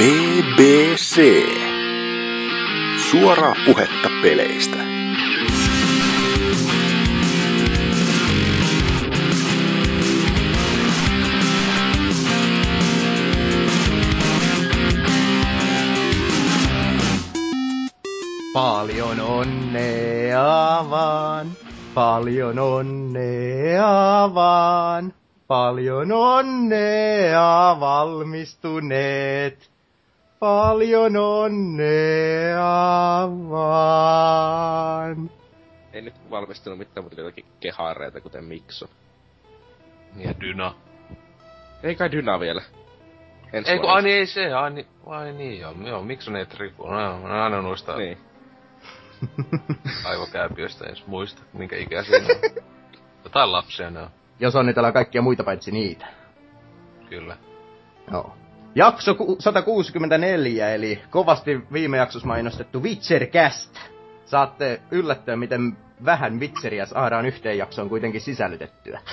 BBC. Suoraa puhetta peleistä. Paljon onnea vaan, paljon onnea vaan, paljon onnea valmistuneet. Paljon onnea vaan. Ei nyt valmistunut mitään muuta jotakin kehareita, kuten Mikso. Ja Dyna. Ei kai Dyna vielä. Ensi Ei kun, ai niin, ei se, ai niin, ai niin joo, joo, miksi ne tripu, no, no aina noista niin. Niin. aivokääpiöistä edes muista, minkä ikäisiä ne on. Jotain lapsia ne on, Jos onnitellaan kaikkia muita paitsi niitä. kyllä. Joo. Jakso ku- 164, eli kovasti viime jaksossa mainostettu Witchercast. Saatte yllättyä, miten vähän Witcheria saadaan yhteen jaksoon kuitenkin sisällytettyä.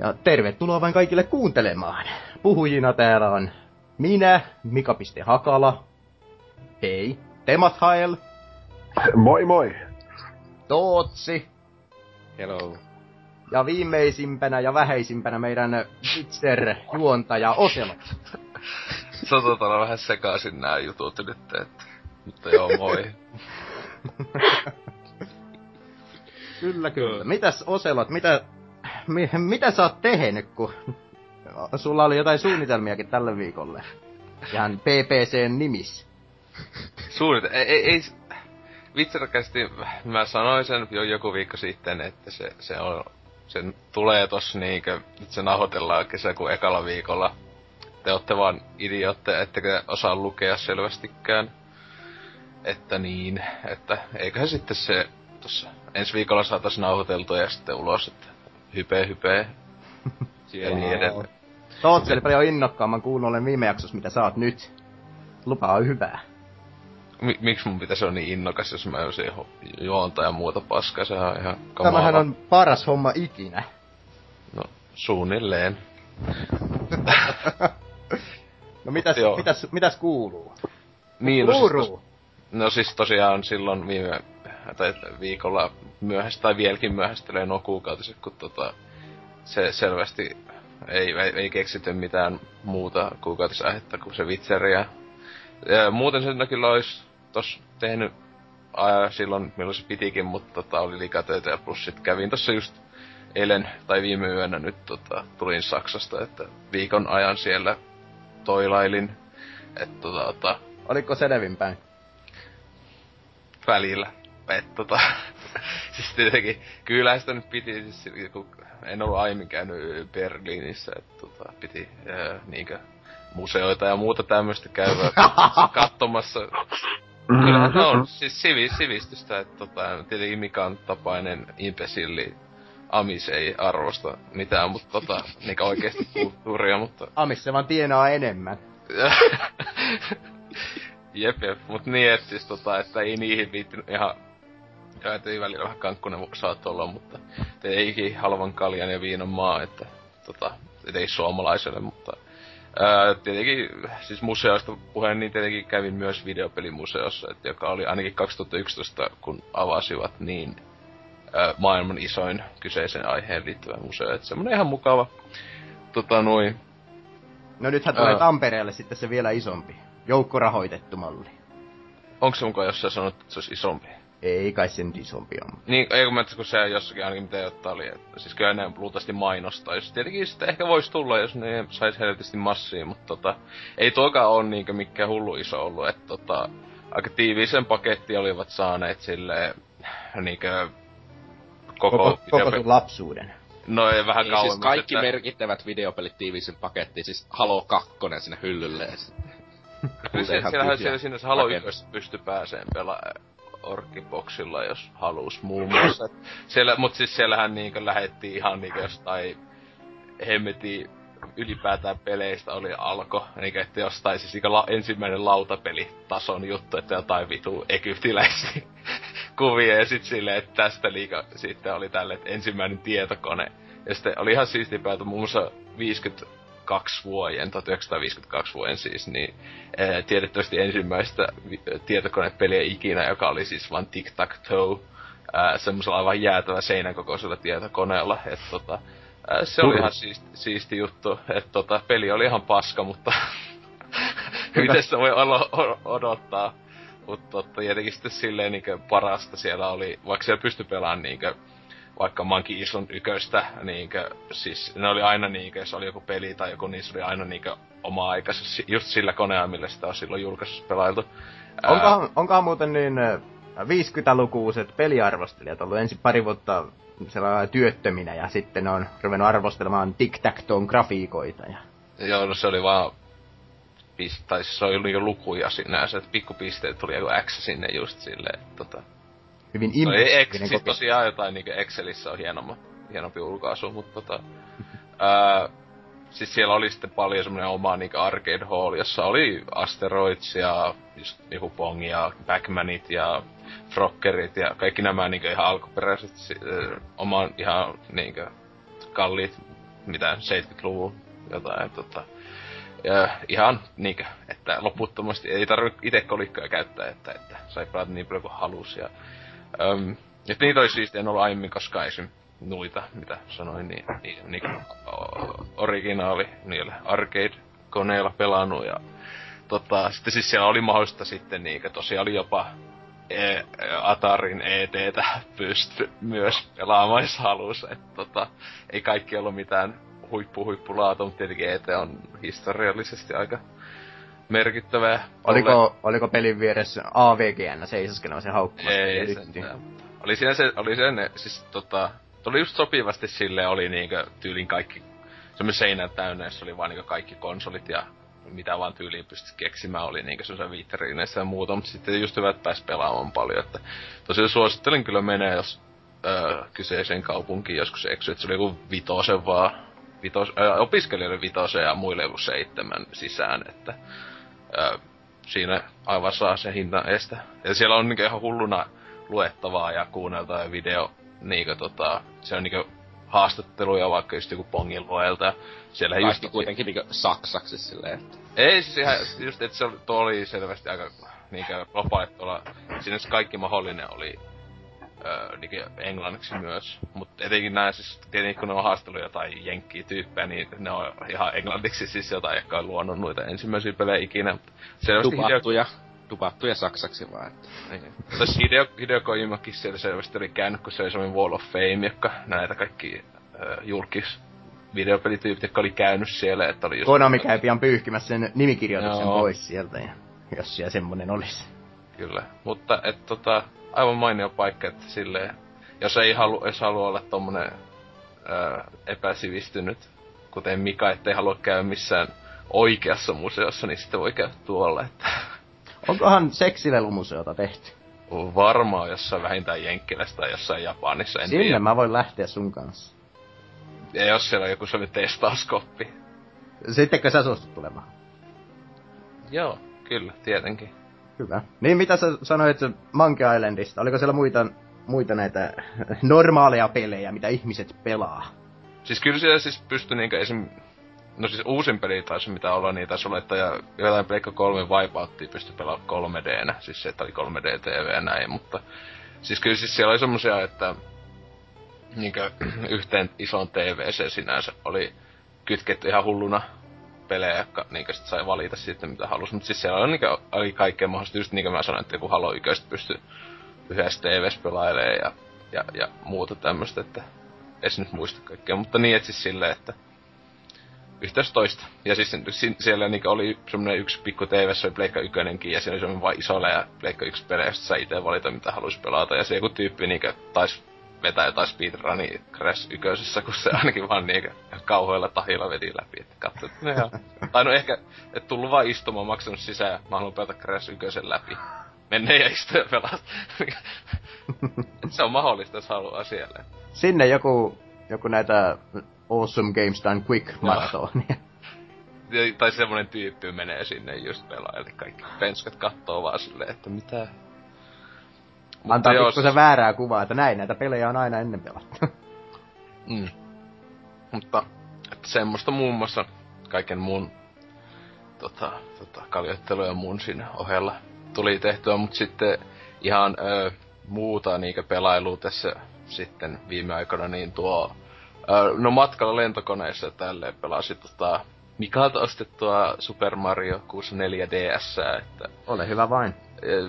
Ja tervetuloa vain kaikille kuuntelemaan. Puhujina täällä on minä, Mika.Hakala. Hei. Temathael. Moi moi! Tootsi. Hello. Ja viimeisimpänä ja vähäisimpänä meidän Witcher-juontaja Oselot. Olla vähän sekaisin nää jutut nyt, että... Mutta joo, moi. Kyllä, kyllä. Mitäs Oselot, mitä, mi, mitä sä oot tehnyt, kun sulla oli jotain suunnitelmiakin tälle viikolle? Ihan PPCn nimissä. Suunnite... Ei, ei, ei... Vitserkästi mä sanoin sen jo joku viikko sitten, että se, se on... Sen tulee tossa niinkö, nyt se nahoitellaan kesäkuun ekalla viikolla. Te ootte vaan idiootteja, ettekä osaa lukea selvästikään. Että niin, että eiköhän sitten se tossa ensi viikolla saatais nauhoiteltua ja sitten ulos, että hype hype. Ja niin edelleen. Tootsi oli paljon innokkaamman kuunnolle viime jaksossa, mitä oot nyt. Lupa on hyvää. Mi- miksi mun pitäisi olla niin innokas, jos mä olisin juonta ja muuta paskaa, sehän on ihan Tämähän on paras homma ikinä. No, suunnilleen. No mitäs, Joo. mitäs, mitäs kuuluu? Niin, no siis, tos, Kuuluu. no siis tosiaan silloin viime tai viikolla myöhäistä tai vieläkin myöhästelee nuo kuukautiset, kun tota, se selvästi ei, ei, ei keksity mitään muuta kuukautisaihetta kuin se Witcheria. Ja muuten sen kyllä olisi tos tehnyt ää, silloin, milloin se pitikin, mutta tota, oli likatöitä ja plus sit kävin tossa just eilen tai viime yönä nyt tota, tulin Saksasta, että viikon ajan siellä toilailin. Että tota, tota, Oliko selvinpäin? välillä. Et tota, siis tietenkin kyllähän sitä nyt piti, siis, kun en ollut aiemmin käynyt Berliinissä, että tota, piti ää, niinkö museoita ja muuta tämmöistä käydä katsomassa. Kyllähän ne on siis sivi, sivistystä, että tota, tietenkin Mikan tapainen impesilli Amis ei arvosta mitään, mutta tota, niinkö oikeesti kulttuuria, mutta Amis se vaan tienaa enemmän. jep, jep. Mut niin, et siis tota, että ei niihin viittinyt ihan... Ja et ei välillä vähän kankkunen saat olla, mutta tietenkin halvan kaljan ja viinon maa, että tota, et ei suomalaiselle, mutta Ää, tietenkin, siis museoista puheen, niin tietenkin kävin myös videopelimuseossa, että joka oli ainakin 2011, kun avasivat, niin ää, maailman isoin kyseisen aiheen liittyvä museo. Että semmonen ihan mukava, tota noin, No nythän tulee Ää. Tampereelle sitten se vielä isompi. Joukkorahoitettu malli. onko se mukaan jossain sanottu, että se olisi isompi? Ei kai se nyt isompi on. Niin, ei kun mä kun se jossakin ainakin mitä jotta oli, että siis kyllä ne luultavasti mainostais. Tietenkin sitten ehkä voisi tulla, jos ne sais helvetisti massia, mutta tota, ei toikaan on niinkö mikään hullu iso ollut, että tota, aika tiiviisen paketti olivat saaneet silleen niinkö koko, Koko, koko videope- sun lapsuuden. No ei vähän Niin, kauemmin. siis kaikki että, merkittävät videopelit tiivisin pakettiin, siis Halo 2 sinne hyllylle Siis siellähän tyhjä siellä sinne se Halo rakennus. 1 pysty pääseen pelaa Orkiboxilla, jos halus muun muassa. Et siellä, mut siis siellähän niinkö lähettiin ihan niinkö jostain hemmeti ylipäätään peleistä oli alko. Niinkö, että jostain siis la, ensimmäinen lautapelitason juttu, että jotain vitu egyptiläisiä kuvia ja sit silleen, että tästä liika sitten oli tälle, että ensimmäinen tietokone. Ja sitten oli ihan siistiä päätä muun muassa 50 52 vuoden, 1952 vuoden siis, niin ää, tiedettävästi ensimmäistä tietokonepeliä ikinä, joka oli siis vain tic-tac-toe, semmoisella aivan jäätävä seinän kokoisella tietokoneella, että tota, ää, se oli ihan siisti, siisti juttu, että tota, peli oli ihan paska, mutta miten se voi olo- o- odottaa. Mutta tietenkin sitten silleen niinkö parasta siellä oli, vaikka siellä pystyi pelaamaan niinkö vaikka Monkey Island yköstä, niinkö, siis ne oli aina niinkö, jos oli joku peli tai joku, niin se oli aina niinkö oma aikaisessa, just sillä koneella, millä sitä on silloin julkaisussa pelailtu. Ää, Onkohan, onkohan muuten niin äh, 50-lukuiset peliarvostelijat ollut ensin pari vuotta sellainen työttöminä ja sitten on ruvennut arvostelemaan tic tac grafiikoita. Ja... Joo, no se oli vaan tai siis se oli niinku lukuja sinänsä, että pikkupisteet tuli joku X sinne just silleen, tota... Hyvin No immersiivinen siis kokemus. tosiaan jotain niinku Excelissä on hienomma, hienompi ulkaisu, mutta tota... ää, siis siellä oli sitten paljon semmoinen oma niinku arcade hall, jossa oli Asteroids ja just niinku Pong ja Backmanit ja Froggerit ja kaikki nämä niinku ihan alkuperäiset ö, oman ihan niinku kalliit, mitä 70-luvun jotain tota. Ja ihan niinkö, että loputtomasti ei tarvi itse kolikkoja käyttää, että, että sai pelata niin paljon kuin halusi. Ja, öm, et niitä olisi siistiä ollut aiemmin koskaan esim. nuita, mitä sanoin, niin, niin, niin originaali niillä arcade-koneilla pelannut ja tota, sitten siis siellä oli mahdollista sitten niinkö, tosiaan oli jopa e- Atarin ETtä pysty myös pelaamaan, jos halusi. Et tota, ei kaikki ollut mitään huippu huippulaatu, mutta tietenkin ET on historiallisesti aika merkittävää. Oliko, oliko pelin vieressä AVGN se haukkumassa? Ei sentään. Oli siinä se, oli se siis tota, oli just sopivasti sille oli niinkö tyylin kaikki, semmoinen seinä täynnä, jossa oli vaan niinkö kaikki konsolit ja mitä vaan tyyliin pystyt keksimään, oli niinkö semmoisen viitteriineissä ja muuta, mutta sitten just hyvä, että pääsi pelaamaan paljon, että tosiaan suosittelen kyllä menee, jos öö, kyseiseen kaupunkiin joskus eksy, että se oli joku vitosen vaan, vitos, öö, opiskelijoille vitosen ja muille joku seitsemän sisään, että öö, siinä aivan saa sen hinnan estä. Ja siellä on niinku ihan hulluna luettavaa ja kuunneltavaa ja video, niinku tota, se on niinku haastatteluja vaikka just joku Pongin luelta. Siellä just Kaikki kuitenkin niinku saksaksi silleen, että... ei siis ihan, just että se oli, tuo oli selvästi aika niinkö globaali tuolla, siinä se kaikki mahdollinen oli englanniksi myös. Mutta etenkin näin siis, tietenkin kun ne on haastellut jotain jenkkiä tyyppejä, niin ne on ihan englanniksi siis jotain, jotka on luonut noita ensimmäisiä pelejä ikinä. Mutta selvästi Hideo, Dupattuja, saksaksi vaan, että... niin. Tässä Hideo, Hideo Kojimakin siellä selvästi oli käynyt, kun se oli semmoinen Wall of Fame, joka näitä kaikki julkis videopelityypit, jotka oli käynyt siellä, että oli just... Konami käy pian pyyhkimässä sen nimikirjoituksen Joo. pois sieltä, ja, jos siellä semmonen olisi. Kyllä, mutta et tota, aivan mainio paikka, että silleen, jos ei halu, jos halua olla tommonen ää, epäsivistynyt, kuten Mika, ettei halua käydä missään oikeassa museossa, niin sitten voi käydä tuolla, että Onkohan seksilelumuseota tehty? varmaan jossain vähintään Jenkkilässä tai jossain Japanissa, en Sinne tiedä. mä voin lähteä sun kanssa. Ja jos siellä on joku sellainen testauskoppi. Sittenkö sä suostut tulemaan? Joo, kyllä, tietenkin. Hyvä. Niin mitä sä sanoit Monkey Islandista? Oliko siellä muita, muita näitä normaaleja pelejä, mitä ihmiset pelaa? Siis kyllä siellä siis pystyi niinkö esim... No siis uusin peli taisi mitä olla, niin taisi olla, että ja jotain Pleikka 3 Wipeouttia pystyi pelaamaan 3 d Siis se, että oli 3D TV ja näin, mutta... Siis kyllä siis siellä oli semmosia, että... Niinkö yhteen ison TVC sinänsä oli kytketty ihan hulluna pelejä, jotka niinkö sit sai valita sitten mitä halusi. Mutta siis siellä oli, niinkö, oli kaikkea mahdollista, just niinkö mä sanoin, että joku Halo 1 pystyi yhdessä TVs pelailee ja, ja, ja muuta tämmöstä, että edes nyt muista kaikkea, mutta niin, että siis silleen, että yhteys toista. Ja siis si- siellä niinku oli semmonen yksi pikku TV, se oli Pleikka ykönenkin, ja siellä oli semmonen vaan iso ja Pleikka yksi pelejä, josta sai itse valita, mitä halusi pelata. Ja se joku tyyppi niinku taisi vetää jotain speedrunia Crash ykkösessä, kun se ainakin vaan niinku kauhoilla tahilla veti läpi. Että katso, että no joo. Tai no ehkä, et tullut vaan istumaan, maksanut sisään, mä haluan pelata Crash ykkösen läpi. Menne ja istu ja pelata. Se on mahdollista, jos haluaa siellä. Sinne joku, joku näitä Awesome Games Done Quick maratonia. Ja- tai semmonen tyyppi menee sinne just pelaa, eli kaikki penskat kattoo vaan silleen, että mitä... Antaa joo, pikkusen väärää kuvaa, että näin näitä pelejä on aina ennen pelattu. Mm. Mutta että semmoista muun muassa kaiken muun tota, tota, kaljoittelu ja muun siinä ohella tuli tehtyä, mutta sitten ihan ö, muuta niinkö pelailua tässä sitten viime aikoina, niin tuo, ö, no matkalla lentokoneessa tälleen pelasi tota, Mikalta ostettua Super Mario 64 DS, että Ole hyvä vain.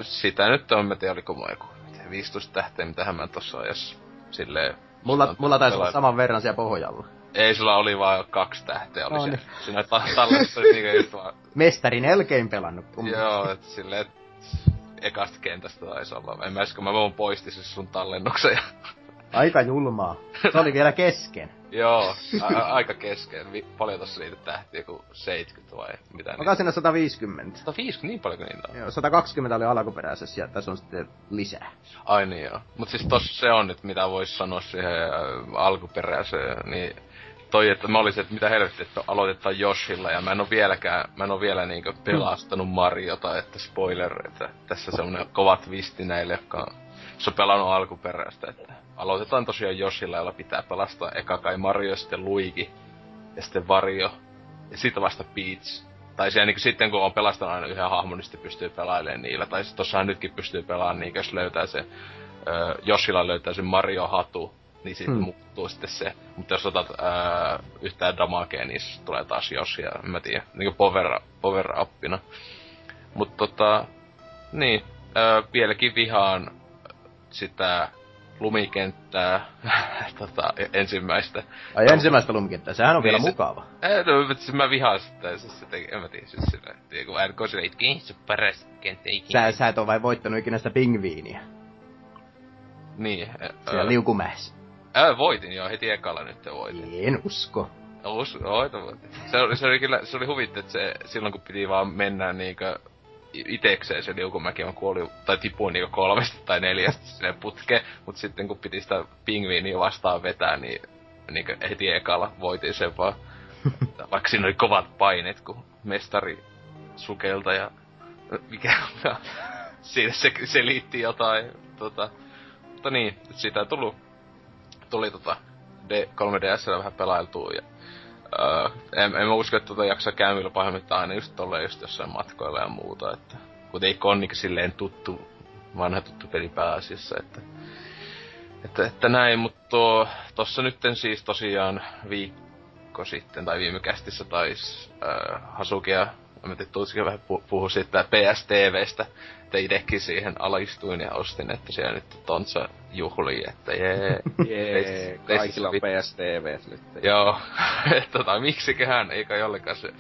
sitä nyt on, mä tiedän, oliko joku 15 tähteä, mitähän mä tossa ajassa silleen... Mulla, mulla taisi olla saman verran siellä pohjalla. Ei, sulla oli vaan kaksi tähteä, oli No no, niin. ta- tallessa niinkö just vaan Mestarin elkein pelannut. Joo, et silleen, et ekasta kentästä taisi olla. En mä edes, kun mä vaan poistin sen sun tallennuksen. Ja, Aika julmaa. Se oli vielä kesken. joo, a- aika kesken. Vi- paljon tossa niitä tähtiä, joku 70 vai mitä Onko siinä 150? 150, niin paljon kuin niitä on. Joo, 120 oli alkuperäisessä ja tässä on sitten lisää. Ai niin joo. Mut siis tossa se on nyt, mitä vois sanoa siihen alkuperäiseen, niin toi, että mä olisin, että mitä helvettiä, että aloitetaan Yoshilla, ja mä en oo vieläkään, mä en oo vielä niinkö pelastanut Mariota, että spoiler, että tässä semmonen kova twisti näille, jotka on, jos on pelannut alkuperäistä, että aloitetaan tosiaan Yoshilla, jolla pitää pelastaa eka kai Mario, sitten Luigi, ja sitten Vario, ja sitten vasta Peach. Tai siellä niinku sitten kun on pelastanut aina yhden hahmon, niin sitten pystyy pelailemaan niillä. Tai sitten tossahan nytkin pystyy pelaamaan niin, jos löytää se, ö, Yoshilla löytää se Mario Hatu, niin sitten Hmm. muuttuu sitten se. Mutta jos otat ö, yhtään damagea, niin tulee taas Yoshi, ja mä tiedä, niinku power, power upina. Mutta tota, niin, ö, vieläkin vihaan sitä lumikenttää, tota, ensimmäistä. Ai ensimmäistä lumikenttää, sehän on vielä Niin se- mukava. Ei, no, mutta siis mä vihaan sitä, siis se teki, en mä tiedä, siis sillä, että kun RK sille itki, se on paras kenttä ikinä. Sä, sä et oo vain voittanut ikinä sitä pingviiniä Niin, siellä ää, liukumäessä. ää, voitin joo, heti ekalla nyt voitin. En usko. Us, voitin. Se oli, se oli kyllä, se oli huvitti, että se, silloin kun piti vaan mennä niinkö itekseen se liukumäki, mä kuolin, tai tipuin niinkö kolmesta tai neljästä sinne putke, mut sitten kun piti sitä pingviiniä vastaan vetää, niin niinkö heti ekalla voitin sen vaan. Vaikka siinä oli kovat paineet, kun mestari sukelta ja mikä siinä se selitti jotain. Tota, mutta niin, sitä tuli, tuli tota D, 3DS vähän pelailtua ja öö, en, en mä usko, että tota jaksaa käymillä pahimmiltaan aina just tolleen just jossain matkoilla ja muuta, että kuitenkin on niinku silleen tuttu, vanha tuttu peli pääasiassa, että että, että näin, mutta tuo, tossa nytten siis tosiaan viikko sitten tai viime kästissä taisi Hasukia, mä tiedä, tulisikin vähän pu- puhua siitä PSTVstä, että itekin siihen alistuin ja ostin, että siellä nyt Tontsa juhlii, että jee. Jee, Teistä- kaikilla teistä- PSTV nyt. Joo, että tota, miksiköhän, eikä jollekaan se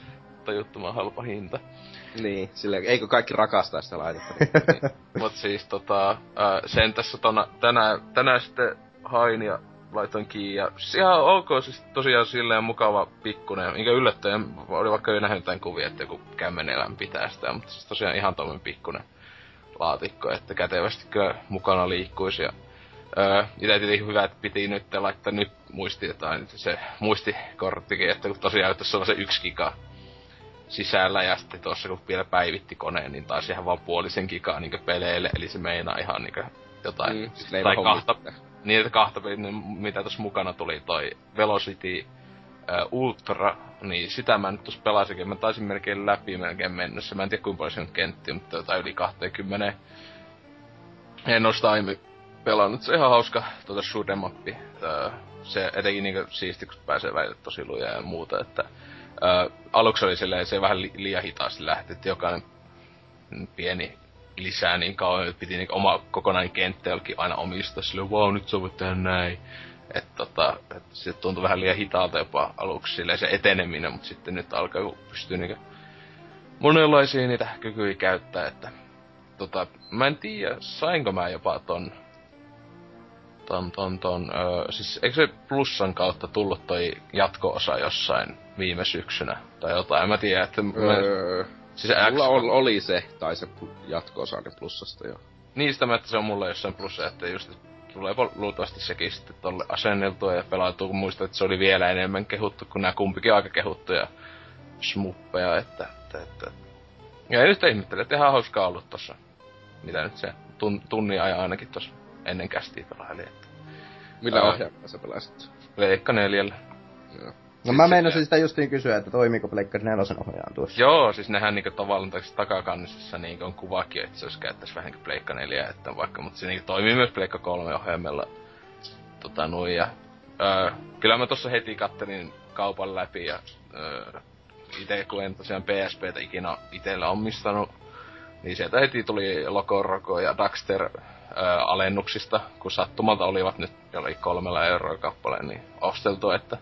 tajuttoman halpa hinta. Niin, silleen, eikö kaikki rakastaa sitä laitetta? Mut siis tota, ää, sen tässä tona, tänään, tänään sitten hain ja laitoin kiinni. Ja siis ihan ok, siis tosiaan silleen mukava pikkunen, minkä yllättäen oli vaikka jo nähnyt tämän kuvia, että joku kämmenelän pitää sitä, mutta siis tosiaan ihan tommonen pikkunen laatikko, että kätevästi kyllä mukana liikkuisi. Ja Öö, itse tietenkin hyvä, että piti nyt laittaa nyt muisti, tai se muistikorttikin, että kun tosiaan tässä on se yksi giga sisällä ja sitten tuossa kun vielä päivitti koneen, niin taas ihan vaan puolisen gigaa niin peleille, eli se meinaa ihan niin jotain, Mm, siis tai kahta, että kahta peliä, mitä tuossa mukana tuli toi Velocity äh, Ultra, niin sitä mä nyt tuossa pelasinkin, mä taisin melkein läpi melkein mennessä, mä en tiedä kuinka paljon se on kenttiä, mutta jotain yli 20. En oo sitä aiemmin pelannut, se on ihan hauska tuota shoot'em se etenkin niinku siisti, kun pääsee välillä tosi lujaa ja muuta, että öö, aluksi oli silleen, se vähän li- liian hitaasti lähti, että jokainen pieni lisää niin kauan, että piti niinku oma kokonainen kenttä jollekin aina omistaa sille, wow, nyt sä voit tehdä näin. Että tota, et se tuntui vähän liian hitaalta jopa aluksi silleen se eteneminen, mutta sitten nyt alkaa, kun pystyy niinku monenlaisia niitä kykyjä käyttää, että tota, mä en tiedä, sainko mä jopa ton ton, ton, ton, öö, siis eikö se plussan kautta tullut toi jatko-osa jossain viime syksynä tai jotain, mä tiedä, että mä, Öö, siis mulla X- ol, oli se, tai se jatko-osainen plussasta jo. niistä mä, että se on mulle jossain plussa, että just tulee luultavasti sekin sitten tolle asenneltua ja pelautua, kun muistan, että se oli vielä enemmän kehuttu, kun nämä kumpikin aika kehuttuja smuppeja, että, että, että. Ja nyt ihmettelen, että ihan hauskaa ollut tossa. Mitä nyt se tun, tunnin ajan ainakin tossa ennen kästiä pelaili, että Millä ohjaamalla sä pelasit? Leikka neljällä. Joo. No mä meinasin sitä justiin kysyä, että toimiiko Pleikkari 4 ohjaan tuossa. Joo, siis nehän niinku tavallaan tässä takakannisessa niinku on kuvakin, että se olisi käyttäisi vähän niinku Pleikka 4, että vaikka, mutta se niinku toimii myös Pleikka 3 ohjaimella. Tota noin, ja öö, kyllä mä tossa heti kattelin kaupan läpi ja öö, ite kun en tosiaan PSPtä ikinä itellä omistanut, niin sieltä heti tuli Lokoroko ja Daxter öö, alennuksista, kun sattumalta olivat nyt jollain kolmella euroa kappaleen, niin osteltu, että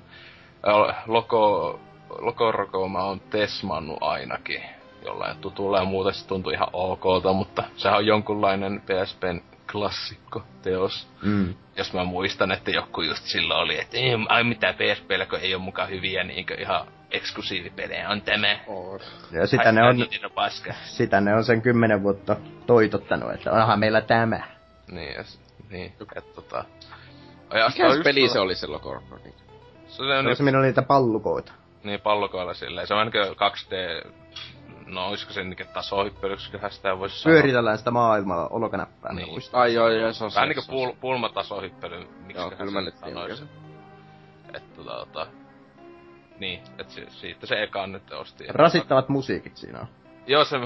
Loko, Lokoroko mä oon tesmannut ainakin jollain tutulla ja muuten se tuntui ihan okolta, mutta sehän on jonkunlainen PSPn klassikko teos. Mm. Jos mä muistan, että joku just silloin oli, että ei, ai mitä PSPllä, kun ei ole mukaan hyviä niinkö ihan eksklusiivipelejä on tämä. On. Ja sitä ne, on, paska. sitä ne on sen kymmenen vuotta toitottanut, että onhan meillä tämä. Niin, ja, niin, että tota... Ja Mikä peli se oli se Lokorko? Niin. Se on Se, minä oli niitä pallukoita. niin pallokoilla silleen. Se on ainakin 2D... No, olisiko se niinkö tasohyppelyksiköhän sitä voisi sanoa? Pyöritellään sitä maailmaa olkanäppää, niin. Niin. muistan. Ai joo, joo, se on Vähän se. niinku se on pul- pulmatasohyppely, miksi Joo, kyllä mä nyt tiedän, sanois. mikä Että tota, tota... Niin, et si- siitä se ekan nyt osti. Rasittavat musiikit siinä on. Joo, se,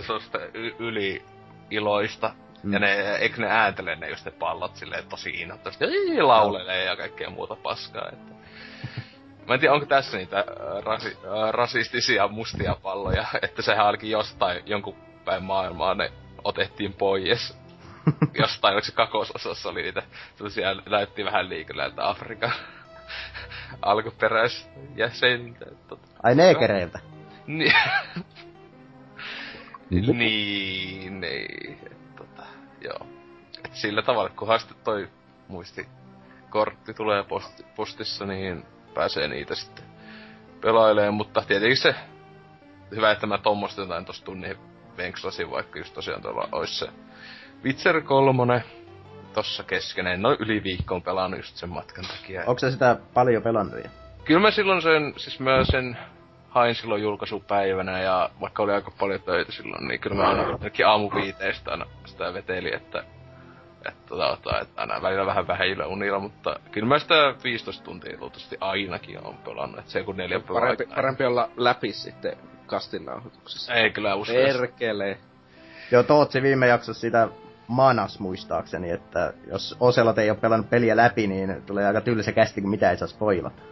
se on sitä y- yli iloista. Mm. Ja ne, eikö ne ääntele ne just ne pallot silleen tosi innoittavasti. Ja laulelee ja kaikkea muuta paskaa. Että. Mä en tiedä, onko tässä niitä äh, rasi, äh, rasistisia mustia palloja, että sehän ainakin jostain jonkun päin maailmaa ne otettiin pois. jostain, oliko se kakososassa oli niitä, sellaisia näytti vähän liikaa näiltä Afrikan alkuperäisjäseniltä. Tota. Ai neekereiltä. Niin. niin, niin. Et, tota, joo. Et sillä tavalla, kunhan sitten toi muisti kortti tulee posti, postissa, niin pääsee niitä sitten pelailemaan, mutta tietenkin se hyvä, että mä tommosta jotain tossa tunnin venkslasin, vaikka just tosiaan tuolla olisi se Witcher 3 tossa kesken. En oo yli viikkoon pelannut just sen matkan takia. Onko se sitä paljon pelannut vielä? Kyllä mä silloin sen, siis mä sen hain silloin julkaisupäivänä ja vaikka oli aika paljon töitä silloin, niin kyllä mä aina ainakin aamu viiteistä aina sitä veteli, että että, tota, että aina välillä vähän vähäillä unilla, mutta kyllä mä sitä 15 tuntia luultavasti ainakin on pelannut, että se kun neljä Parempi, pelaa- parempi olla läpi sitten kastinauhoituksessa. Ei kyllä usko. Perkele. Joo, Tootsi viime jaksossa sitä manas muistaakseni, että jos Oselot ei ole pelannut peliä läpi, niin tulee aika tylsä kästi, kun mitä ei saa spoilata.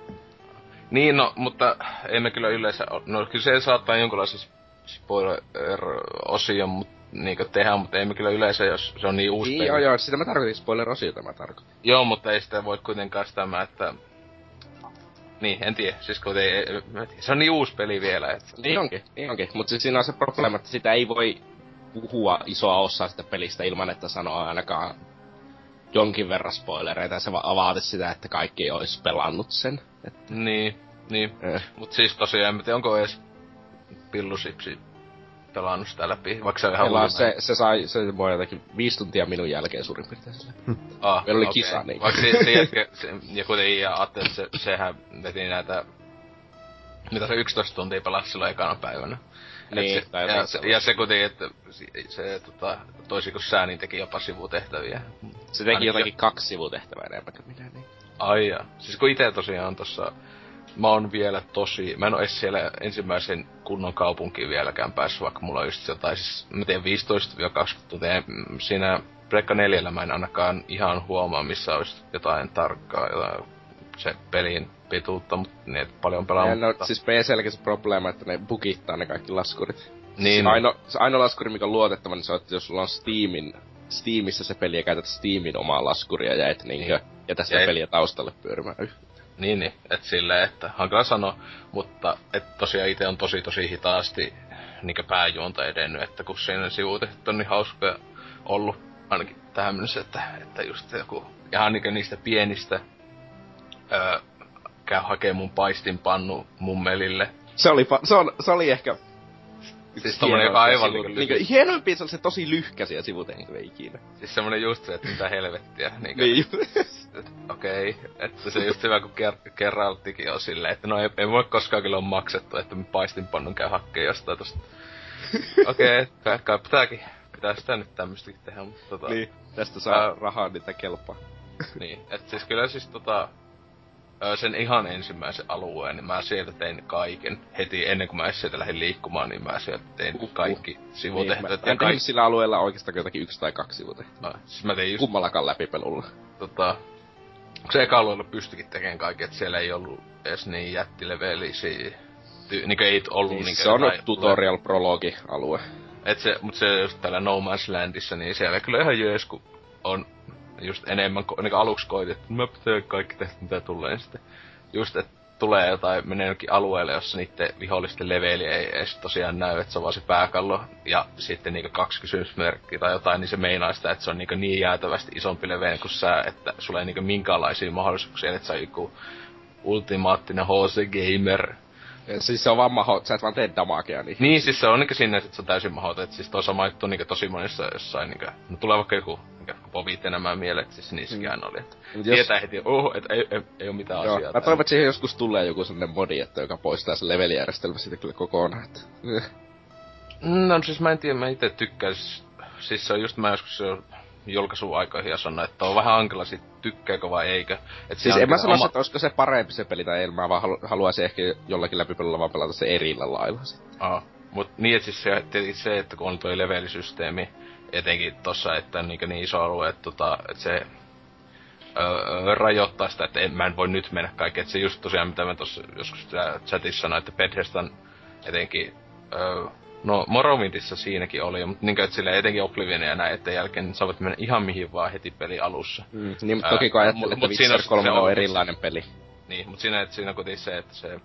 Niin, no, mutta ei me kyllä yleensä, no kyllä se saattaa jonkinlaisen spoiler-osion mut, niinku tehdä, mutta ei me kyllä yleensä, jos se on niin uusi Niin, peli. joo, joo, sitä mä tarkoitin spoiler-osiota mä tarkoitin. Joo, mutta ei sitä voi kuitenkaan sitä, että... Niin, en tiedä. Siis kun ei, se on niin uusi peli vielä, että... Niin onkin, niin onkin. Mutta siis siinä on se probleema, että sitä ei voi puhua isoa osaa sitä pelistä ilman, että sanoo ainakaan jonkin verran spoilereita. Se va- vaatisi sitä, että kaikki ei olisi pelannut sen. Et, Niin, niin. eh. Mut siis tosiaan, en tiedä, onko edes Pillusipsi pelannut sitä läpi, vaikka se on ihan Pelaa, se, se, sai, se voi jotenkin viisi tuntia minun jälkeen suurin piirtein sille. Ah, Meillä oli okei. kisa, niin. Vaikka se, se jätkä, se, ja kuitenkin ja ajattelin, että se, sehän veti näitä, mitä se 11 tuntia pelasi silloin ekana päivänä. Niin, se, tai ja, se, ja se kuitenkin, että se, se tota, toisin kuin sä, niin teki jopa sivutehtäviä. Se teki Ainakin jotakin kaksi sivutehtävää enemmän kuin minä, niin. Ai jaa. Siis kun itse tosiaan tossa, mä oon vielä tosi, mä en oo edes siellä ensimmäisen kunnon kaupunkiin vieläkään päässyt, vaikka mulla on just jotain, siis mä tiedän 15-20 tuntia, Mm, siinä Prekka 4 mä en ainakaan ihan huomaa, missä olisi jotain tarkkaa, jotain se pelin pituutta, mutta niin, paljon pelaa. Ja no, siis PClläkin se probleema, että ne bugittaa ne kaikki laskurit. niin, Se aino, se ainoa laskuri, mikä on luotettava, niin se on, että jos sulla on Steamin, Steamissa se peli ja käytät Steamin omaa laskuria ja et niinkö Niin. jätä sitä Ja- peliä taustalle pyörimään. Niin, niin. Et silleen, että hankala sanoa, mutta et tosiaan itse on tosi tosi hitaasti niinkö pääjuonta edennyt, että kun siinä sivutehtävät on niin hauskoja ollut, ainakin tähän mennessä, että, että just joku ihan niinkö niistä pienistä öö, käy hakee mun paistinpannu mummelille. Se oli, fa- se, on, se oli ehkä Siis tommonen, joka aivan sivu- niinku, niinkö, niinku, hienoimpia se on se tosi lyhkäisiä sivutehtäviä ikinä. siis semmonen just se, että mitä helvettiä. Niinkö, Niin. Okei, että se just hyvä, kun ker- Geraltikin on silleen, että no ei, ei voi koskaan kyllä on maksettu, että mä paistinpannun käy hakkeen jostain tosta. Okei, okay, kai pitääkin, pitää sitä nyt tämmöstäkin tehdä, mutta tota, niin. Tästä saa Ää. rahaa, niitä kelpaa. niin, et siis kyllä siis tota, sen ihan ensimmäisen alueen, niin mä sieltä tein kaiken. Heti ennen kuin mä edes sieltä lähdin liikkumaan, niin mä sieltä tein Uhuh. kaikki Niin, sivutehtävät. mä, ja mä en kaikki, sillä alueella oikeastaan jotakin yksi tai kaksi sivutehtävää. no, siis mä tein just Kummallakaan läpipelulla. tota, se eka alueella pystyikin tekemään kaiken, että siellä ei ollut edes niin jättilevelisiä, ty, niin ei ollut Niin, niin se on tutorial prologi alue. Et se, mut se just täällä No Man's Landissa, niin siellä kyllä ihan jees, kun on just enemmän, niin aluksi koitin, että mä teen kaikki tästä, mitä tulee, sitten just, että tulee jotain, menee jonkin alueelle, jossa niiden vihollisten leveli ei edes tosiaan näy, että se on vaan se pääkallo, ja sitten niinku kaksi kysymysmerkkiä tai jotain, niin se meinaa sitä, että se on niinku niin jäätävästi isompi leveli kuin sä, että sulla ei niinku minkäänlaisia mahdollisuuksia, että sä joku ultimaattinen HC Gamer, siis se on vaan maho, sä et vaan tee damagea niin. niin, siis se on niinku sinne, että se on täysin mahdoton. Et siis toi sama juttu niinku tosi monissa jossain niinku, no tulee vaikka joku, povit nämä mielet, siis niissäkään oli. Että Mut jos- tietää heti, oh, että ei, ei, ei, ole mitään Joo, asiaa. mä toivon, että siihen joskus tulee joku sellainen modi, että joka poistaa sen levelijärjestelmä siitä kyllä kokonaan. Että. No siis mä en tiedä, mä itse tykkään, siis, siis se on just mä joskus jo julkaisuaikoihin ja sanoin, että on vähän hankala sit tykkääkö vai eikö. Et Siis en mä niinku sano, oma- että olisiko se parempi se peli tai ei, mä vaan halu- haluaisin ehkä jollakin läpipelulla vaan pelata se erillä lailla sit. Aa, mut niin, että siis se, se, että kun on toi levelisysteemi, etenkin tossa, että on niin, niin iso alue, että, tota, että se öö, rajoittaa sitä, että en, mä en voi nyt mennä kaikkeen. Että se just tosiaan, mitä mä tuossa joskus chatissa sanoin, että Bethesdan etenkin, öö, no Morrowindissa siinäkin oli, mutta niin että sille etenkin Oblivion ja näin, että jälkeen niin saavat mennä ihan mihin vaan heti peli alussa. Mm. Niin, mutta toki kun ajattelee, mut- että Witcher on 3 se on on- erilainen peli. Niin, mutta siinä, että siinä kuitenkin se, että se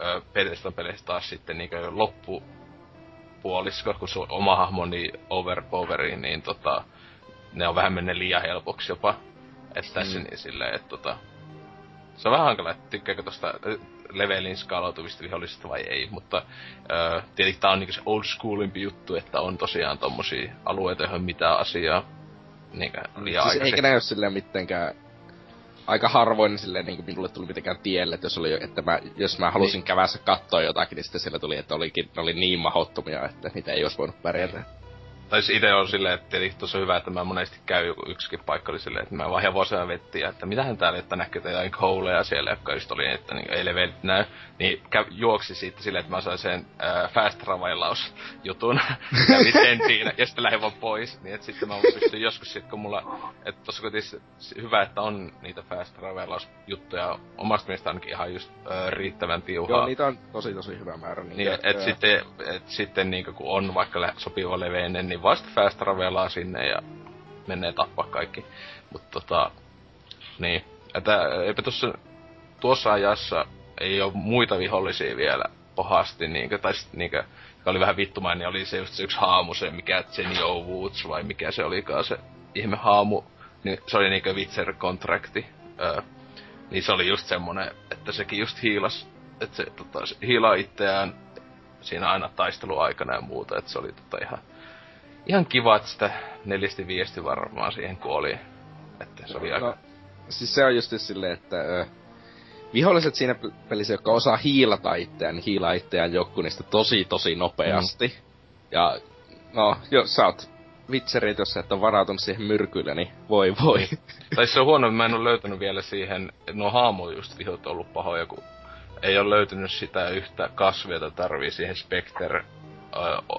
ö, Bethesdan peleissä taas sitten niin loppupuolisko, kun sun oma hahmo on niin overpoweri, niin tota, ne on vähän mennyt liian helpoksi jopa. Että tässä Mm. niin silleen, että tota, se on vähän hankala, että tykkääkö tosta levelin skaalautuvista vihollisista vai ei, mutta ö, tietenkin tää on niinku se old schoolimpi juttu, että on tosiaan tommosia alueita, joihin mitään asiaa niinkö liian Siis eikä ne ole silleen mitenkään aika harvoin silleen niin minulle tuli mitenkään tielle, että jos, oli, että mä, jos mä halusin niin. kävässä katsoa jotakin, niin sitten siellä tuli, että olikin, ne oli niin mahottomia, että niitä ei olisi voinut pärjätä. Tai siis ite on silleen, että tietenkin tossa on hyvä, että mä monesti joku yksikin paikka oli silleen, että mä vaan hevosella vettiä, että mitähän täällä, että näkyy jotain kouleja siellä, jotka just oli, että niin, ei levelit näy. Niin käy, juoksi siitä silleen, että mä sain sen äh, fast travelaus jutun. Kävin sen siinä, ja sitten lähdin vaan pois. Niin että sitten mä pystyn joskus sit, kun mulla, että tossa kuitenkin hyvä, että on niitä fast travelaus juttuja omasta mielestä ainakin ihan just äh, riittävän tiuhaa. Joo, niitä on tosi tosi hyvä määrä. Niin, Niin, et, et sitten, et sitten niinku, kun on vaikka sopiva leveinen, niin vasta fast travelaa sinne ja menee tappaa kaikki. Mutta tota, niin. Että eipä tuossa, tuossa ajassa ei ole muita vihollisia vielä pahasti, niinkö, tai sit niinkö, joka oli vähän vittumainen, niin oli se just se yksi haamu, se mikä Jenny O. Woods, vai mikä se olikaan se ihme haamu, niin se oli niinkö Witcher kontrakti. Öö, niin se oli just semmonen, että sekin just hiilas, että se tota, hiilaa itseään siinä aina taisteluaikana ja muuta, että se oli tota ihan, ihan kiva, että sitä neljästi viesti varmaan siihen kuoli. Että se oli aika... No, siis se on just silleen, että ö, viholliset siinä pel- pelissä, jotka osaa hiilata itseään, niin hiilaa itseään joku niistä tosi tosi nopeasti. Mm. Ja no, jos sä oot vitserit, jos sä et ole varautunut siihen myrkylle, niin voi voi. Tai se on huono, mä en ole löytänyt vielä siihen, no haamu just vihot on ollut pahoja, kun ei ole löytynyt sitä yhtä kasvia, jota tarvii siihen Spectre ö,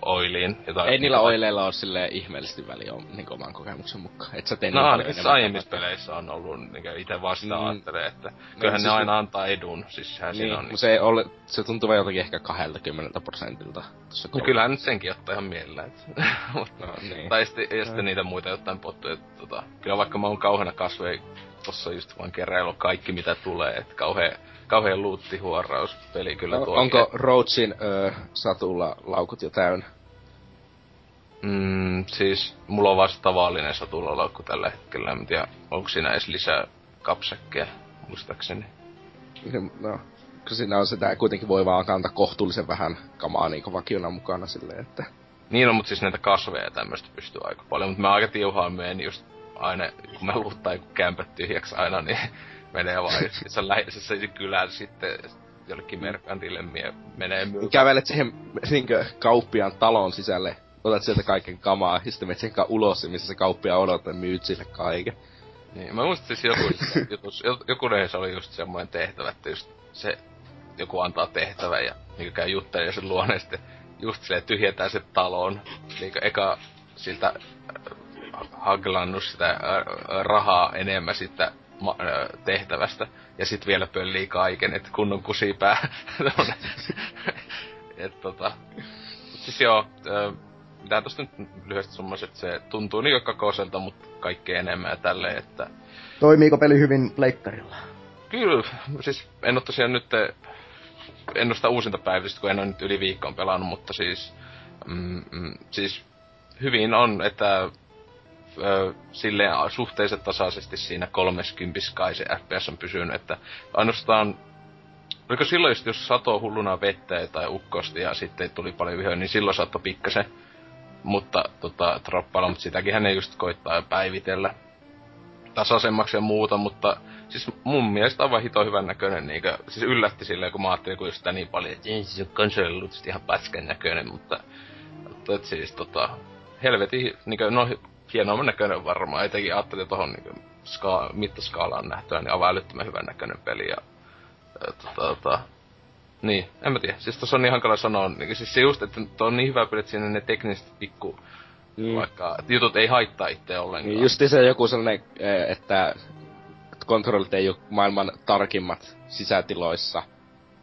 oiliin. Jota, Ei niillä oileilla ole silleen ihmeellisesti väliä niin oman kokemuksen mukaan. Et sä tee No niin paljon ainakin aiemmissa peleissä on ollut, niin itse vastaan Mm. ajattelee, että kyllähän siis ne aina antaa edun, siis sehän Niin, siinä on. niin. se, ei ole, se tuntuu jotenkin ehkä 20 prosentilta. Tuossa No kyllähän nyt senkin ottaa ihan mielellä. Et. Mut- No, niin. Tai sitten, ja sitten niitä muita jotain pottuja. Tota, kyllä vaikka mä oon kauheana kasveja tossa just vaan keräilu kaikki mitä tulee, että kauhea, kauhea luuttihuoraus peli kyllä No, tuo. onko Roachin ö, satulla laukut jo täynnä? Mm, siis mulla on vasta tavallinen satulalaukku tällä hetkellä, en tiedä onko siinä edes lisää kapsekkeja, muistaakseni. No, kun siinä on sitä, kuitenkin voi vaan kantaa kohtuullisen vähän kamaa niin vakiona mukana silleen, että... Niin on, mutta siis näitä kasveja ja tämmöistä pystyy aika paljon, mutta mä aika tiuhaan menen just aina, kun mä luuttaa joku kämpät tyhjäksi aina, niin menee vaan, se läheisessä kylään sitten jollekin merkantille mie menee myy. Kävelet siihen niinkö, kauppiaan talon sisälle, otat sieltä kaiken kamaa, ja sitten menet sen ulos, missä se kauppia odottaa, ja myyt sille kaiken. Niin, mä muistin siis joku jutus, joku se oli just semmoinen tehtävä, että just se joku antaa tehtävän ja niin käy juttelemaan sen luonne ja sitten just silleen tyhjentää se talon. Niin eka siltä äh, haglannut sitä äh, rahaa enemmän sitä ma- tehtävästä. Ja sit vielä pöllii kaiken, että kunnon kusipää. et tota... Siis joo, mitä tosta nyt lyhyesti summas, että se tuntuu niin kakoselta, mutta kaikkea enemmän ja tälleen, että... Toimiiko peli hyvin pleikkarilla? Kyllä, siis en oo tosiaan nyt en oo sitä uusinta päivitystä, kun en ole nyt yli viikkoon pelannut, mutta siis, mm, mm, siis hyvin on, että ö, silleen suhteellisen tasaisesti siinä 30 kai se FPS on pysynyt, että ainoastaan Oliko silloin just, jos sato hulluna vettä tai ukkosti ja sitten tuli paljon vihoja, niin silloin saattoi pikkasen mutta tota, troppailla, mutta sitäkin hän ei just koittaa päivitellä tasaisemmaksi ja muuta, mutta siis mun mielestä aivan hito hyvän näköinen, niinkö, siis yllätti silleen, kun mä ajattelin kun sitä niin paljon, että siis on konsoli ihan pätkän näköinen, mutta, mutta et siis tota, helvetin, niinkö, no hienoa näköinen varmaan, etenkin ajattelin tohon niinkö, ska, mittaskaalaan nähtyä, niin aivan älyttömän hyvän näköinen peli ja tota, tota, niin, en mä tiedä. Siis tossa on niin hankala sanoa. Niin, siis se just, että on niin hyvä peli, että siinä ne tekniset pikku mm. vaikka jutut ei haittaa itse ollenkaan. Niin justi se joku sellainen, eh, että kontrollit ei ole maailman tarkimmat sisätiloissa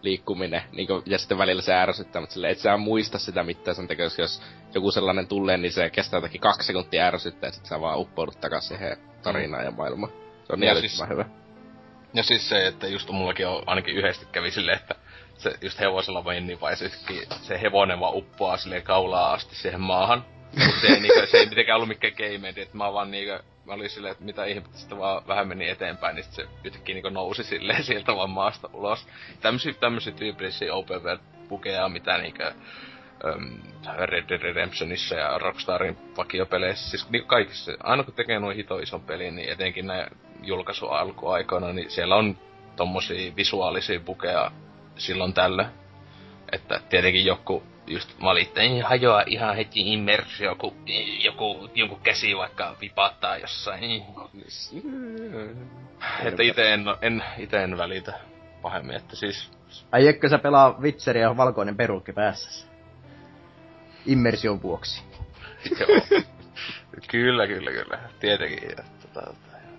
liikkuminen, niin kuin, ja sitten välillä se ärsyttää, mutta sille et sä muista sitä mitään sen tekois, jos joku sellainen tulee, niin se kestää jotakin kaksi sekuntia ärsyttää, ja sitten sä vaan uppoudut takaisin siihen tarinaan mm. ja maailmaan. Se on niin siis, hyvä. Ja siis se, että just mullakin on ainakin yhdesti kävi silleen, että se just hevosella niin vai se hevonen vaan uppoaa silleen kaulaa asti siihen maahan. Mutta se, ei, niinku, se ei mitenkään ollut mikään game että mä vaan niinku, mä olin silleen, että mitä ihmettä, sitten vaan vähän meni eteenpäin, niin se yhtäkkiä niinku nousi silleen sieltä vaan maasta ulos. Tämmösiä, tämmösiä tyypillisiä open world pukeja, mitä niinku, um, Red Dead Redemptionissa ja Rockstarin vakiopeleissä, siis niinku kaikissa, aina kun tekee noin hito ison pelin, niin etenkin näin julkaisu alkuaikoina, niin siellä on tommosia visuaalisia pukeja silloin tällä. Että tietenkin joku just valittaa, ei hajoa ihan heti immersio, kun joku, joku käsi vaikka vipattaa jossain. että ite en, en, ite en välitä pahemmin, että siis... Aiekö sä pelaa Witcheria valkoinen perukki päässä? Immersion vuoksi. kyllä, kyllä, kyllä. Tietenkin. Ja, tota,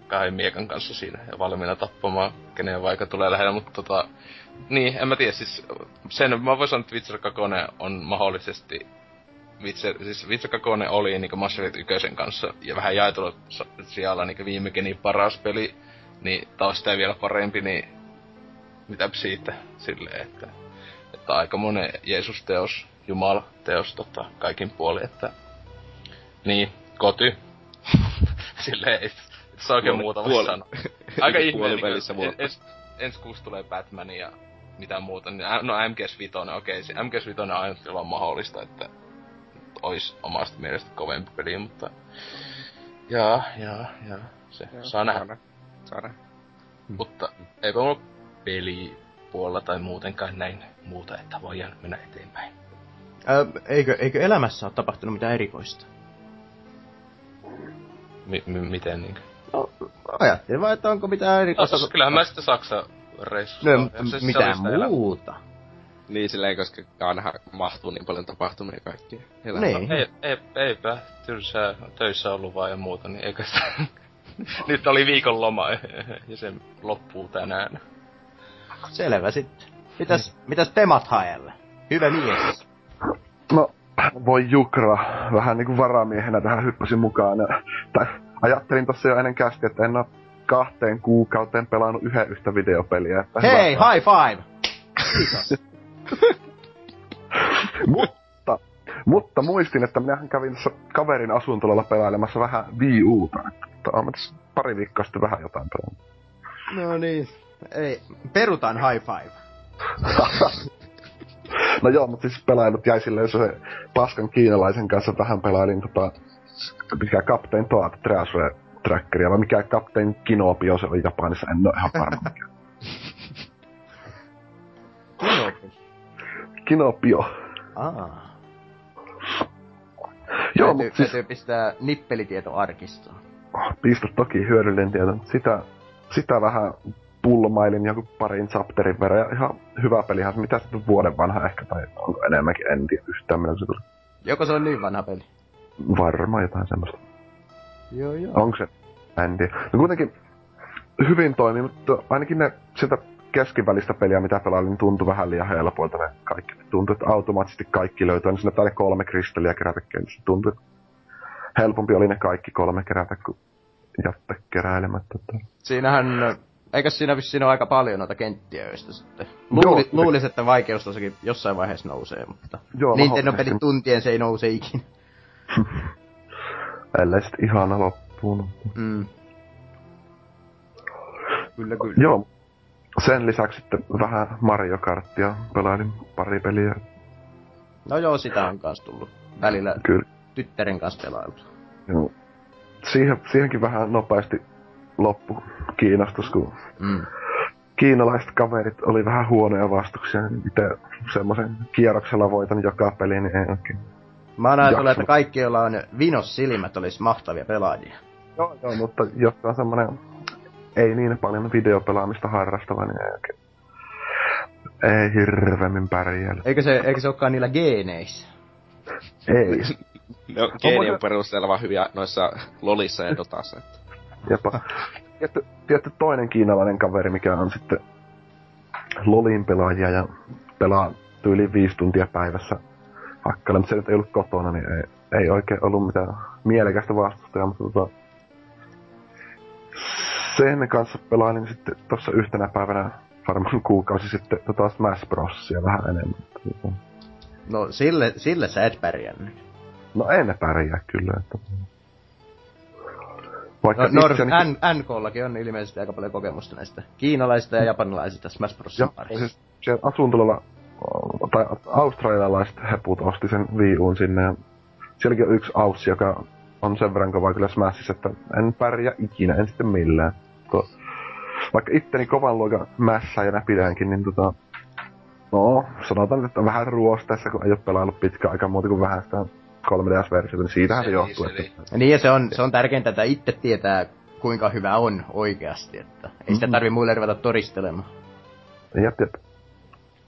kahden miekan kanssa siinä ja valmiina tappamaan, kenen vaikka tulee lähellä, mutta tota, niin, en mä tiedä, siis sen mä voin sanoa, että Witcher 2 on mahdollisesti Witcher, siis Witcher 2 oli niinku Mass Effect 1 kanssa ja vähän jaetulla siellä niinku viime geni paras peli, niin taas sitä vielä parempi, niin mitä siitä silleen, että, että aika monen Jeesus-teos, Jumal-teos tota, kaikin puoli, että niin, koty. silleen ei saa oikein muuta voi sanoa. Aika ihmeen, niin, ens, ensi kuussa tulee Batman ja mitä muuta. Niin, no MGS 5, okei, se MGS 5 on aina on mahdollista, että olisi omasta mielestä kovempi peli, mutta... Jaa, jaa, jaa. Se jaa, saa nähdä. Saa nähdä. Mutta eipä mulla peli puolella tai muutenkaan näin muuta, että voidaan mennä eteenpäin. Ää, eikö, eikö elämässä ole tapahtunut mitään erikoista? M- m- miten niinkö? No, ajattelin vaan, että onko mitään erikoista. No, kyllähän mä sitten Saksa reissu. No, se, mitään muuta. Elä. Niin silleen, koska aina mahtuu niin paljon tapahtumia kaikkia. Niin. No, ei, ei, eipä tylsää töissä ollut vaan ja muuta, niin eikö sitä... Nyt oli viikon loma ja se loppuu tänään. Selvä sitten. Mitäs, mm. mitäs temat haelle? Hyvä mies. No, voi Jukra. Vähän niinku varamiehenä tähän hyppäsin mukaan. Tai ajattelin tossa jo ennen kästi, että en oo kahteen kuukauteen pelannut yhden yhtä videopeliä. Että Hei, hyvä. high five! Mutta, mutta muistin, että minähän kävin kaverin asuntolalla pelailemassa vähän Wii Uta. Mutta olen tässä pari viikkoa sitten vähän jotain pelannut. No niin. Ei, perutaan high five. no joo, mutta siis pelailut jäi silleen se paskan kiinalaisen kanssa vähän pelailin tota, mikä Captain Toad Treasure Trackeria, vai mikä Captain Kinopio se oli Japanissa, en ole ihan varma mikä. Kinopio? Kinopio. Aa. Joo, täytyy, siis... täytyy pistää nippelitietoarkistoon. Pisto toki hyödyllinen tieto, mutta sitä, sitä vähän pulmailin joku parin chapterin verran. Ja ihan hyvä pelihän, mitä se vuoden vanha ehkä, tai onko enemmänkin, en tiedä yhtään milloin se tuli. Joko se on niin vanha peli? Varmaan jotain semmoista. Joo, joo. Onko se? En tiedä. No kuitenkin hyvin toimii, mutta ainakin ne sieltä keskivälistä peliä, mitä pelailin, niin tuntui vähän liian helpoilta ne kaikki. Tuntui, että automaattisesti kaikki löytyy. Niin sinne tai kolme kristallia kerätä Se tuntui, että helpompi oli ne kaikki kolme kerätä kuin jättä keräilemättä. Siinähän, eikö siinä vissiin ole aika paljon noita kenttiä, joista sitten luuli, Joo, luulisi, että vaikeus tosikin jossain vaiheessa nousee, mutta Joo, Nintendo pelit tuntien se ei nouse ikinä. Ellei sitten ihana loppuun. Mm. Kyllä, kyllä. Joo. Sen lisäksi sitten vähän Mario Karttia pelailin pari peliä. No joo, sitä on kans tullut välillä kyllä. tyttären kanssa pelailtu. Joo. Siihen, siihenkin vähän nopeasti loppu kiinnostus, kun mm. kiinalaiset kaverit oli vähän huonoja vastuksia. Itse semmoisen kierroksella voitan joka peli, niin ei oikein Mä oon ajatellut, että kaikki, joilla on vinos silmät, olisi mahtavia pelaajia. Joo, joo, mutta jotka on semmonen ei niin paljon videopelaamista harrastava, niin ei oikein. Ei hirveämmin pärjäällä. Eikö se, eikö se olekaan niillä geeneissä? Ei. no, geenien perusteella vaan hyviä noissa lolissa ja dotassa. Että. Jopa. Tietty, tietty toinen kiinalainen kaveri, mikä on sitten lolin pelaajia ja pelaa yli viisi tuntia päivässä hakkalla, mutta se nyt ei ollut kotona, niin ei, ei oikein ollut mitään mielekästä vastustajaa, mutta tota, sen kanssa pelailin sitten tuossa yhtenä päivänä varmaan kuukausi sitten tota Smash Brosia vähän enemmän. No sille, sille sä et pärjännyt. No en pärjää kyllä, että... Vaikka no, North, itseäni... N, NKllakin on ilmeisesti aika paljon kokemusta näistä kiinalaisista ja japanilaisista Smash Bros. Joo, siis siellä asuntololla tai australialaiset heput osti sen Wii Uun sinne ja sielläkin on yksi Aus, joka on sen verran kova kyllä Smashissa, että en pärjää ikinä, en sitten millään. Ko, vaikka itteni kovan luokan mässäjänä pidänkin, niin tota... No, sanotaan, että on vähän ruosteessa, kun ei ole pelaillut pitkään aikaa muuta kuin vähän sitä 3DS-versiota, niin siitähän se, se johtuu. Että... Niin, ja se on, se on tärkeintä, että itse tietää, kuinka hyvä on oikeasti, että ei sitä tarvi muille ruveta todistelemaan. Jep, jep.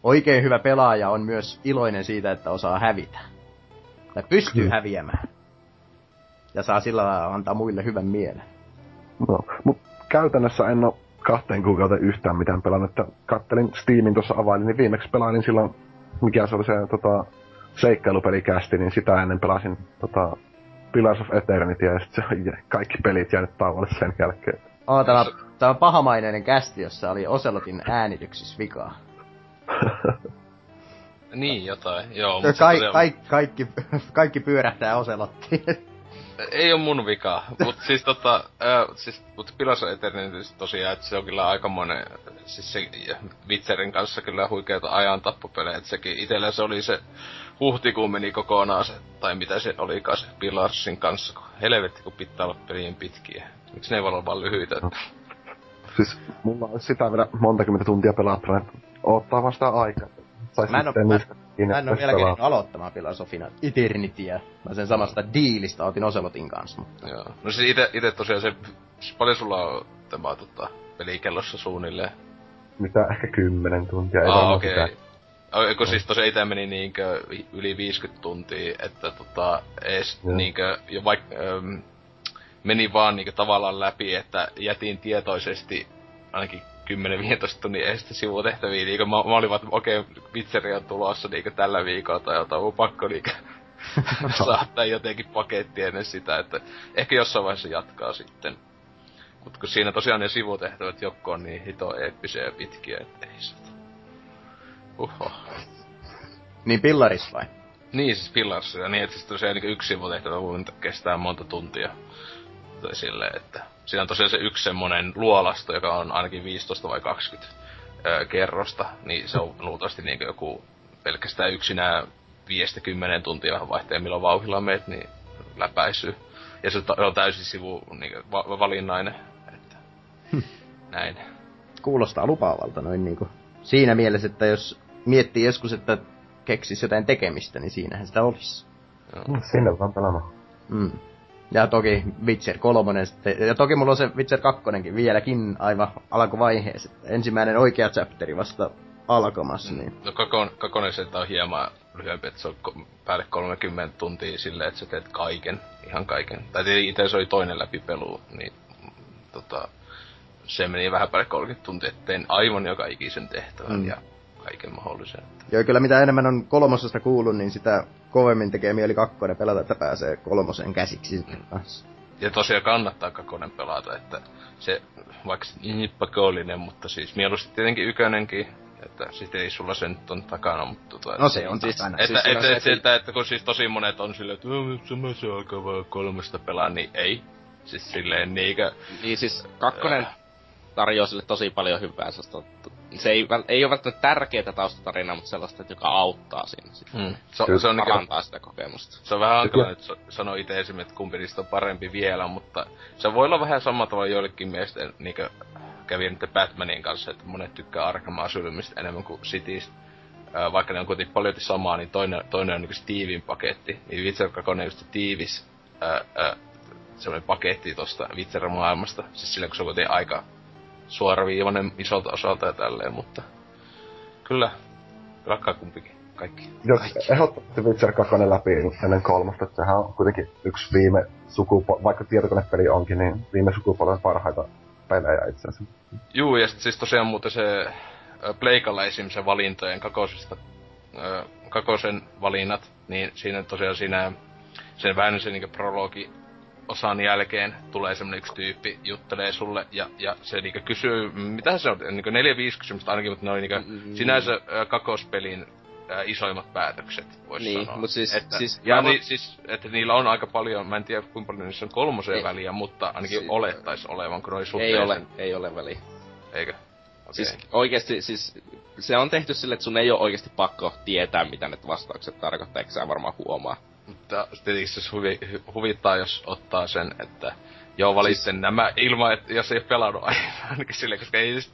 Oikein hyvä pelaaja on myös iloinen siitä, että osaa hävitä. Tai pystyy hmm. häviämään. Ja saa sillä antaa muille hyvän mielen. No, mutta käytännössä en ole kahteen kuukauteen yhtään mitään pelannut. Että kattelin Steamin tuossa availin, niin viimeksi pelailin silloin, mikä se oli se tota, seikkailupelikästi, niin sitä ennen pelasin tota, Pillars of Eternity ja sitten kaikki pelit jäänyt tauolle sen jälkeen. Oh, tämä, tämä on pahamaineinen kästi, jossa oli Oselotin äänityksissä vikaa. niin, jotain, joo. Mutta Ka- ka- kaikki, kaikki, kaikki pyörähtää Oselottiin ei ole mun vika, mutta siis tota, äh, siis, mut Pillars of Eternity tosiaan, että se on kyllä aikamoinen, siis se Witcherin kanssa kyllä huikeita ajan tappopelejä, että sekin itellä se oli se huhtikuun meni kokonaan se, tai mitä se olikaan se Pillarsin kanssa, kun helvetti kun pitää olla pelien pitkiä. Miksi ne ei voi olla vaan lyhyitä? No. Siis mulla on sitä vielä monta kymmentä tuntia pelattuna, ottaa vasta aikaa. Mä en, oo, mä, mä en oo vielä aloittamaan Filosofina Eternityä. Mä sen samasta diilistä otin Oselotin kanssa. Mutta... Joo. No siis ite, ite tosiaan se, paljon sulla on tämä tota, pelikellossa suunnilleen? Mitä, ehkä kymmenen tuntia, ei ah, okei. Okay. Kun siis tosiaan ite meni niinkö yli 50 tuntia, että tota, ees niinkö, jo vaik, ähm, meni vaan niinkö tavallaan läpi, että jätin tietoisesti ainakin 10-15 tunnin edestä sivutehtäviä, niinku mä, mä olin vaan, että okei, okay, pizzeri on tulossa niinku tällä viikolla tai jotain, mun pakko niinku saattaa jotenkin paketti ennen sitä, että ehkä jossain vaiheessa jatkaa sitten. Mut kun siinä tosiaan ne sivutehtävät jokko on niin hito eeppisiä ja pitkiä, että ei sitä. Uho. Niin pillaris vai? Niin, siis pillarissa. Niin, että siis tosiaan niin yksi sivutehtävä voi kestää monta tuntia. Tai silleen, että siinä on tosiaan se yksi semmonen luolasto, joka on ainakin 15 vai 20 öö, kerrosta, niin se on luultavasti niin joku pelkästään yksinään 5-10 tuntia vähän vaihteen milloin vauhilla meet, niin läpäisyy. Ja se on täysin sivu niin va- valinnainen, että hm. näin. Kuulostaa lupaavalta noin niinku. Siinä mielessä, että jos miettii joskus, että keksis jotain tekemistä, niin siinähän sitä olisi. Joo. Sinne vaan pelaamaan. Mm. Ja toki Witcher 3 sitten, ja toki mulla on se Witcher 2 vieläkin aivan alkuvaiheessa. Ensimmäinen oikea chapteri vasta alkamassa, niin... No kakon, kakonen se on hieman lyhyempi, että se on päälle 30 tuntia silleen, että sä teet kaiken, ihan kaiken. Tai itse se oli toinen läpipelu, niin tota, se meni vähän päälle 30 tuntia, että tein aivan joka ikisen tehtävän mm. ja kaiken mahdollisen. Joo, kyllä mitä enemmän on kolmosesta kuullut, niin sitä kovemmin tekee mieli kakkonen pelata, että pääsee kolmoseen käsiksi mm. Ja tosiaan kannattaa kakkonen pelata, että se, vaikka niin pakollinen, mutta siis mieluusti tietenkin ykönenkin, että sit ei sulla sen on takana, mutta tota, No se on siis, takana. Että, Siis että, se- että, että, että, kun siis tosi monet on silleen, että "Öö, se alkaa vaan kolmesta pelaa, niin ei. Siis silleen niinkö... Niin siis kakkonen tarjoaa sille tosi paljon hyvää. sellaista- Se ei, ei ole välttämättä tärkeää taustatarinaa, mutta sellaista, että joka auttaa siinä. Sit. Mm. Se, Kyllä. se, on niinkö, Parantaa sitä kokemusta. se on vähän hankala nyt sanoa itse esimerkiksi, että kumpi niistä on parempi vielä, mutta se voi olla vähän samalla tavalla joillekin mielestä, niinkö kävi nyt Batmanin kanssa, että monet tykkää Arkham Asylumista enemmän kuin Cities. Ää, vaikka ne on kuitenkin paljon samaa, niin toinen, toinen on niinku Steven paketti. Niin Witcher 2 on just tiivis ää, ää, semmoinen paketti tosta Witcher-maailmasta. Siis sillä kun se on kuitenkin aika suoraviivainen isolta osalta ja tälleen, mutta kyllä, rakkaa kumpikin. Kaikki. Jos ehdottomasti Witcher 2 läpi ennen kolmosta, että sehän on kuitenkin yksi viime sukupuolta, vaikka tietokonepeli onkin, niin viime sukupolven parhaita pelejä itse asiassa. Juu, ja sit siis tosiaan muuten se Pleikalla esim. se valintojen kakosesta, ö, kakosen valinnat, niin siinä tosiaan siinä sen vähän sen niinku prologi osan jälkeen tulee semmonen yksi tyyppi, juttelee sulle, ja, ja se niinku kysyy, mitä se on, niinku neljä viisi kysymystä ainakin, mutta ne oli niinku Mm. sinänsä kakospelin isoimmat päätökset, vois Niin, sanoa. mut siis- että, siis ja niin, siis, että niillä on aika paljon, mä en tiedä kuinka paljon niissä on kolmoseen Ei. väliä, mutta ainakin Si- olettais olevan, kun ne Ei ole, ei ole väliä. eikö? Okay. Siis oikeesti, siis se on tehty sille, että sun ei ole oikeasti pakko tietää, mitä ne vastaukset tarkoittaa, eikö sä varmaan huomaa. Mutta tietenkin se huvi, hu- huvittaa, jos ottaa sen, että joo, valitsen siis... nämä ilman, että jos ei ole pelannut ainakin silleen, koska ei just,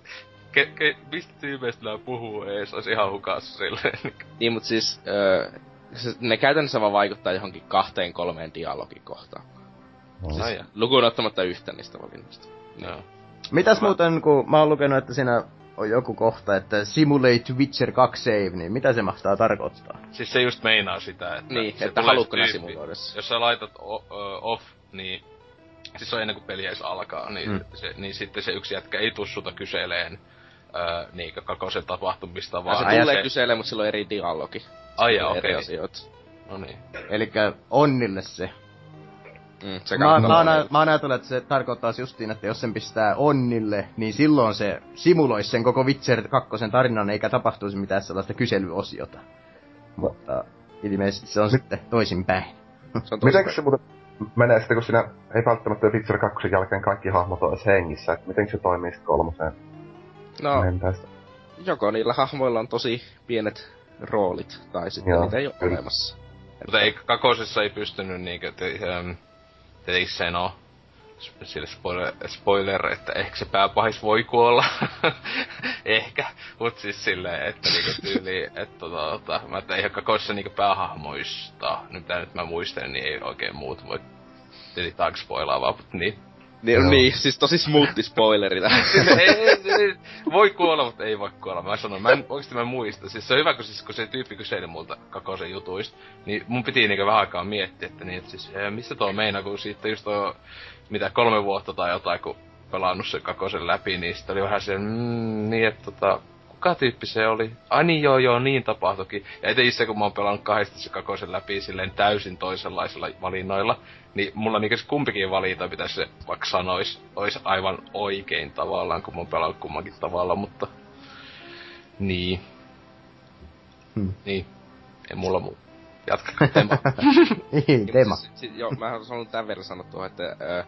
ke, ke, mistä tyypeistä nämä puhuu ees, olisi ihan hukassa silleen. Niin, mut siis öö, se, ne käytännössä vaan vaikuttaa johonkin kahteen kolmeen dialogikohtaan. Siis, Ai ja. Lukuun ottamatta yhtä niistä valinnoista. Joo. Mitäs muuten, kun mä oon lukenut, että siinä on joku kohta, että Simulate Witcher 2 save, niin mitä se mahtaa tarkoittaa? Siis se just meinaa sitä, että... Niin, se että se simuloida se? Jos sä laitat o, off, niin... Siis se on ennen kuin peli edes alkaa, niin, Mm. se, niin sitten se yksi jätkä ei tuu sulta kyseleen öö, niinkö kakosen tapahtumista, Ja vaan... se ja tulee se- kyselemään, mutta sillä on eri dialogi. Ai ja, Eri okei. asioita. No niin. Elikkä onnille se. Mm, se Mä, mä, oon, mä oon ajatellut, että se tarkoittaa justiin, että jos sen pistää onnille, niin silloin se simuloisi sen koko Witcher 2 tarinan, eikä tapahtuisi mitään sellaista kyselyosiota. Mutta ilmeisesti se on sitten toisinpäin. se on Miten se muuten menee sitten, kun siinä ei välttämättä Witcher 2 jälkeen kaikki hahmot edes hengissä, että miten se toimii sitten kolmoseen No, mentäessä? joko niillä hahmoilla on tosi pienet roolit, tai sitten Joo, niitä ei ole kyllä. olemassa. Mutta ei, kakosessa ei pystynyt niinkö, te, ähm, tietenkin sen on sille spoiler, spoiler, että ehkä se pääpahis voi kuolla. ehkä. Mut siis silleen, että niinku tyyli, että tota, tota, mä että eihän kakosessa niinku päähahmoista, nyt mitä nyt mä muistelen, niin ei oikein muut voi tietenkin taak spoilaavaa, mutta niin. Niin, Joo. niin, siis tosi smoothi spoileri tähän. ei, ei, ei, voi kuolla, mutta ei voi kuolla. Mä sanon, mä en, oikeesti mä en muista. Siis se on hyvä, kun, siis, kun se tyyppi kyseli multa kakosen jutuista, niin mun piti niinku vähän aikaa miettiä, että niin, että siis, eh, missä tuo meinaa, kun siitä just on, mitä kolme vuotta tai jotain, kun pelannut sen kakosen läpi, niin sitten oli vähän se, mm, niin että tota, kuka tyyppi se oli? Ai niin joo joo, niin tapahtuikin. Ja itse kun mä oon pelannut kahdesti se kakosen läpi silleen täysin toisenlaisilla valinnoilla, niin mulla se kumpikin valinta pitäisi se, vaikka sanois, ois aivan oikein tavallaan, kun mä oon pelannut kummankin tavalla, mutta... Niin. Hmm. Niin. Ei mulla muu. Jatka. Tempo. niin, Teema. Siis, siis, joo, mä haluan tämän verran sanoa tuohon, että ö,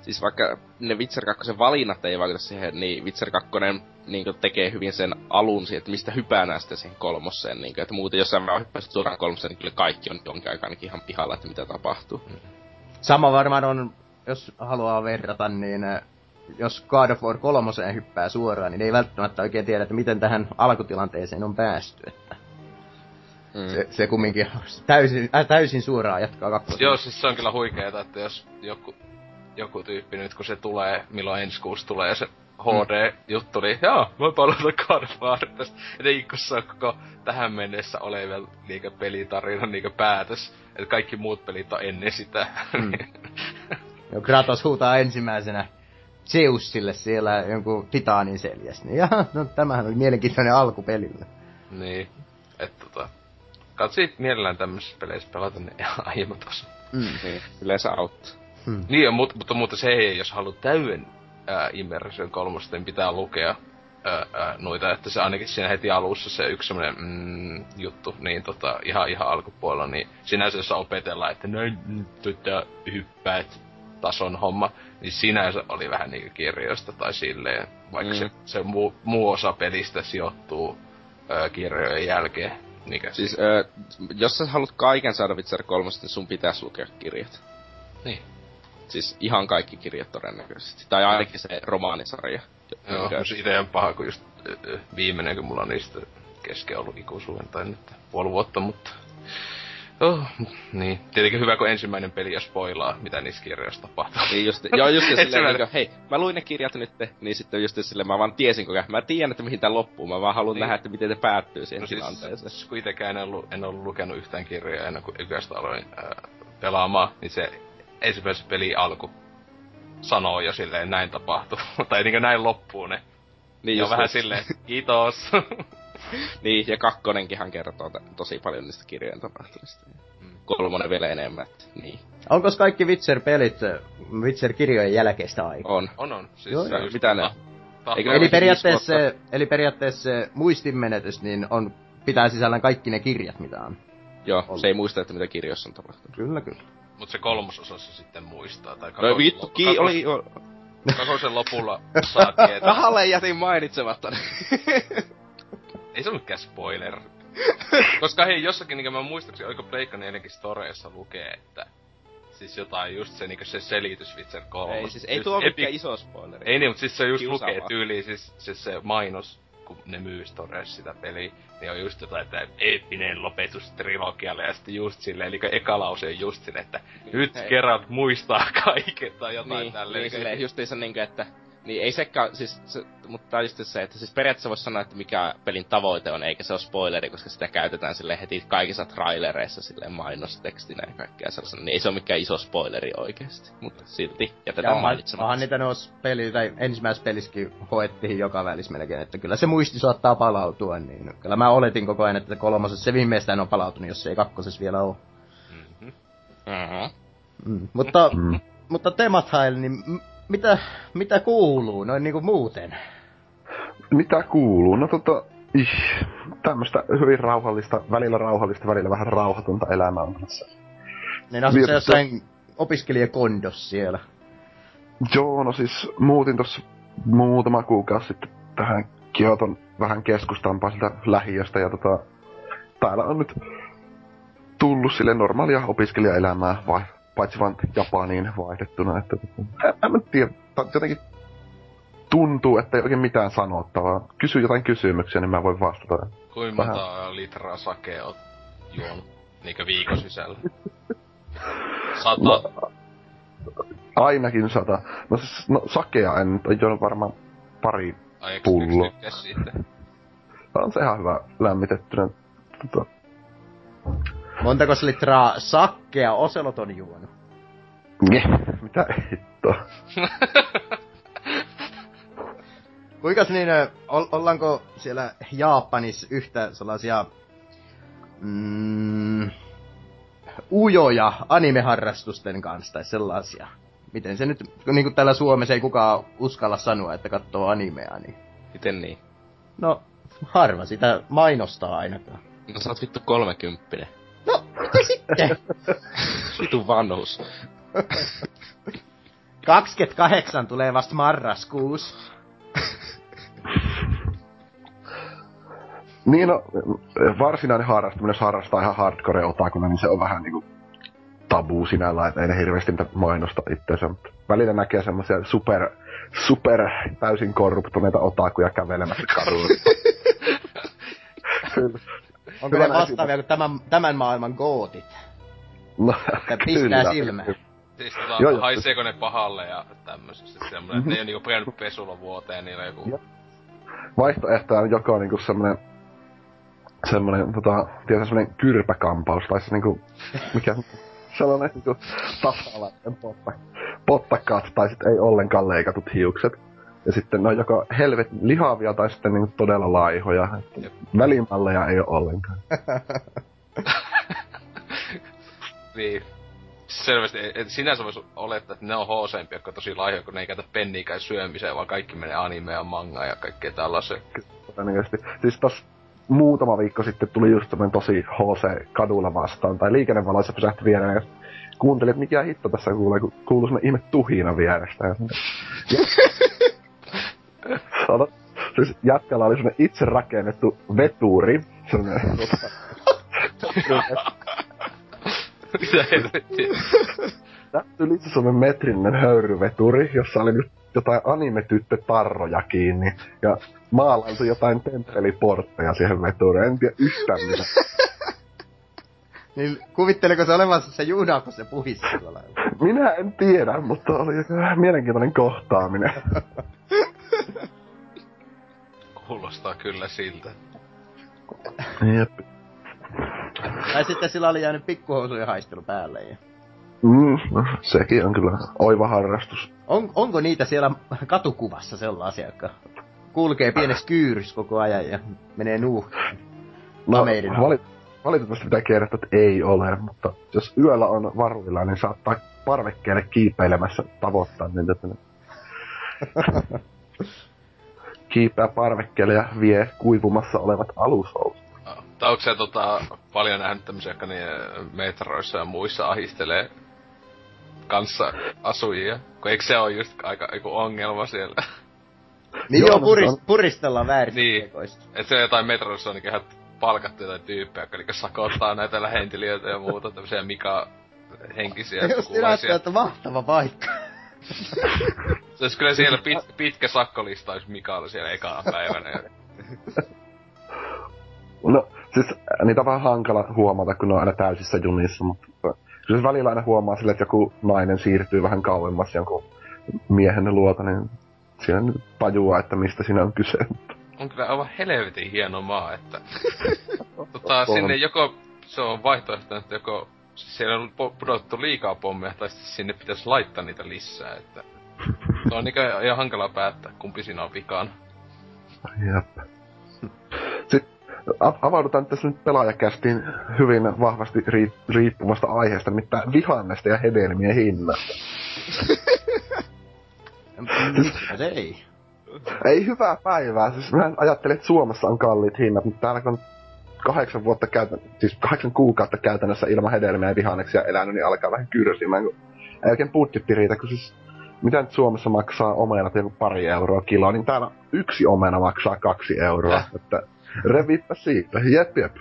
siis vaikka ne Witcher 2 valinnat ei vaikuta siihen, niin Witcher 2 niin tekee hyvin sen alun siihen, että mistä hypää sitten siihen kolmoseen. Niin että muuten jos sä hyppäisit suoraan kolmoseen, niin kyllä kaikki on jonkin aikaa ainakin ihan pihalla, että mitä tapahtuu. Sama varmaan on, jos haluaa verrata, niin äh, jos God of War kolmoseen hyppää suoraan, niin ei välttämättä oikein tiedä, että miten tähän alkutilanteeseen on päästy. Että Mm. Se, se kumminkin täysin, äh, täysin suoraan jatkaa kakkosen. Joo, siis se on kyllä huikeeta, että jos joku, joku tyyppi nyt kun se tulee, milloin ensi kuussa tulee se HD-juttu, niin joo, voi palata God tästä. Et ei koko tähän mennessä oleva niinkö pelitarina niinkö päätös. Että kaikki muut pelit on ennen sitä. Mm. Joo, Kratos huutaa ensimmäisenä Zeusille siellä jonkun titaanin seljäs. Niin jaha, no tämähän oli mielenkiintoinen alku pelille. Niin, että tota... Katsit mielellään tämmöisissä peleissä pelata ne aiemmat osat. Mm. Niin, yleensä auttaa. Hmm. Niin, mutta, mutta, mutta se ei, jos haluat täyden ää, Immersion kolmosta, niin pitää lukea noita, että se ainakin siinä heti alussa se yksi semmonen mm, juttu, niin tota, ihan, ihan alkupuolella, niin sinänsä jos opetellaan, että näin tota, hyppäät tason homma, niin sinänsä oli vähän niinku kirjoista tai silleen, vaikka mm. se, se muu, muu osa pelistä sijoittuu ää, kirjojen jälkeen. Mikä siis, ää, jos sä haluat kaiken saada Witcher 3, niin sun pitäisi lukea kirjat. Niin. Siis ihan kaikki kirjat todennäköisesti. Tai ainakin se romaanisarja. Joo, no se ite on paha, kun just viimeinen, kun mulla on niistä kesken ollut ikuisuuden tai nyt puoli vuotta, mutta... Oh, niin. Tietenkin hyvä, kun ensimmäinen peli jo spoilaa, mitä niissä kirjoissa tapahtuu. Niin just, joo, just silleen, niin hei, mä luin ne kirjat nyt, niin sitten just silleen, mä vaan tiesin koko Mä tiedän, että mihin tää loppuu, mä vaan haluan niin. nähdä, että miten te päättyy siihen no siis, tilanteeseen. Siis, kun itekään en ollut, en ollut lukenut yhtään kirjaa ennen kuin yköstä aloin ää, pelaamaan, niin se ensimmäisen peli alku sanoo jo silleen, näin tapahtuu. tai niinkö näin loppuu ne. Niin on vähän silleen, kiitos. niin, ja kakkonenkinhan kertoo t- tosi paljon niistä kirjojen tapahtumista. Mm. Kolmonen vielä enemmän, että, niin. Onko kaikki Witcher-pelit Witcher-kirjojen jälkeistä aikaa? On. On, on. Siis Joo, joo. Mitä ne Eikö eli, periaatteessa eli periaatteessa muistinmenetys niin on, pitää sisällään kaikki ne kirjat, mitä on. Joo, ollut. se ei muista, että mitä kirjoissa on tapahtunut. Kyllä, kyllä. Mut se kolmososassa sitten muistaa. Tai no vittu, ki- kakos, oli... Kakosen lopulla saa tietää. Rahalle jätin mainitsematta. Ei se mikään spoiler. Koska hei, jossakin, niin mä muistaakseni, oliko Pleikka 4 storeissa lukee, että siis jotain just se, niinku se selitys Witcher 3. Ei, siis ei tuo epi... mikään iso spoileri. Ei niin, mutta siis se just Kiusaava. lukee tyyliin, siis, siis se mainos, kun ne myy storeissa sitä peliä, niin on just jotain, että eeppinen lopetus trilogialle, ja sitten just silleen, eli eka lause on just silleen, että niin, nyt hei. kerran muistaa kaiken, tai jotain niin, tälleen. Niin, silleen justiinsa niinkö, että niin ei sekään, siis, se, mutta just se, että siis periaatteessa voisi sanoa, että mikä pelin tavoite on, eikä se ole spoileri, koska sitä käytetään sille heti kaikissa trailereissa sille mainostekstinä ja kaikkea sellaisena, niin ei se ole mikään iso spoileri oikeesti, mutta silti jätetään mainitsematta. Onhan niitä noissa peli, tai ensimmäisessä pelissäkin hoettiin joka välissä melkein, että kyllä se muisti saattaa palautua, niin kyllä mä oletin koko ajan, että kolmosessa se viimeistään on palautunut, jos se ei kakkosessa vielä ole. Mm-hmm. Uh-huh. Mm, mutta, mm. mutta Temathail, niin mitä, mitä kuuluu noin niinku muuten? Mitä kuuluu? No tota, ih, tämmöstä hyvin rauhallista, välillä rauhallista, välillä vähän rauhatonta elämää on tässä. Niin asut se jossain opiskelijakondos siellä? Joo, no siis muutin tossa muutama kuukausi sitten tähän Kioton vähän keskustampaa siltä lähiöstä ja tota, täällä on nyt tullut sille normaalia opiskelijaelämää vai paitsi vaan Japaniin vaihdettuna, että en, en tiedä, jotenkin tuntuu, että ei oikein mitään sanottavaa. Kysy jotain kysymyksiä, niin mä voin vastata. Kuinka monta litraa sakea oot juonut niinkö viikon sisällä? Sata? No, ainakin sata. No siis, no sakea en nyt juonut varmaan pari Ai, pulloa. On se ihan hyvä lämmitettynä. Tota, Montako litraa sakkea Oselot on juonut? Ne, mitä hittoa? Kuinkas niin, o- ollaanko siellä Japanissa yhtä sellaisia mm, ujoja animeharrastusten kanssa tai sellaisia? Miten se nyt, niin kuin täällä Suomessa ei kukaan uskalla sanoa, että katsoo animea, niin... Miten niin? No, harva sitä mainostaa ainakaan. No sä oot vittu kolmekymppinen. No, mitä sitten? Vitu vanhus. 28 tulee vasta marraskuus. niin no, varsinainen harrastaminen, jos harrastaa ihan hardcore otakuna, niin se on vähän niinku tabu sinällä, että ei ne hirveästi mitä mainosta itseensä, mutta välillä näkee semmoisia super, super täysin korruptuneita otakuja kävelemässä kadulla. Onko ne Hyvänä vastaavia kuin tämän, tämän maailman gootit? No, Että pistää silmään. Siis tota, Joo, joo. haiseeko ne pahalle ja tämmöisestä semmonen, että ne ei oo niinku pärjännyt pesulla vuoteen, niillä on joku... Joo. Vaihtoehtoja on joko niinku semmonen semmonen, tota, tiedätkö, semmonen kyrpäkampaus, tai se niinku, mikä sellainen niinku tasalainen potta, pottakat, tai sitten ei ollenkaan leikatut hiukset. Ja sitten ne on joko helvet lihavia tai sitten niinku todella laihoja. Välimalleja ei ole ollenkaan. Niin. Selvästi, et sinänsä vois olettaa, että ne on hooseempia, jotka on tosi laihoja, kun ne ei käytä penniikään syömiseen, vaan kaikki menee anime ja manga ja kaikkea. Todennäköisesti. Siis tos muutama viikko sitten tuli just semmonen tosi HC kadulla vastaan, tai liikennevaloissa pysähtyi viereen, ja kuuntelin, että mikä hitto tässä kuulee, kun kuuluu semmonen ihme tuhina vierestä. Ja Sano, siis jätkällä oli semmonen itse rakennettu veturi, semmonen Mitä helvettiä? Tästä yli semmonen metrinen höyryveturi, jossa oli nyt jotain anime-tyttö-tarroja kiinni, ja maalailtu jotain temppeliportteja siihen veturiin. En tiedä yhtään mitä. Niin kuvitteliko se olevansa se juna, kun se puhisi? Minä en tiedä, mutta oli mielenkiintoinen kohtaaminen. Kuulostaa kyllä siltä. Jep. Tai sitten sillä oli jäänyt pikkuhousujen haistelu päälle. Ja... Mm, no, sekin on kyllä oiva harrastus. On, onko niitä siellä katukuvassa sellaisia, jotka kulkee pienessä kyyrys koko ajan ja menee nuuhkaan? No, vali- valitettavasti pitää kertoa, että ei ole, mutta jos yöllä on varuilla, niin saattaa parvekkeelle kiipeilemässä tavoittaa niitä. Että kiipeää parvekkeelle ja vie kuivumassa olevat alushousut. Tai onko se tota, paljon nähnyt tämmöisiä, jotka niin metroissa ja muissa ahistelee kanssa asujia? Kun eikö se ole just aika joku ongelma siellä? Niin Joo, no, puris, se on- puristellaan vääristä Niin. tekoista. Et se jotain metroissa on ihan palkattu jotain tyyppejä, jotka niinku sakottaa näitä lähentelijöitä ja muuta, tämmöisiä Mika henkisiä Just näyttää, että mahtava paikka. Se olisi kyllä siellä pit, pitkä sakkolista, jos Mika oli siellä ekana päivänä. No, siis äh, niitä on vähän hankala huomata, kun ne on aina täysissä junissa, mutta äh, kyllä se välillä aina huomaa sille, että joku nainen siirtyy vähän kauemmas jonkun miehen luota, niin siinä nyt tajuaa, että mistä siinä on kyse. On kyllä aivan helvetin hieno maa, että... tota, sinne joko... Se on vaihtoehto, että joko siellä on pudottu liikaa pommeja, tai sitten sinne pitäisi laittaa niitä lisää, että... Se on niinku ihan hankala päättää, kumpi siinä on vikana. Jep. Sitten avaudutaan tässä nyt pelaajakästiin hyvin vahvasti ri- riippuvasta aiheesta, nimittäin vihannesta ja hedelmien hinnasta. Se ei? Ei hyvää päivää. Siis mä ajattelin, että Suomessa on kalliit hinnat, mutta täällä kun on kahdeksan vuotta käytän, siis kahdeksan kuukautta käytännössä ilman hedelmiä ja vihanneksia elänyt, niin alkaa vähän kyrsimään, kun ei oikein budjetti riitä, kun siis mitä nyt Suomessa maksaa omenat joku pari euroa kilo, niin täällä yksi omena maksaa kaksi euroa, Häh? että revipä siitä, jep jep.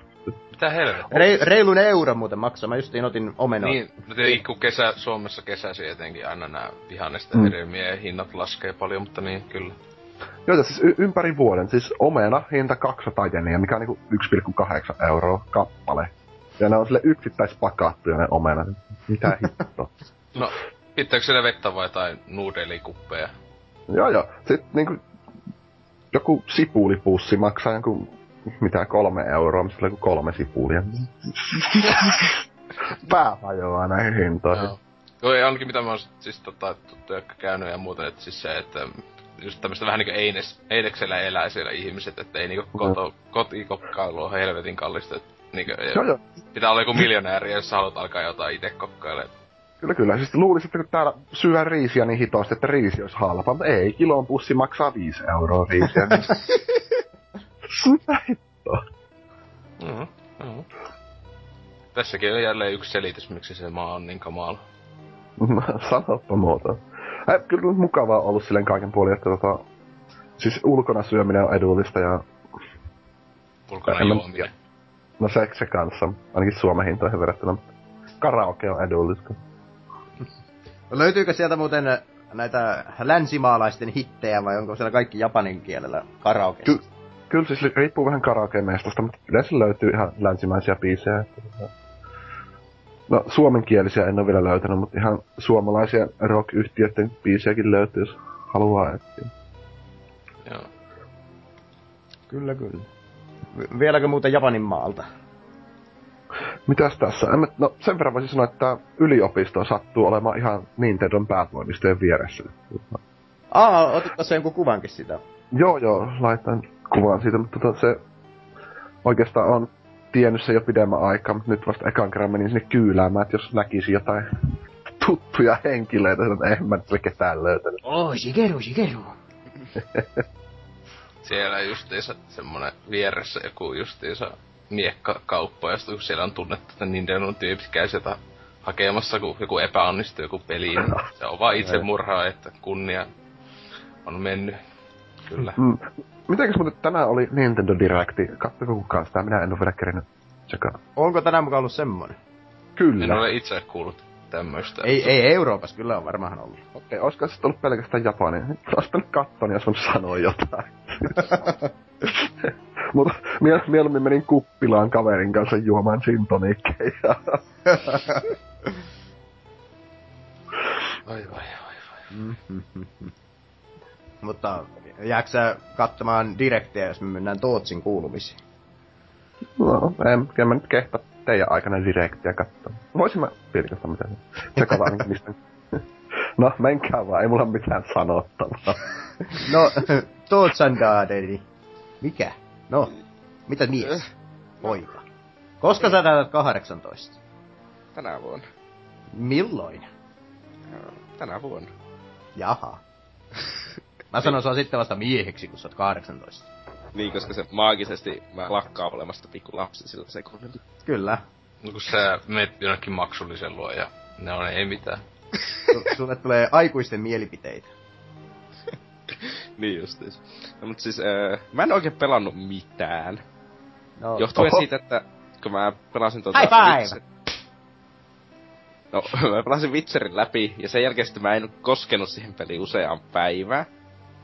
Mitä helvettiä? Re, reilun euro muuten maksaa. Mä justiin otin omenoa. Niin, no tietenkin kun kesä, Suomessa kesäsi etenkin aina nämä vihannesten Mm. hedelmien hinnat laskee paljon, mutta niin, kyllä. Joo, siis y- ympäri vuoden, siis omena hinta 200 jeniä, mikä on niinku 1,8 euroa kappale. Ja ne on sille yksittäispakattuja ne omenat. Mitä hittoa. No, pitääkö siellä vettä vai jotain nuudelikuppeja? Joo, joo. Sitten niinku joku sipulipussi maksaa joku mitä kolme euroa, missä on joku kolme sipulia. Pää hajoaa näihin hintoihin. Joo. Joo, ja ainakin mitä mä oon sit siis tota, tuttuja, jotka käynyt ja muuten, että siis se, että just tämmöistä vähän niinku eines, eineksellä elää siellä ihmiset, että ei niinku koto, kotikokailu on helvetin kallista. Et, niinku, Joo, joo. pitää olla joku miljonääri, jos sä haluat alkaa jotain itse kokkailemaan. Kyllä, kyllä. Siis luulisin, että kun täällä syö riisiä niin hitoasti, että riisi olisi halpa, mutta ei, kilon pussi maksaa 5 euroa riisiä. Niin... Mitä hittoa? Mm-hmm. Mm-hmm. Tässäkin on jälleen yksi selitys, miksi se maa on niin kamala. Sanoppa muuta. Äh, kyllä on mukavaa ollut silleen kaiken puolin, että tota, siis ulkona syöminen on edullista ja Ulkona juominen. no se, se kanssa, ainakin Suomen hintoihin verrattuna. Karaoke on edullista. Löytyykö sieltä muuten näitä länsimaalaisten hittejä vai onko siellä kaikki japanin kielellä karaoke? Ky- kyllä siis riippuu vähän karaoke-mestasta, mutta yleensä löytyy ihan länsimaisia biisejä. No, suomenkielisiä en ole vielä löytänyt, mutta ihan suomalaisia rock-yhtiöiden biisejäkin löytyy, jos haluaa etsiä. Joo. Kyllä, kyllä. V- vieläkö muuten Japanin maalta? Mitäs tässä? En, mä- no sen verran voisin sanoa, että yliopisto sattuu olemaan ihan Nintendon päätoimistojen vieressä. Aa, otit tässä jonkun kuvankin sitä. Joo, joo, laitan kuvan siitä, mutta tota, se oikeastaan on tiennyt se jo pidemmän aikaa, mutta nyt vasta ekan kerran menin sinne kyyläämään, että jos näkisi jotain tuttuja henkilöitä, että en mä nyt ketään löytänyt. Oh, Shigeru, Shigeru. Siellä justiinsa semmonen vieressä joku justiinsa miekkakauppa, ja sitten kun siellä on tunnettu, että Nintendo tyypit käy sieltä hakemassa, kun joku epäonnistuu joku peli, niin se on vaan itse murhaa, että kunnia on mennyt. Kyllä. Mm. Mitenkäs muuten tänään oli Nintendo Directi? Katsoko kukaan sitä? Minä en ole vielä kerinyt. Onko tänään mukaan ollut semmonen? Kyllä. En ole itse kuullut tämmöistä. Ei, ei Euroopassa kyllä on varmaan ollut. Okei, olisiko se ollut pelkästään Japani? Olisi nyt jos on sanoa jotain. Mutta miel- mieluummin menin kuppilaan kaverin kanssa juomaan sintonikkeja. Vai vai vai vai. Mutta jääkö sä katsomaan direktiä, jos me mennään Tootsin kuulumisiin? no, en, en mä nyt kehtä teidän aikana direktiä katsoa. Voisin mä pilkasta mitä tsekata ainakin mistä. No, menkää vaan, ei mulla mitään sanottavaa. No, Tootsandaadeni. Mikä? No, mitä mies? Poika. Koska sä täytät 18? Tänä vuonna. Milloin? Joo, Tänä vuonna. Jaha. Mä sanon sua sitten vasta mieheksi, kun sä oot 18. Niin, koska se maagisesti mä lakkaan olemasta pikku lapsi sillä sekunnilla. Kyllä. No kun sä menet jonnekin maksullisen luo ja ne on ei mitään. Su- Sulle tulee aikuisten mielipiteitä. niin justiis. No, mut siis, äh, mä en oikein pelannut mitään. No, Johtuen Oho. siitä, että kun mä pelasin tuota... High five! Witcher- No, mä pelasin Witcherin läpi, ja sen jälkeen sitten mä en koskenut siihen peliin useaan päivään.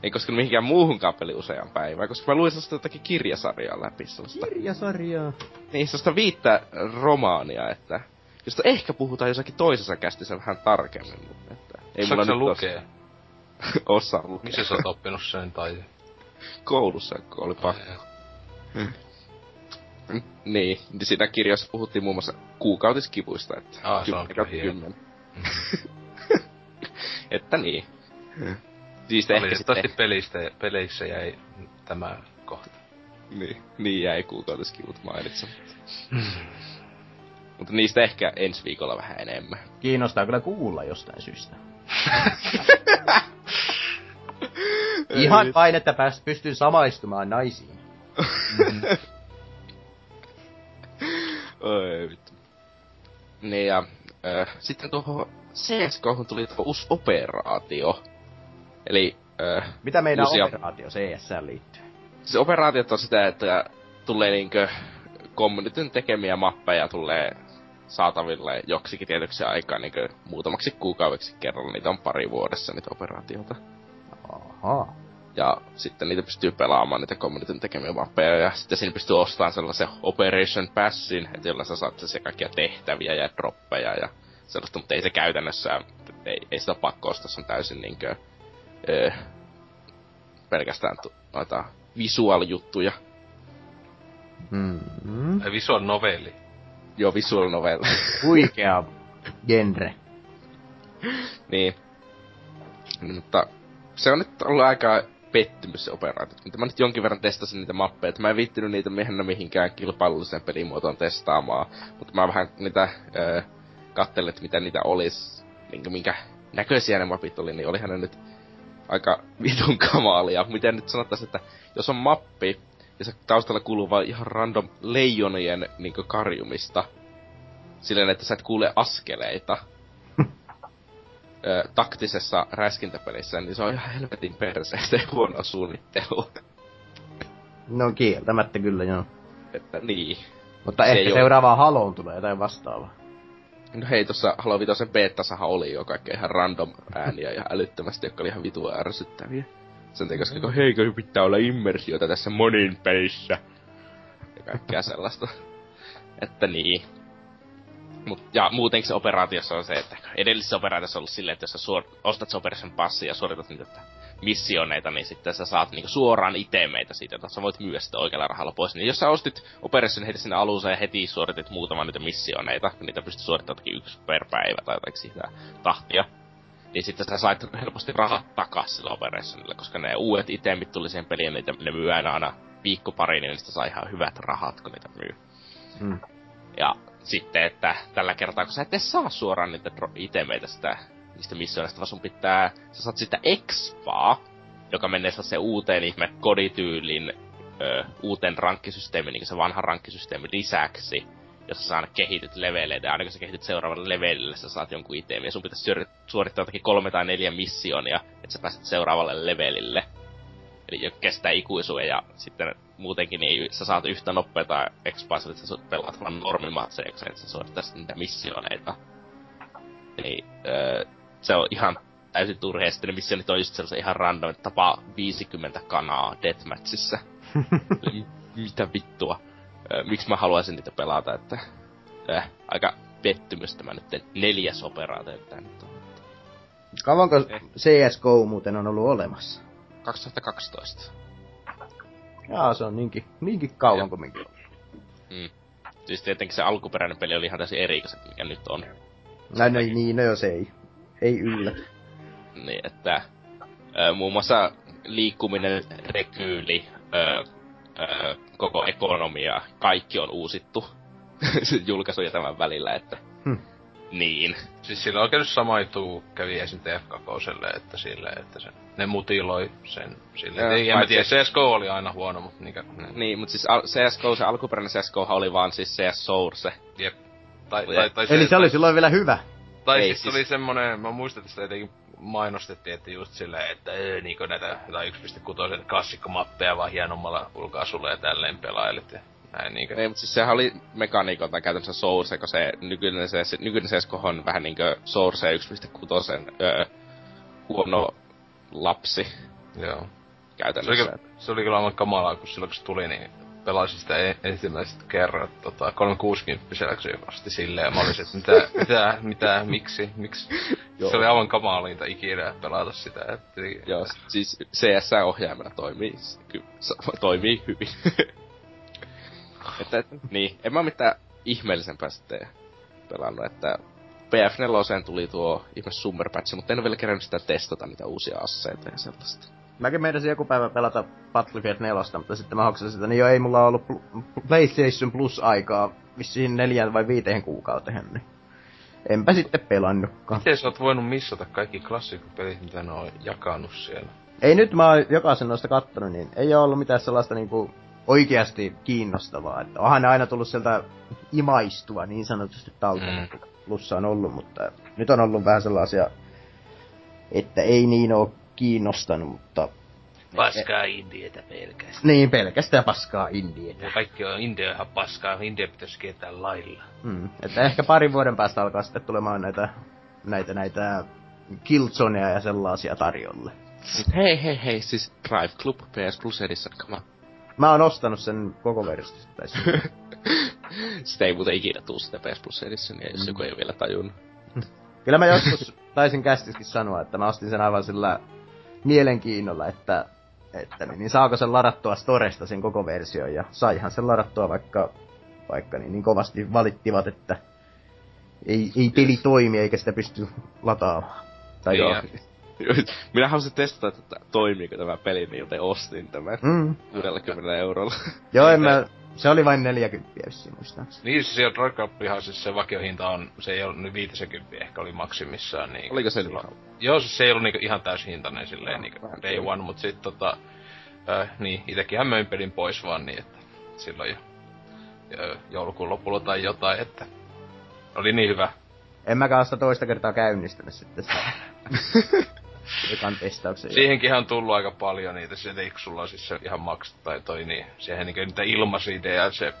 Ei koskenut mihinkään muuhunkaan peli useaan päivään, koska mä luin sellaista jotakin kirjasarjaa läpi, sellaista, Kirjasarjaa. niin, sellaista viittä romaania, että josta ehkä puhutaan jossakin toisessa kästissä vähän tarkemmin, mutta että ei Saatko mulla nyt lukea? Osaa, lukea. Missä sä oot oppinut sen tai... koulussa, kun oli pakko. Mm, Niin, niin siinä kirjassa puhuttiin muun muassa kuukautiskivuista, että Aa, se on kyllä että niin. Siis ehkä sitten, pelistä, peleissä jäi tämä kohta. niin, niin jäi kuukautiskivut mainitsematta. Mutta niistä ehkä ensi viikolla vähän enemmän. Kiinnostaa kyllä kuulla jostain syystä. Ihan vain, että pääs, pystyn samaistumaan naisiin. Oi vittu. Niin ja äh, sitten tuohon CSGOhon tuli tuo uusi operaatio. Eli äh, Mitä meidän Uusia- operaatio CS liittyy? siis operaatiot on sitä, että tulee niinkö communityn tekemiä mappeja tulee saataville joksikin tietyksi aikaa niinkö muutamaksi kuukaudeksi kerralla. Niitä on pari vuodessa niitä operaatioita. Ahaa. Ja sitten niitä pystyy pelaamaan, niitä communityn tekemiä mappeja, ja sitten siinä pystyy ostamaan sellaisen Operation Passin, että jolla sä saat se kaikkia tehtäviä ja droppeja ja sellaista, mutta ei se käytännössä, ei, ei sitä pakko ostaa, se on täysin niinkö, öö, pelkästään tu, noita visuaalijuttuja. Mm-hmm. Ai visual novelli. Joo, visual novel. Huikea genre. niin. Mutta se on nyt ollut aika pettymys se operaatio. Mitä mä nyt jonkin verran testasin niitä mappeja, että mä en viittinyt niitä mennä mihinkään kilpailulliseen pelimuotoon testaamaan. Mutta mä vähän niitä öö, kattelin, että mitä niitä olisi, minkä, minkä näköisiä ne mapit oli, niin olihan ne nyt aika vitun kamalia. Miten nyt sanottaisiin, että jos on mappi, ja se taustalla kuuluu vaan ihan random leijonien niin karjumista, silleen, että sä et kuule askeleita, ö, taktisessa räiskintäpelissä, niin se on ihan helvetin perseestä ja huono suunnittelu. No kieltämättä kyllä joo. että niin. Mutta Se ehkä seuraavaan haloon tulee jotain vastaavaa. No hei, tossa Halo Vitosen beettasahan oli jo kaikkea ihan random ääniä ja älyttömästi, jotka oli ihan vitua ärsyttäviä. Sen takia, koska heikö pitää olla immersiota tässä monin pelissä. Ja kaikkea sellaista. että niin. Mut, ja muutenkin se operaatiossa on se, että edellisessä operaatiossa on ollut silleen, että jos sä suor- ostat Operation passia ja suoritat niitä missioneita, niin sitten sä saat niinku suoraan itemeitä siitä, että sä voit myydä sitä oikealla rahalla pois. Niin jos sä ostit Operation heti sinne alussa ja heti suoritit muutaman niitä missioneita, kun niitä pystyt suorittamaan yksi per päivä tai jotain sitä tahtia, niin sitten sä sait helposti rahat takas sillä Operationilla, koska ne uudet itemit tuli siihen peliin, niitä ne myy aina, aina viikko pari, niin niistä saa ihan hyvät rahat, kun niitä myy. Mm. Ja sitten, että tällä kertaa, kun sä et saa suoraan niitä itemeitä sitä, niistä missioista, vaan sun pitää, sä saat sitä expaa, joka menee se uuteen ihme kodityyliin, ö, uuteen rankkisysteemiin, niin se vanha rankkisysteemi lisäksi, jossa sä aina kehityt leveleitä, ja aina kun sä kehityt seuraavalle levelille, sä saat jonkun itemin, ja sun pitäisi suorittaa jotakin kolme tai neljä missionia, että sä pääset seuraavalle levelille. Eli kestää ikuisuja, ja sitten muutenkin niin sä saat yhtä nopeeta expansia, että sä pelaat vaan normimatseja, kun sä suorittaisit niitä missioneita. Niin, öö, se on ihan täysin turha, ja sitten ne missionit on just sellaisia ihan random, että tapaa 50 kanaa deathmatchissa. Mitä vittua? Miksi mä haluaisin niitä pelata, että... Äh, aika pettymys tämä nyt neljäs operaatio, tämä nyt on. Kauanko eh. CSGO muuten on ollut olemassa? 2012. Jaa, se on niinkin, niinkin kauan kuin minkin Mm. Siis tietenkin se alkuperäinen peli oli ihan täysin eri mikä nyt on. Näin, no, niin, no jos ei. Ei yllätä. Niin, että ö, muun muassa liikkuminen, rekyyli, ö, ö, koko ekonomia, kaikki on uusittu julkaisuja tämän välillä, että hmm. niin. Siis sillä on käynyt sama juttu kävi esim. TF2, että sille, että se, ne mutiloi sen sille. Ja, ei, en mä tiedä, CSGO oli aina huono, mutta niinkö... Ne. Niin, mutta siis al- CSGO, se alkuperäinen CSGO oli vaan siis CS Source. Jep. Tai, tai, tai, Eli se, se oli silloin vielä hyvä. Tai ei, siis, siis oli semmonen, mä muistan, että sitä jotenkin mainostettiin, että just silleen, että ee, niinku näitä 1.6 klassikkomappeja vaan hienommalla ulkaasulla ja tälleen pelailit. Ja näin niinkö. Ei, mutta siis sehän oli mekaniikolta käytännössä Source, kun se nykyinen, se, se nykyinen CSGO on vähän niinkö Source 1.6 öö, huono lapsi. Joo. Käytännössä. Se oli, se oli kyllä aivan kamalaa, kun silloin kun se tuli, niin pelasin sitä e- ensimmäiset kerrat tota, 360 asti silleen, ja mä olisin, että mitä, mitä, mitä, miksi, miksi. Joo. Se oli aivan kamalinta ikinä pelata sitä. Että... Joo, siis CS-ohjaimella toimii, ky, toimii hyvin. että, niin, en mä mitään ihmeellisempää sitten pelannut, että PF4 tuli tuo ihme Summer Patch, mutta en ole vielä kerännyt sitä testata niitä uusia asseita ja sellaista. Mäkin meinasin joku päivä pelata Battlefield 4, mutta sitten mä hoksasin sitä, niin jo ei mulla ollut PlayStation Plus-aikaa vissiin neljään vai viiteen kuukauteen, niin enpä sitten pelannutkaan. Miten sä oot voinut missata kaikki klassikkopelit, mitä ne on jakanut siellä? Ei nyt mä oon jokaisen noista kattonut, niin ei oo ollut mitään sellaista niinku oikeasti kiinnostavaa. Että onhan ne aina tullut sieltä imaistua niin sanotusti talteen, mm. plussa on ollut, mutta nyt on ollut vähän sellaisia, että ei niin oo kiinnostanut, mutta... Paskaa indietä pelkästään. Niin, pelkästään paskaa indietä. Ja kaikki on India ihan paskaa, India pitäisi kieltää lailla. Mm, että ehkä parin vuoden päästä alkaa sitten tulemaan näitä, näitä, näitä Killzoneja ja sellaisia tarjolle. Hei, hei, hei, siis Drive Club PS Plus come on. Mä oon ostanut sen koko versiosta. sitä ei muuten ikinä tuu sitä PS Plus Editionia, jos mm. joku ei vielä tajunnut. Kyllä mä joskus taisin kästiskin sanoa, että mä ostin sen aivan sillä mielenkiinnolla, että, että niin, niin saako sen ladattua Storesta sen koko versio, ja saihan sen ladattua, vaikka, vaikka niin, niin kovasti valittivat, että ei, ei peli toimi eikä sitä pysty lataamaan. Tai niin, joo. Minä halusin testata, että toimiiko tämä peli, niin joten ostin tämän mm. 60 eurolla. Joo, en mä, se oli vain 40 vissiin muistaakseni. Niin, se siellä Drug Cupihan siis se vakiohinta on, se ei ollut nyt 50 ehkä oli maksimissaan. Niin, Oliko se silloin? Joo, siis se ei ollut niinku ihan täyshintainen silleen niinku day one, mut sit tota, äh, niin, itekinhän möin pelin pois vaan niin, että silloin jo, jo joulukuun lopulla tai jotain, että oli niin hyvä. En mäkään sitä toista kertaa käynnistänyt sitten sitä. ekan testauksen. Siihenkin on tullut aika paljon niitä, se sulla on siis se ihan maksut tai toi niin, siihen niinkö niitä ilmaisia se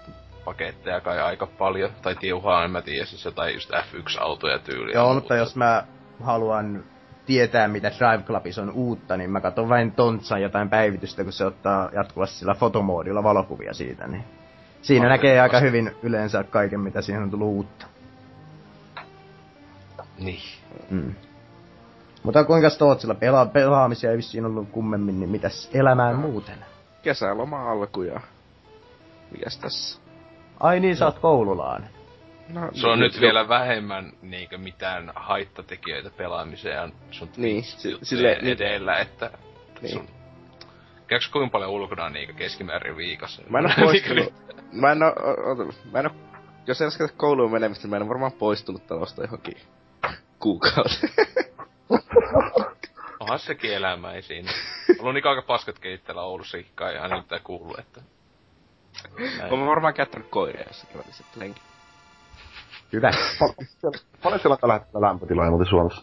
paketteja kai aika paljon, tai tiuhaa, en mä tiedä, siis jotain just F1-autoja tyyliä. Joo, mutta jos mä haluan tietää, mitä Drive Clubissa on uutta, niin mä katson vain Tontsan jotain päivitystä, kun se ottaa jatkuvasti sillä fotomoodilla valokuvia siitä, niin siinä On näkee aika hyvin yleensä kaiken, mitä siihen on tullut uutta. Niin. Mm. Mutta kuinka Tootsilla pela- pelaamisia ei vissiin ollut kummemmin, niin mitäs elämään muuten? Kesäloma alku ja... Mikäs tässä? Ai niin, sä oot koululaan. No, Se on no, nyt jo- vielä vähemmän niinkö mitään haittatekijöitä pelaamiseen sun Niin, sille- niin- edellä, että Niin. sun... Käykö kuinka paljon ulkona niinkö keskimäärin viikossa? Mä en oo poistunut. mä en oo, mä en oo, jos ei lasketa kouluun menemistä, niin mä en oo varmaan poistunut talosta johonkin kuukauteen. Onhan sekin elämä, ei siinä. On niin aika paskat kehittää Oulussa, kai aina mitään kuuluu, että... Näin. Oon mä varmaan käyttänyt koiria jossakin välissä lenki. Hyvä. Paljon siellä on tällä hetkellä lämpötiloja muuten Suomessa?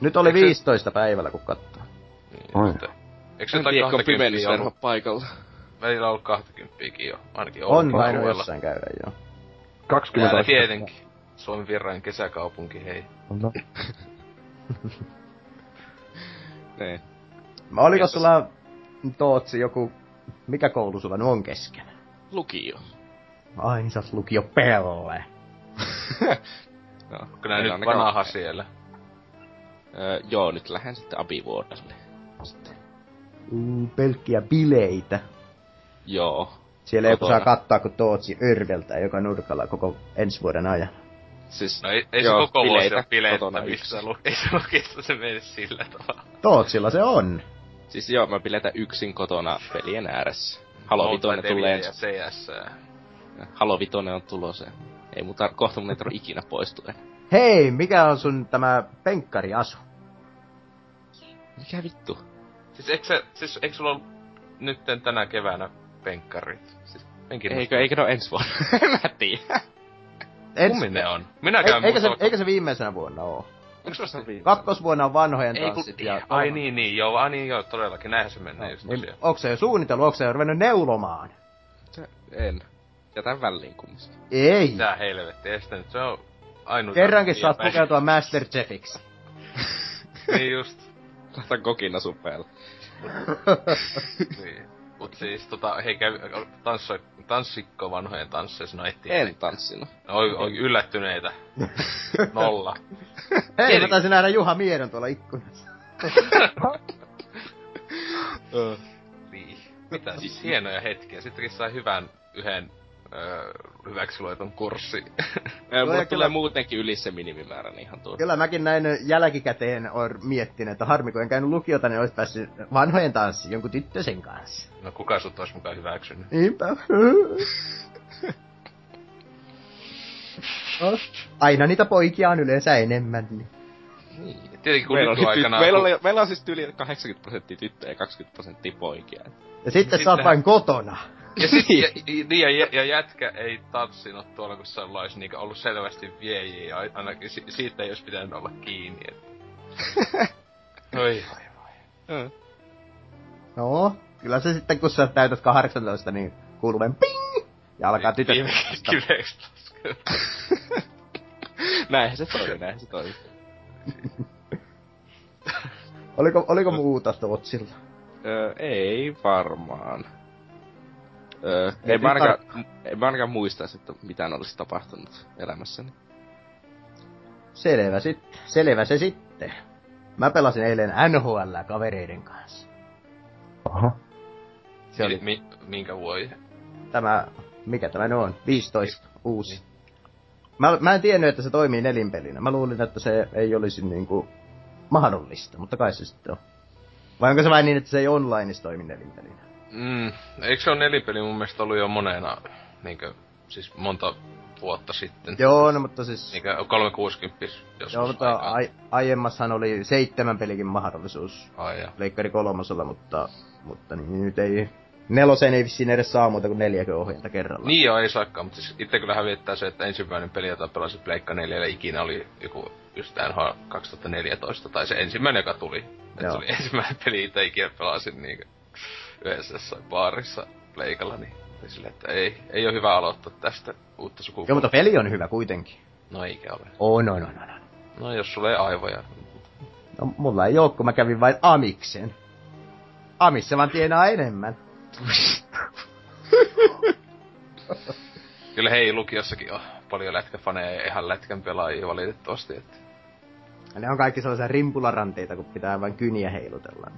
Nyt oli Eikö se- 15 päivällä, kun katsoo. Niin, Oi. että- Eikö se jotain tiedä, kun 20 pimennys ollut? paikalla. Välillä on ollut 20 jo, ainakin On vain jossain käydä, joo. 20 Täällä tietenkin. Suomen virrain kesäkaupunki, hei. No, Niin. Oliko Mitäs sulla, Tootsi, joku... Mikä koulu sulla nyt on kesken? Lukio. Ai niin sä oot lukio pelle. No, meillä nyt vanha siellä? Öö, joo, nyt lähden sitten abivuodelle. Sitten. Uh, pelkkiä bileitä. Joo. Siellä joku saa kattaa, kun Tootsi örveltää joka nurkalla koko ensi vuoden ajan. Siis, No ei, ei joo, se koko vuosi ole yksin. lu- ei se lukista se mene sillä tavalla. Tootsilla se on. Siis joo, mä biletän yksin kotona pelien ääressä. Halo Vitoinen tulee ensi. CS. Halo Vitoinen on tulossa. Ei mun tar- kohta mun ei tarvitse ikinä poistua. Hei, mikä on sun tämä penkkariasu? Mikä vittu? Siis eikö, se, siis eikö sulla ollut nytten tänä keväänä penkkarit? Siis Eikö, eikö ne ole ensi vuonna? mä tiedä. Ens- Kummin ne on? Minäkään Ei, eikä, se, eikä se viimeisenä vuonna oo. Onko se vasta viime? Kakkosvuonna on vanhojen Ei kun, tanssit. Ja ai niin, niin, joo, ai niin, joo, todellakin, näinhän se menee just Niin, tosiaan. onko se jo suunnitellut, onko se jo ruvennut neulomaan? Se- En. Jätän väliin kumminkin. Ei. Mitä helvetti, ei sitä nyt, se on ainut... Kerrankin saat pukeutua Masterchefiksi. Niin just, Laitan kokina sun päälle. niin. Mut siis tota, hei käy, tanssoi, tanssikko vanhojen tansseissa naittiin. En tanssinut. Oi, oi, yllättyneitä. Nolla. Hei, mä taisin nähdä Juha Miedon tuolla ikkunassa. Niin. Mitä siis hienoja hetkiä. Sittenkin sai hyvän yhden hyväksi luetun kurssi. Mulle ja tulee kyllä- muutenkin yli se minimimäärä, niin ihan tuo. Kyllä mäkin näin jälkikäteen on miettinyt, että harmi kun en käynyt lukiota, niin olisi päässyt vanhojen tanssiin jonkun tyttösen kanssa. no kuka sut ois mukaan hyväksynyt? Niinpä. No, Aina niitä poikia on yleensä enemmän. Niin. Niin. Tietenkin kun Meillä, oli nykyaikana... tyt- meillä, oli, meillä on siis yli 80 prosenttia tyttöjä ja 20 prosenttia poikia. Ja sitten sä oot vain kotona. Ja, sit, ja, ja, ja, ja, jätkä ei tanssinut tuolla, kun se olisi niinku ollut selvästi viejiä, ja ainakin si, siitä ei olisi pitänyt olla kiinni. Et. Oi, oi, oi. No, kyllä se sitten kun sä täytät 18, niin kuuluu vain ping! Ja alkaa tytöt Viime vasta. kiveksi näinhän se toimii, näinhän se toimii. Oliko, oliko muuta Tootsilla? Öö, ei varmaan. Öö, Ei ei, mä ainakaan, tarkkaan. ei mä ainakaan muistaisi, että mitään olisi tapahtunut elämässäni. Selvä sitten. Selvä se sitten. Mä pelasin eilen NHL kavereiden kanssa. Oho. Se oli Mi, minkä vuoden? tämä, mikä tämä nyt on? 15, uusi. Mä, mä en tiennyt, että se toimii nelinpelinä. Mä luulin, että se ei olisi niinku mahdollista, mutta kai se sitten on. Vai onko se vain niin, että se ei onlineissa toimi nelinpelinä? Mm, eikö se ole nelipeli mun mielestä ollut jo monena, niinkö, siis monta vuotta sitten? Joo, no mutta siis... Niinkö 360 joskus Joo, mutta ai, aiemmassahan oli seitsemän pelikin mahdollisuus Ai ja. Leikkari kolmosella, mutta, mutta niin, nyt ei... Neloseen ei vissiin edes saa muuta kuin neljäkö ohjenta kerralla. Niin joo, ei saakaan, mutta siis itse kyllä hävittää se, että ensimmäinen peli, jota pelasin Pleikka 4 ikinä oli joku just NHL 2014, tai se ensimmäinen, joka tuli. Että se oli ensimmäinen peli, jota ikinä pelasin niin yhdessä jossain baarissa Pleikalla, niin oli silleen, että ei, ei ole hyvä aloittaa tästä uutta Joo, sukupolvea. mutta peli on hyvä kuitenkin. No eikä ole. On, on, on, on. on. No jos sulla ei aivoja. No, mulla ei oo, kun mä kävin vain Amiksen. Amissa vaan tienaa enemmän. Kyllä hei, lukiossakin on paljon lätkäfaneja ja ihan lätkän pelaajia valitettavasti. Että... Ne on kaikki sellaisia rimpularanteita, kun pitää vain kyniä heilutella.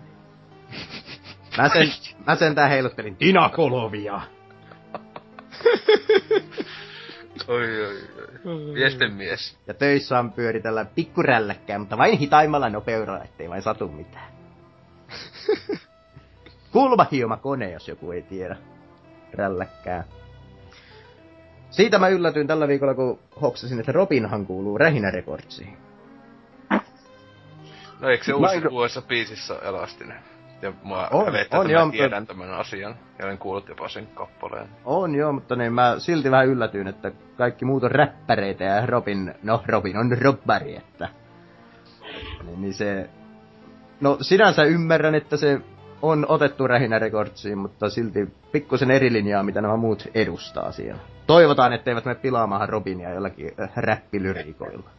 Mä sen, mä sentään heiluttelin Dinakolovia. oi, oi, oi. Miesten mies. Ja töissä on pyöritellä pikkurälläkkää, mutta vain hitaimmalla nopeudella, ettei vain satu mitään. Kulmahioma kone, jos joku ei tiedä. Rälläkkää. Siitä mä yllätyin tällä viikolla, kun hoksasin, että Robinhan kuuluu Rähinä Recordsiin. No eikö se Mä uusi uudessa biisissä elastinen? Ja mä On, on, että on mä joo, mutta- tiedän tämän asian. Ja olen kuullut jopa sen kappaleen. On joo, mutta niin mä silti vähän yllätyin, että kaikki muut on räppäreitä ja Robin, no Robin on robbari, että... Niin, niin se... No sinänsä ymmärrän, että se on otettu Rähinä Recordsiin, mutta silti pikkusen eri linjaa, mitä nämä muut edustaa siellä. Toivotaan, etteivät me pilaamaan Robinia jollakin äh, räppilyriikoilla.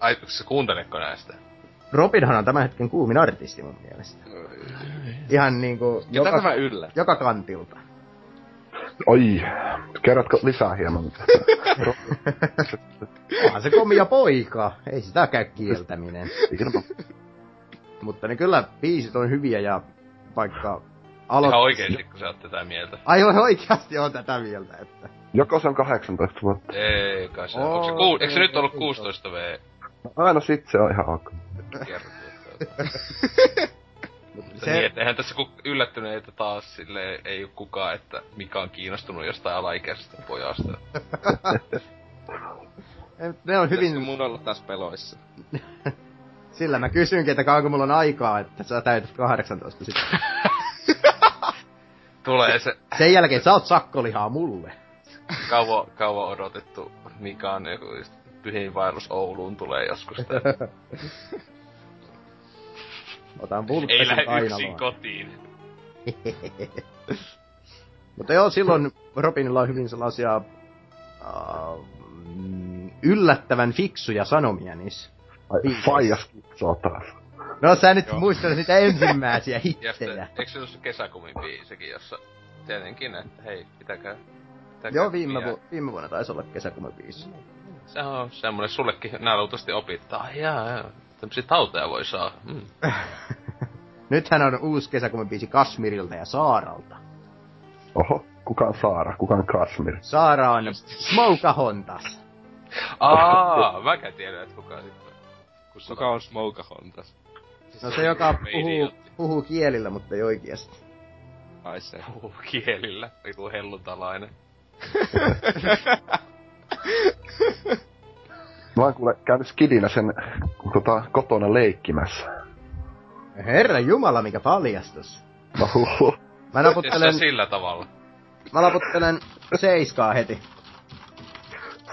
Ai, sä kuunteletko näistä? Robinhan on tämän hetken kuumin artisti mun mielestä. Ihan niinku tämä joka, yllä? joka kantilta. Oi, kerrotko lisää hieman? Onhan se komia poika, ei sitä käy kieltäminen. Mutta niin kyllä biisit on hyviä ja vaikka aloit... Ihan oikeesti, kun sä oot tätä mieltä. Ai oi, oikeasti on tätä mieltä, että... Joko se on 18 vuotta? Ei kai se. Oo, Onko se, ku, eikö se ei, nyt ollut ei, 16 V? No, aina sit se on ihan ok. Kertoo. Mutta Se... Niin, se, et eihän tässä ku yllättyneitä taas sille ei oo kukaan, että mikä on kiinnostunut jostain alaikäisestä pojasta. ne on Hyvin hyvin... mun olla taas peloissa. Sillä mä kysynkin, että kauanko mulla on aikaa, että sä täytät 18 sitten. Tulee se Sen jälkeen sä oot sakkolihaa mulle. kauan, kauan odotettu Mikan joku just pyhiinvaellus Ouluun tulee joskus. Otan ei lähde yksin kainaloon. kotiin. Mutta joo, silloin Robinilla on hyvin sellaisia uh, yllättävän fiksuja sanomia niissä. Faijas kitsoo taas. No sä nyt muistelet niitä ensimmäisiä hittejä. eikö se ollut se kesäkumin biisikin, jossa tietenkin, että hei, pitäkää, pitäkää Joo, viime, pian. vu- viime vuonna taisi olla kesäkumen biisi. Se on semmonen sullekin nää luultavasti opit, että ai jaa, jaa, tämmösiä tauteja voi saa. Mm. Nythän on uusi kesäkumen biisi Kasmirilta ja Saaralta. Oho, kuka on Saara, kuka on Kasmir? Saara on Smokahontas. Aa, mäkään tiedän, että kuka sitten. Kun Kuka on Smokahontas? No se, joka puhuu, puhuu kielillä, mutta ei oikeasti. Ai se. Puhuu kielillä, joku helluntalainen. Mä oon kuule käynyt skidinä sen tota, kotona leikkimässä. Herra Jumala, mikä paljastus. No huhu. Mä naputtelen, sillä tavalla. mä naputtelen seiskaa heti.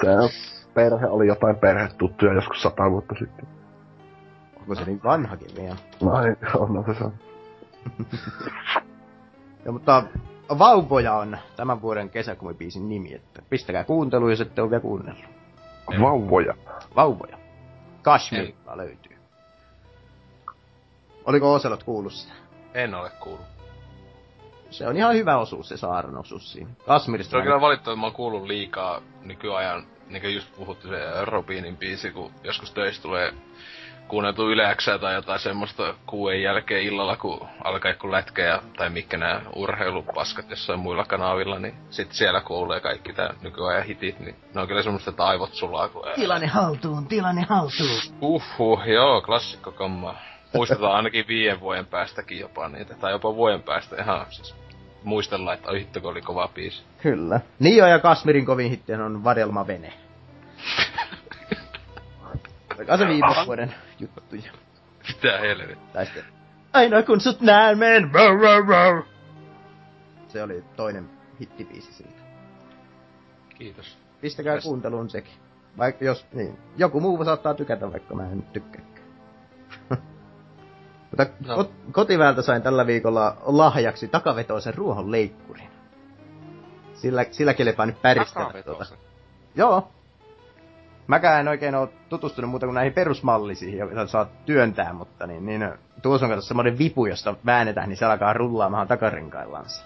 Se on, perhe oli jotain perhetuttuja joskus sata vuotta sitten. Onko se niin vanhakin vielä? No ei, on no, se on. Ja, mutta Vauvoja on tämän vuoden kesäkumibiisin nimi, että pistäkää kuuntelu, jos ette ole vielä kuunnellut. Vauvoja. Vauvoja. Kashmirilla löytyy. Oliko Oselot kuullut sitä? En ole kuullut. Se on ihan hyvä osuus, se Saaran osuus siinä. Kasmirista Se on kyllä valittu, että mä oon kuullut liikaa nykyajan, niin kuin just puhuttu se Robinin biisi, kun joskus töissä tulee kuunneltu Yle Xää tai jotain semmoista kuuden jälkeen illalla, kun alkaa joku lätkä tai mitkä nämä urheilupaskat jossain muilla kanavilla, niin sit siellä kuulee kaikki tää nykyajan hitit, niin ne on kyllä semmoista, että aivot sulaa, kun Tilanne haltuun, tilanne haltuun. Uhuh, joo, klassikko kamma. Muistetaan ainakin viiden vuoden päästäkin jopa niitä, tai jopa vuoden päästä ihan siis muistellaan, että hitto, oli kova biisi. Kyllä. Nio ja Kasmirin kovin hittihän on Vadelma Vene. Oliko se viime vuoden juttuja? Mitä helvettiä. Tai sitten, aina kun sut näen, men. Se oli toinen hittibiisi siltä. Kiitos. Pistäkää Tästä. kuunteluun sekin. Vaikka jos, niin. Joku muu saattaa tykätä, vaikka mä en tykkääkään. Mutta No. kot, kotiväältä sain tällä viikolla lahjaksi takavetoisen ruohonleikkurin. Sillä, sillä kelepaa nyt päristellä tuota. Joo. Mäkään en oikein ole tutustunut muuta kuin näihin perusmallisiin, joita saat työntää, mutta niin, niin tuossa on kato semmoinen vipu, josta väännetään, niin se alkaa rullaamaan takarinkaillansa.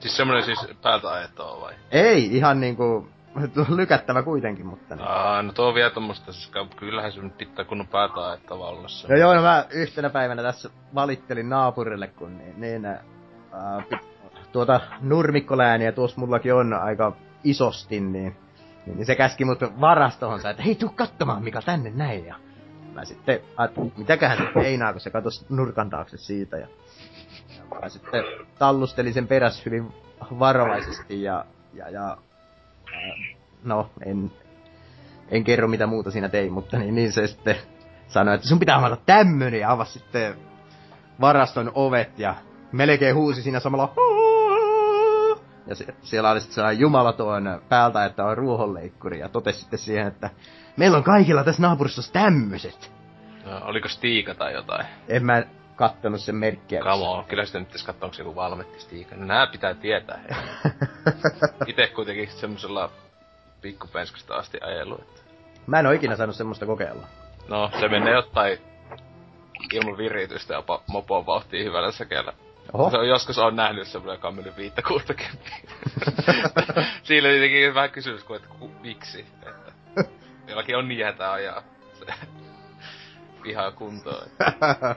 Siis semmonen siis päältä ajettua vai? Ei, ihan niinku lykättävä kuitenkin, mutta niin. Aa, no tuo on vielä tommoista, siis kyllähän se nyt pitää kunnon päätä ajettava olla se. No joo, no mä yhtenä päivänä tässä valittelin naapurille, kun niin, niin äh, pit, tuota nurmikkolääniä tuossa mullakin on aika isosti, niin, niin se käski mut varastohonsa, että hei tuu katsomaan mikä tänne näin. Ja mä sitten ajattelin, mitäköhän se meinaa, kun se katosi nurkan taakse siitä. Ja, ja mä sitten tallustelin sen peräs hyvin varovaisesti ja, ja, ja no, en, en kerro mitä muuta siinä tein, mutta niin, niin se sitten sanoi, että sun pitää avata tämmönen ja avasi sitten varaston ovet ja melkein huusi siinä samalla ja se, siellä oli sitten sellainen jumalaton päältä, että on ruohonleikkuri ja totesi sitten siihen, että meillä on kaikilla tässä naapurissa tämmöiset. No, oliko Stiika tai jotain? En mä kattonut sen merkkiä. Come on, kyllä sitten nyt katsoa, onko se joku valmetti Stiika. No, nää pitää tietää. Itse kuitenkin semmosella pikkupenskasta asti ajellut. Että... Mä en ole ikinä saanut semmoista kokeilla. No, se menee jotain ilman viritystä ja mopon vauhtiin hyvällä säkeellä. Oho. Se on joskus on nähnyt semmoinen, joka on mennyt viittä kuutta Siinä tietenkin vähän kysymys, kun, että ku, miksi. Että jollakin on niin hätä ajaa se pihaa kuntoon.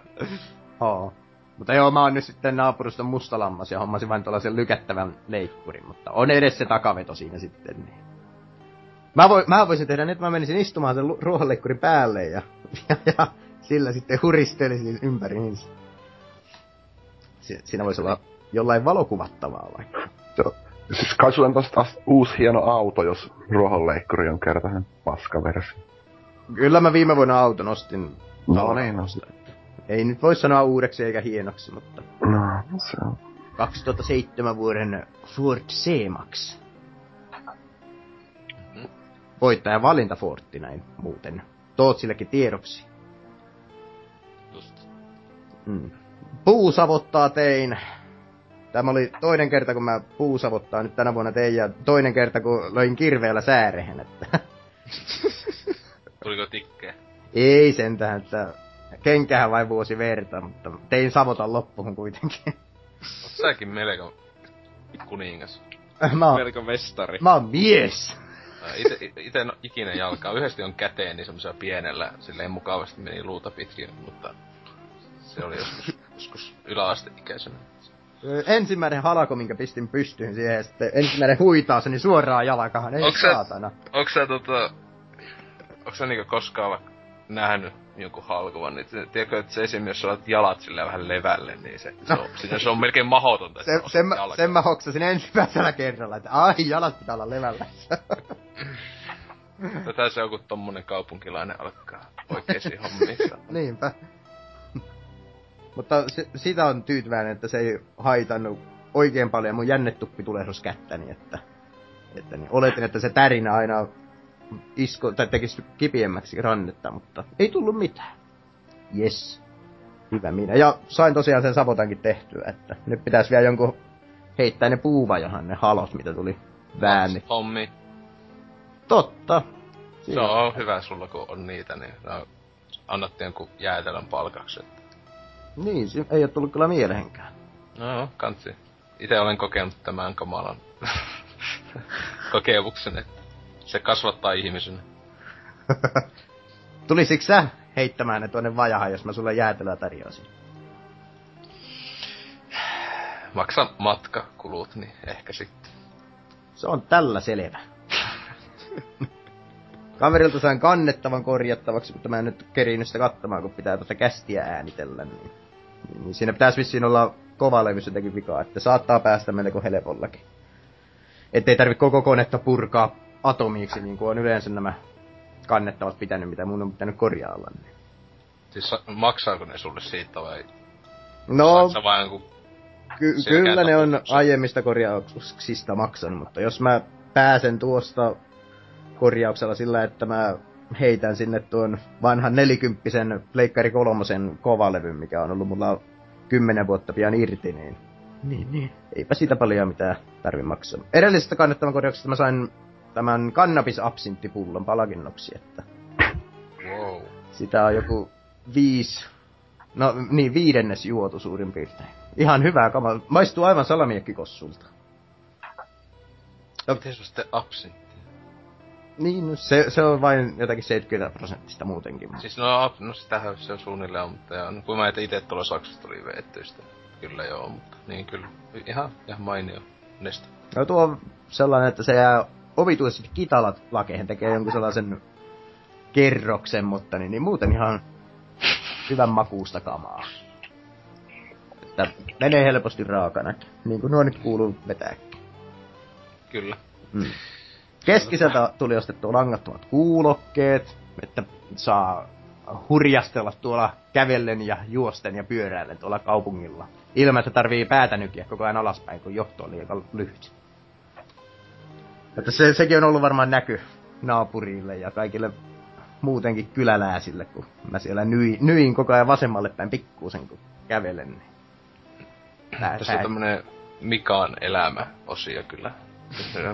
Oo. Mutta joo, mä oon nyt sitten naapurista mustalammas ja hommasin vain tuollaisen lykättävän leikkurin, mutta on edes se takaveto siinä sitten. Niin. Mä, voi, mä voisin tehdä nyt, mä menisin istumaan sen ruohonleikkurin päälle ja, ja, ja sillä sitten huristelisin ympäri niin si- siinä voisi olla jollain valokuvattavaa vaikka. Joo. Siis kai sulla on tosta uusi hieno auto, jos ruohonleikkuri on kertainen paskaversio. Kyllä mä viime vuonna auton ostin. No niin, no. Ei nyt voi sanoa uudeksi eikä hienoksi, mutta... No, se on. 2007 vuoden Ford C-Max. Voittaja valinta Fortti näin muuten. Tootsillekin tiedoksi. Just. Mm puusavottaa tein. Tämä oli toinen kerta, kun mä puusavottaa nyt tänä vuonna tein, ja toinen kerta, kun löin kirveellä säärehen, että... Tuliko tikkeä? Ei sentään, että kenkähän vain vuosi verta, mutta tein savotan loppuun kuitenkin. Oot säkin melko kuningas. mä oon, melko mestari. Mä oon mies. Ite, ite en ikinä jalkaa. Yhdesti on käteen, niin semmoisella pienellä, silleen mukavasti meni luuta pitkin, mutta se oli joskus joskus yläasteikäisenä. Ensimmäinen halako, minkä pistin pystyyn siihen, ja sitten ensimmäinen huitaus, niin suoraan jalakahan, ei onks saatana. Onks sä tota... Onks sä niinku koskaan nähnyt jonkun halkuvan, niin tiedätkö, että se esimerkiksi, jos olet jalat silleen vähän levälle, niin se, se, on, no. se on melkein mahdotonta. Se, sen, mä, sen mä hoksasin ensimmäisellä kerralla, että ai, jalat pitää olla levällä. Tätä se joku tommonen kaupunkilainen alkaa oikeisiin hommissa. Niinpä. Mutta se, sitä on tyytyväinen, että se ei haitannut oikein paljon mun jännetuppi tulehdus kättäni, että, että niin, oletin, että se tärinä aina isko, tai tekisi kipiemmäksi rannetta, mutta ei tullut mitään. Yes. Hyvä minä. Ja sain tosiaan sen savotankin tehtyä, että nyt pitäisi vielä jonkun heittää ne puuvajahan ne halot, mitä tuli väänni. Hommi. Totta. Siinä. Se on hyvä sulla, kun on niitä, niin no, annat jonkun jäätelön palkaksi. Että niin, se ei ole tullut kyllä mieleenkään. No, kansi. Itse olen kokenut tämän kamalan kokemuksen, että se kasvattaa ihmisen. Tulisitko sä heittämään ne tuonne vajahan, jos mä sulle jäätelöä tarjoaisin? Maksa matkakulut, niin ehkä sitten. Se on tällä selvä. Kaverilta sain kannettavan korjattavaksi, mutta mä en nyt kerinyt sitä katsomaan, kun pitää tuota kästiä äänitellä. Niin, niin siinä pitäisi vissiin olla kova levys jotenkin vikaa, että saattaa päästä melko helpollakin. Ettei tarvi koko konetta purkaa atomiiksi, niin kuin on yleensä nämä kannettavat pitänyt, mitä mun on pitänyt korjailla. Niin. Siis maksaako ne sulle siitä vai? No, Sä vaan ky- kyllä ne on aiemmista korjauksista maksanut, mutta jos mä pääsen tuosta korjauksella sillä, että mä heitän sinne tuon vanhan nelikymppisen Pleikkari kolmosen kovalevyn, mikä on ollut mulla kymmenen vuotta pian irti, niin... Niin, niin. Eipä siitä paljon mitään tarvi maksaa. Edellisestä kannettavan korjauksesta mä sain tämän kannabisabsinttipullon palakinnoksi, että Wow. sitä on joku viisi, no niin viidennes juotu suurin piirtein. Ihan hyvää kamaa. Maistuu aivan salamiakkikossulta. Miten se on sitten absintti? Niin, no se, se on vain jotakin 70 prosenttista muutenkin. Siis no, no sitähän se on suunnilleen, mutta joo, no, kun mä itse tuolla Saksasta tuli veetty sitä. Kyllä joo, mutta niin kyllä. Ihan, ihan mainio neste. No tuo on sellainen, että se jää omituisesti kitalat lakeihin, tekee jonkun sellaisen kerroksen, mutta niin, niin muuten ihan hyvän makuusta kamaa. Että menee helposti raakana, niin kuin nuo nyt kuuluu vetääkin. Kyllä. Mm. Keskiseltä tuli ostettua langattomat kuulokkeet, että saa hurjastella tuolla kävellen ja juosten ja pyöräillen tuolla kaupungilla. Ilman, että tarvii päätä nykiä koko ajan alaspäin, kun johto on liian lyhyt. Että se, sekin on ollut varmaan näky naapurille ja kaikille muutenkin kyläläisille, kun mä siellä nyin, nyin koko ajan vasemmalle päin pikkuusen, kun kävelen. Niin. Tässä on tämmönen Mikaan elämä-osio kyllä.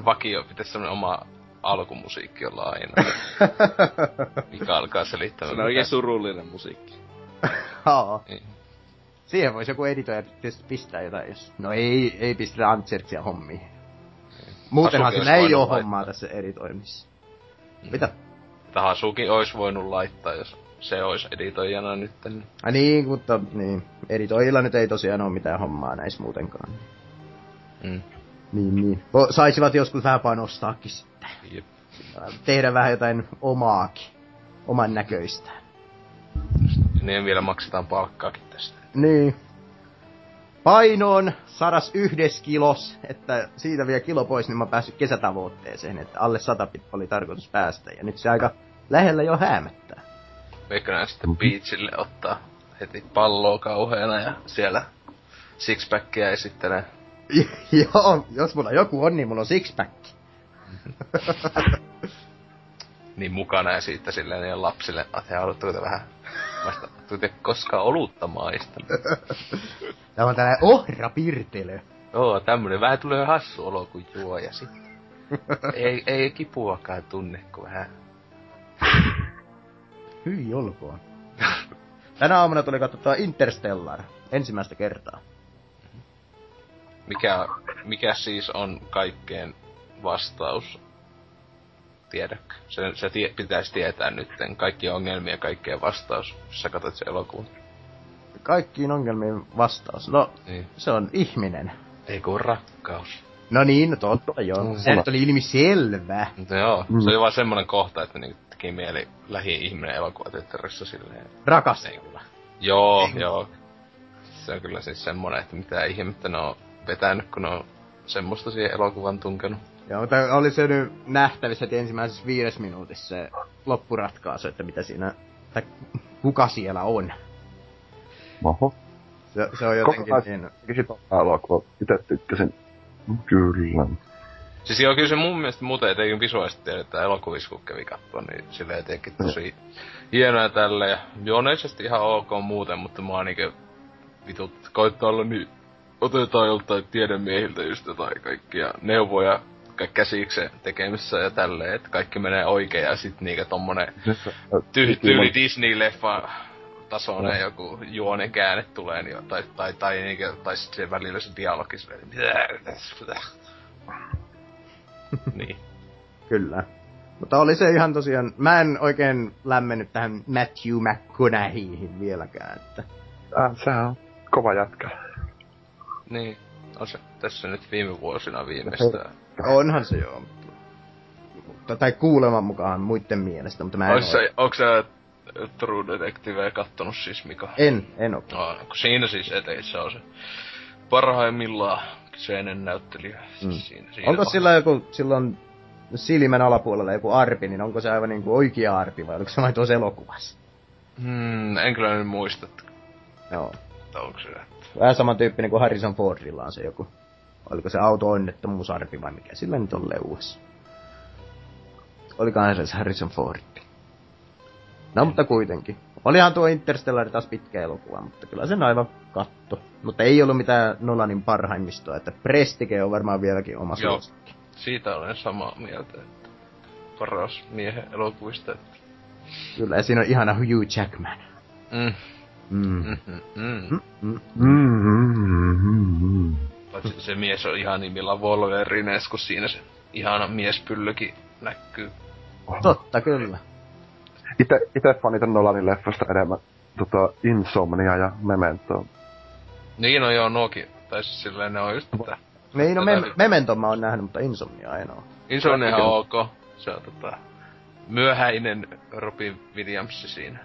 Vakio, pitäisi semmonen oma alkumusiikki olla aina. Mika alkaa selittämään. Se on oikein surullinen musiikki. Aa. Niin. Siihen voisi joku editoija tietysti pistää jotain, jos... No ei, ei pistetä Antserksia hommiin. Muutenhan Asukin sillä ei olisi oo hommaa tässä editoinnissa. Mitä? Tahasukin ois voinut laittaa, jos se ois editoijana nyt. Niin. Ai niin, mutta niin. Editoijilla nyt ei tosiaan oo mitään hommaa näissä muutenkaan. Mm. Niin, niin. Vo- Saisivat joskus vähän painostaakin sitten. Jep. Tehdä vähän jotain omaakin. Oman näköistään. Niin vielä maksetaan palkkaakin tästä. Niin. Paino on 101 kilos, että siitä vielä kilo pois, niin mä päässyt kesätavoitteeseen, että alle 100 pit oli tarkoitus päästä, ja nyt se aika lähellä jo häämättää. Veikka nää sitten beachille ottaa heti palloa kauheana ja siellä sixpackia esittelee. Joo, jos mulla joku on, niin mulla on sixpack. Niin mukana ja siitä silleen niille lapsille, että he haluatteko te vähän Vasta tuite koskaan olutta maistanut. Tämä on tällainen ohrapirtelö. Joo, tämmönen vähän tulee hassu olo, kun juo ja sitten. ei, ei kipuakaan tunne, kun vähän... Hyi olkoon. Tänä aamuna tuli katsottua Interstellar ensimmäistä kertaa. Mikä, mikä siis on kaikkeen vastaus? Tiedätkö? Se, se tie, pitäisi tietää nytten. Kaikki ongelmia, kaikkeen vastaus, jos sä katsot sen elokuun. Kaikkiin ongelmiin vastaus. No, Niin. se on ihminen. Ei kun rakkaus. No niin, no totta joo. Mm. Se nyt oli ilmi selvä. Mutta joo, Mm. se oli vaan semmonen kohta, että niinku teki mieli lähi-ihminen elokuvateatterissa silleen. Rakastella. Joo, joo. Se on kyllä siis semmonen, että mitä ihmettä ne on vetänyt, kun on semmoista siihen elokuvan tunkenut. Joo, mutta oli se nyt nähtävissä heti ensimmäisessä viides minuutissa se loppuratkaisu, että mitä siinä, tai kuka siellä on. Oho. Se, se on jotenkin Kokonais- niin... Tekisit elokuva. Itse tykkäsin. Kyllä. Siis joo, kyllä se mun mielestä muuten etenkin visuaalisesti tiedetään elokuvissa, kun kävi katsoa, niin silleen etenkin tosi hienoja tälle. Ja juoneisesti ihan ok muuten, mutta mä oon niinkö vitut koittaa olla niin otetaan joltain tiedemiehiltä just jotain kaikkia neuvoja kä- käsikseen tekemissä ja tälleen, että kaikki menee oikein ja sit niinkö tommonen ty- tyyli Disney-leffa tasoinen joku juonen käänne tulee, niin, tai, tai, tai, niinkö, tai sit se välillä se dialogi silleen, niin. Kyllä. Mutta oli se ihan tosiaan, mä en oikein lämmennyt tähän Matthew McConaugheyhin vieläkään, että Äh, sehän on kova jätkä. Niin, on se tässä nyt viime vuosina viimeistään. onhan se joo. Tai kuuleman mukaan muiden mielestä, mutta mä en Ois oo- se, onks sä True Detective kattonut siis Mika? En, en oo. No, siinä siis eteissä on se parhaimmillaan kyseinen näyttelijä. Mm. Siinä, siinä Onko on. sillä joku, silloin silmän alapuolella joku arpi, niin onko se aivan niinku oikea arpi vai onko se vain tuossa elokuvassa? Hmm, en kyllä nyt muista, Joo. onko se. Vähän samantyyppinen kuin Harrison Fordilla on se joku. Oliko se auto-onnettomuusarpi vai mikä sillä nyt on leuassa? Olikohan se Harrison Ford? No mutta kuitenkin. Olihan tuo Interstellar taas pitkä elokuva, mutta kyllä sen aivan katto. Mutta ei ollut mitään Nolanin parhaimmistoa, että Prestige on varmaan vieläkin oma Joo. suosikki. Siitä olen samaa mieltä. Että paras miehen elokuvista. Että... Kyllä, ja siinä on ihana Hugh Jackman. Mm. Mm. Mm, mm. Mm-hmm. Paitsi se mies on ihan nimillä Wolverines, kun siinä se ihana miespyllökin näkyy. Totta, kyllä. Ite, ite fanitan Nolanin leffasta enemmän tota, Insomnia ja Memento. Niin no joo, nuokin. Tai siis silleen ne on just tätä. Niin, no me, Mementon mä oon nähnyt, mutta Insomnia en oo. Iso on ok. Se on tota... Myöhäinen Robin Williams siinä.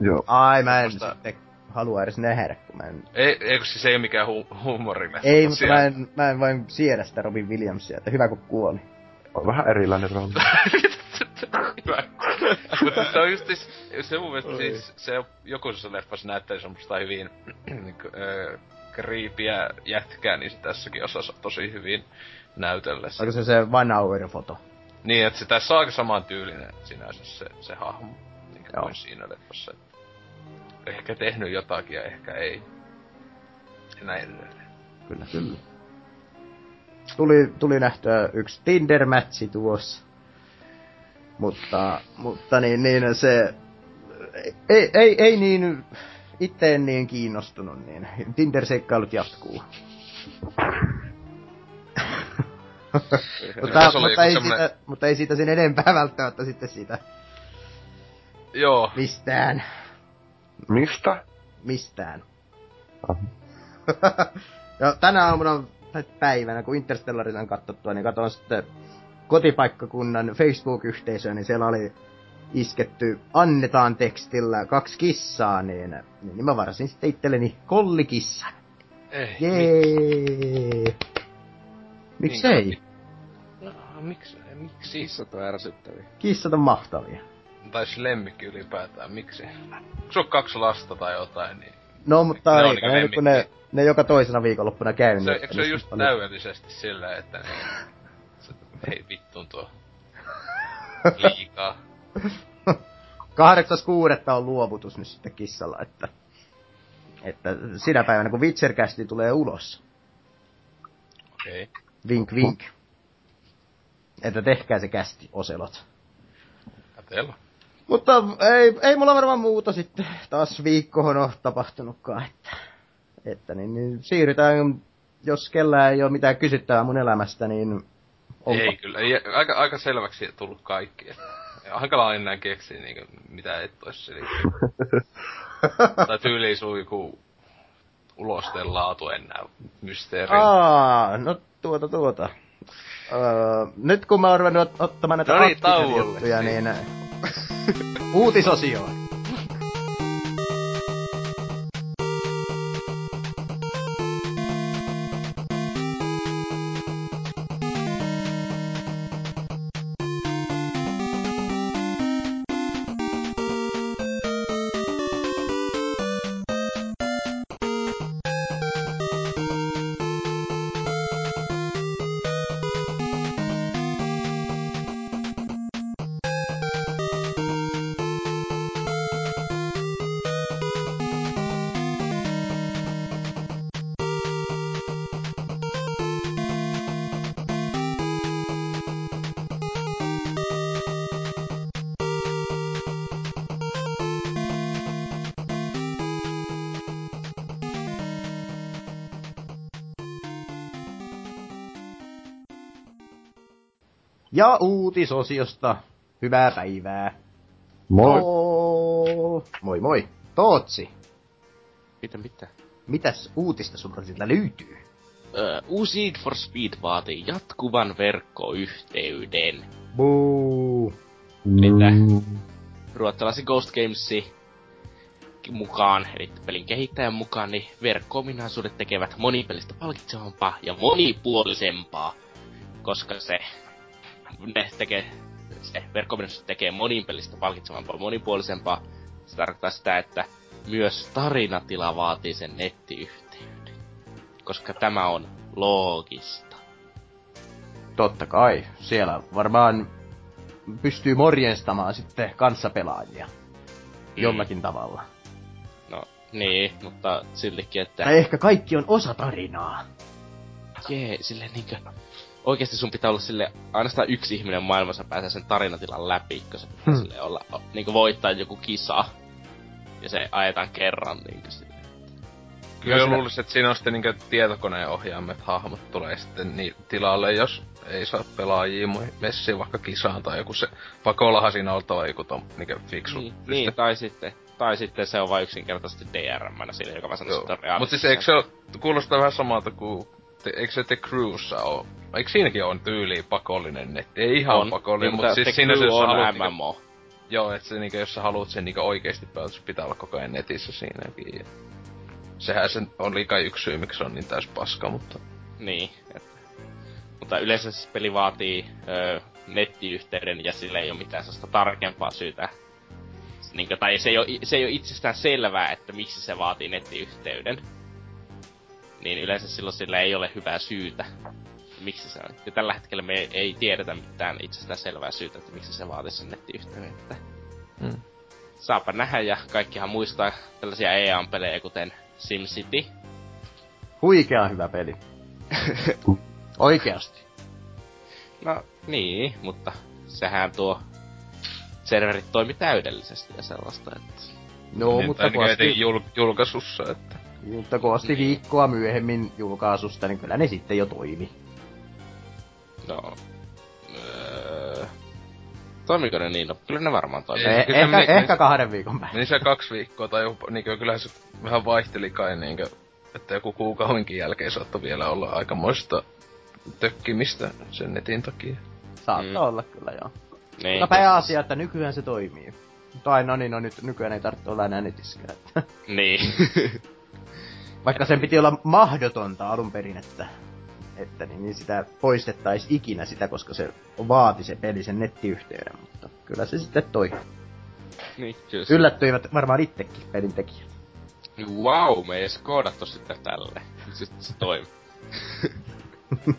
Joo. Ai, mä en Semmosta- sitten halua edes nähdä, kun mä en... Ei, eikö siis ei ole mikään hu- huumorille. Ei, mutta mä en, mä en vain siedä sitä Robin Williamsia, että hyvä kun kuoli. On vähän erilainen rooli. Mutta se on just siis, se mun mielestä siis, se jokusessa leffassa näyttää semmoista hyvin ö, kriipiä jätkää, niin se tässäkin osassa tosi hyvin näytellä. Onko se se One Hour-foto? Niin, että se tässä on aika saman tyylinen sinänsä se, se hahmo, Joo. kuin siinä leffassa. Ehkä tehnyt jotakin ja ehkä ei. Ja näin edelleen. Kyllä, kyllä. Tuli, tuli nähtyä yksi Tinder-mätsi tuossa. Mutta, mutta niin, niin se... Ei, ei, ei niin... Itse en niin kiinnostunut, niin Tinder-seikkailut jatkuu. mutta, mutta, ei siitä, mutta ei siitä sen enempää välttämättä sitten siitä Joo, mistään. Mistä? Mistään. Ja tänä aamuna tai päivänä, kun Interstellarin on katsottua, niin katsoin sitten kotipaikkakunnan Facebook-yhteisöä, niin siellä oli isketty annetaan tekstillä kaksi kissaa, niin, niin, niin mä varasin sitten itselleni kollikissan. ei. Jee! Miksei? Niin, No, miksi? Miksi? Kissat on ärsyttäviä. Kissat on mahtavia. Tai lemmikki ylipäätään, miksi? Sulla on kaksi lasta tai jotain, niin... No, mutta Ne on ei, niinku ne, kun ne, ne joka toisena viikonloppuna käy. Se, niin se niistä ole just paljon- täydellisesti silleen, että ne... Se, ei vittuun tuo. Liikaa. 8.6. on luovutus nyt sitten kissalla, että, että sinä päivänä kun Witchercasti tulee ulos, Okei. Okay. vink vink, että tehkää se kästi, oselot. Katella. Mutta ei, ei mulla varmaan muuta sitten taas viikkoon ole tapahtunutkaan, että, että niin, niin siirrytään, jos kellään ei ole mitään kysyttävää mun elämästä, niin onpa. Ei kyllä, ei, aika, aika selväksi tullut kaikki. että- ja Hankala enää keksiä niinku, mitä et ois selittänyt. tai tyyliin sun joku ulosteen laatu enää mysteeri. Aa, no tuota tuota. Öö, nyt kun mä oon ruvennut ot- ottamaan näitä No niin, aktiivisia juttuja, niin uutisosioon. Uutisosiosta. Hyvää päivää. Moi. Oo, moi moi. Tootsi, Mitä mitä? mitäs uutista sulta siltä löytyy? Öö, uusi Need for Speed vaatii jatkuvan verkkoyhteyden. Buu. Mitä? Mm. Ruotsalaisen Ghost Gamesin mukaan, eli pelin kehittäjän mukaan, niin verkko-ominaisuudet tekevät monipelistä palkitsevampaa ja monipuolisempaa, koska se, ne tekee, se verkko tekee monipelistä palkitsevampaa ja monipuolisempaa. Se tarkoittaa sitä, että myös tarinatila vaatii sen nettiyhteyden, koska tämä on loogista. Totta kai. Siellä varmaan pystyy morjenstamaan sitten kanssapelaajia. Jollakin tavalla. No, niin, mutta siltikin, että... Tai ehkä kaikki on osa tarinaa. Jee, silleen niinkö... oikeasti sun pitää olla sille ainoastaan yksi ihminen maailmassa pääsee sen tarinatilan läpi, koska se pitää Hmm. sille olla, niinku voittaa joku kisa. Ja se ajetaan kerran niinku sille. Kyllä ne- luulisin, että siinä on sitten niinkö tietokoneen ohjaamet hahmot tulee sitten niin tilalle, jos ei saa pelaajia messiin vaikka kisaan tai joku se pakollahan siinä on oltava joku tom, niinkö fiksu. Niin, niin, tai sitten, tai sitten se on vain yksinkertaisesti DRM siinä, joka vaan sanoo, että on Mut siis eikö se oo, kuulostaa vähän samalta kuin, eikö se The Crewssa oo, eikö siinäkin on tyyli pakollinen netti? Ei ihan on, pakollinen, mutta siis siinä se, jos on haluat MMO. Joo, että se niinkö, jos sä haluat sen niinkö oikeesti pelata, pitää olla koko ajan netissä siinäkin. Ja sehän se on liikaa yksi syy, miksi se on niin täys paska, mutta... Niin, että. Mutta yleensä se peli vaatii ö, nettiyhteyden ja sillä ei ole mitään sellaista tarkempaa syytä. Niin, tai se ei, ole, se ei ole itsestään selvää, että miksi se vaatii nettiyhteyden. Niin yleensä silloin sillä ei ole hyvää syytä, miksi se on. Ja tällä hetkellä me ei, tiedetä mitään itsestään selvää syytä, että miksi se vaatii sen nettiyhteyden. Että Mm. saapa nähdä ja kaikkihan muistaa tällaisia EA-pelejä kuten SimCity. Huikea hyvä peli. Oikeasti. No niin, mutta sehän tuo serverit toimi täydellisesti ja sellaista, että... No, niin, mutta asti, etenkin jul, julkaisussa, että... mutta kun asti viikkoa myöhemmin julkaisusta, niin kyllä ne sitten jo toimi. No... Öö, toimiko ne niin? No, kyllä ne varmaan toimii. Eh, kyllä ehkä, meni- ehkä kahden viikon päästä. Meni se kaksi viikkoa tai jopa, niinkö kyllähän se vähän vaihteli kai niinkö, että joku kuukaudenkin jälkeen saattoi vielä olla aikamoista tökkimistä sen netin takia. Saattaa Mm. olla kyllä joo. Niin. Mutta pääasia, että nykyään se toimii. Tai no niin, no nyt nykyään ei tarvitse olla enää netiskään. Niin. Vaikka sen piti olla mahdotonta alun perin, että, että niin, niin sitä poistettaisi ikinä sitä, koska se vaati se peli sen nettiyhteyden, mutta kyllä se sitten toi. niin, kyllä se- Yllättyivät varmaan itsekin pelin tekijät. Wow, me ei edes koodattu sitä tälle. Sitten se toimi.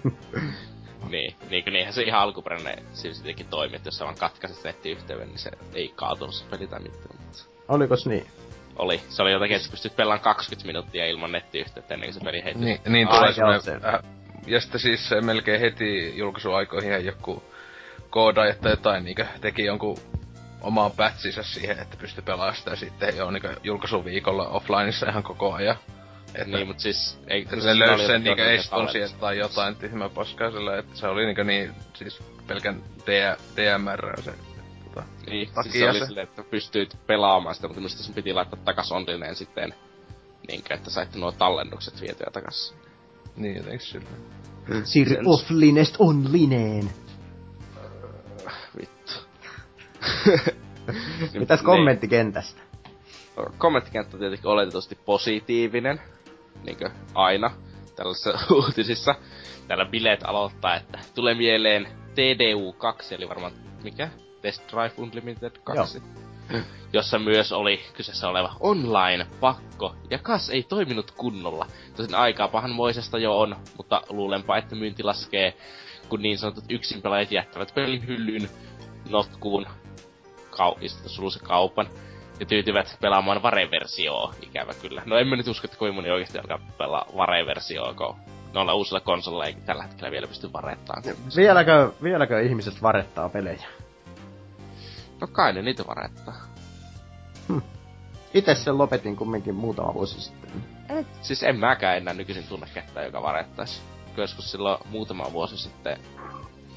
niin, niin kuin niinhän se ihan alkuperäinen siis sittenkin toimi, että jos sä vaan katkaisit nettiyhteyden, niin se ei kaatunut se peli tai mitään. Mutta Olikos niin? Oli. Se oli jotakin, että sä pystyt pelaamaan 20 minuuttia ilman nettiyhteyttä ennen kuin se peli heitti. Niin, niin Ai, tulee joo, semmonen, se. äh, ja sitten siis se melkein heti julkaisuaikoihin joku koodaaja tai jotain niinkö teki jonkun omaan pätsinsä siihen, että pystyi pelaamaan sitä sitten jo niinkö julkaisuviikolla offlineissa ihan koko ajan. Että Niin, mut siis... Ei, että siis se löysi sen niinkö eston sieltä tai jotain tyhmää paskaa sillä, että se oli niinkö niin, siis pelkän D- DMR se tota, Niin, siis takia se oli se. silleen, että pystyit pelaamaan sitä, mutta minusta sun piti laittaa takas onlineen sitten, niinkö, että saitte nuo tallennukset vietyä takas. niin jotenkin sillä. Siirry Sen- offlinest onlineen. Vittu. Mitäs Niin. kommentti kentästä? Kommenttikenttä on tietenkin oletetusti positiivinen, niinkö aina tällaisissa uutisissa. Täällä bileet aloittaa, että tulee mieleen TDU 2, eli varmaan mikä? Test Drive Unlimited 2. Jossa myös oli kyseessä oleva online-pakko, ja kas ei toiminut kunnolla. Tosin aikaa pahanmoisesta jo on, mutta luulenpa, että myynti laskee, kun niin sanotut yksinpelaajat jättävät pelin hyllyyn notkuun kau- sulussa kaupan ja tyytyvät pelaamaan Vare-versioa, ikävä kyllä. No en mä nyt usko, että kovin moni oikeasti alkaa pelaa Vare-versioa, kun noilla uusilla konsoleilla ei tällä hetkellä vielä pysty varettaan. Vieläkö, vieläkö ihmiset varettaa pelejä? No kai ne niitä varettaa. Itse sen lopetin kumminkin muutama vuosi sitten. Et, siis en mäkään enää nykyisin tunne ketään, joka varettaisi. Kyllä Joskus silloin muutama vuosi sitten,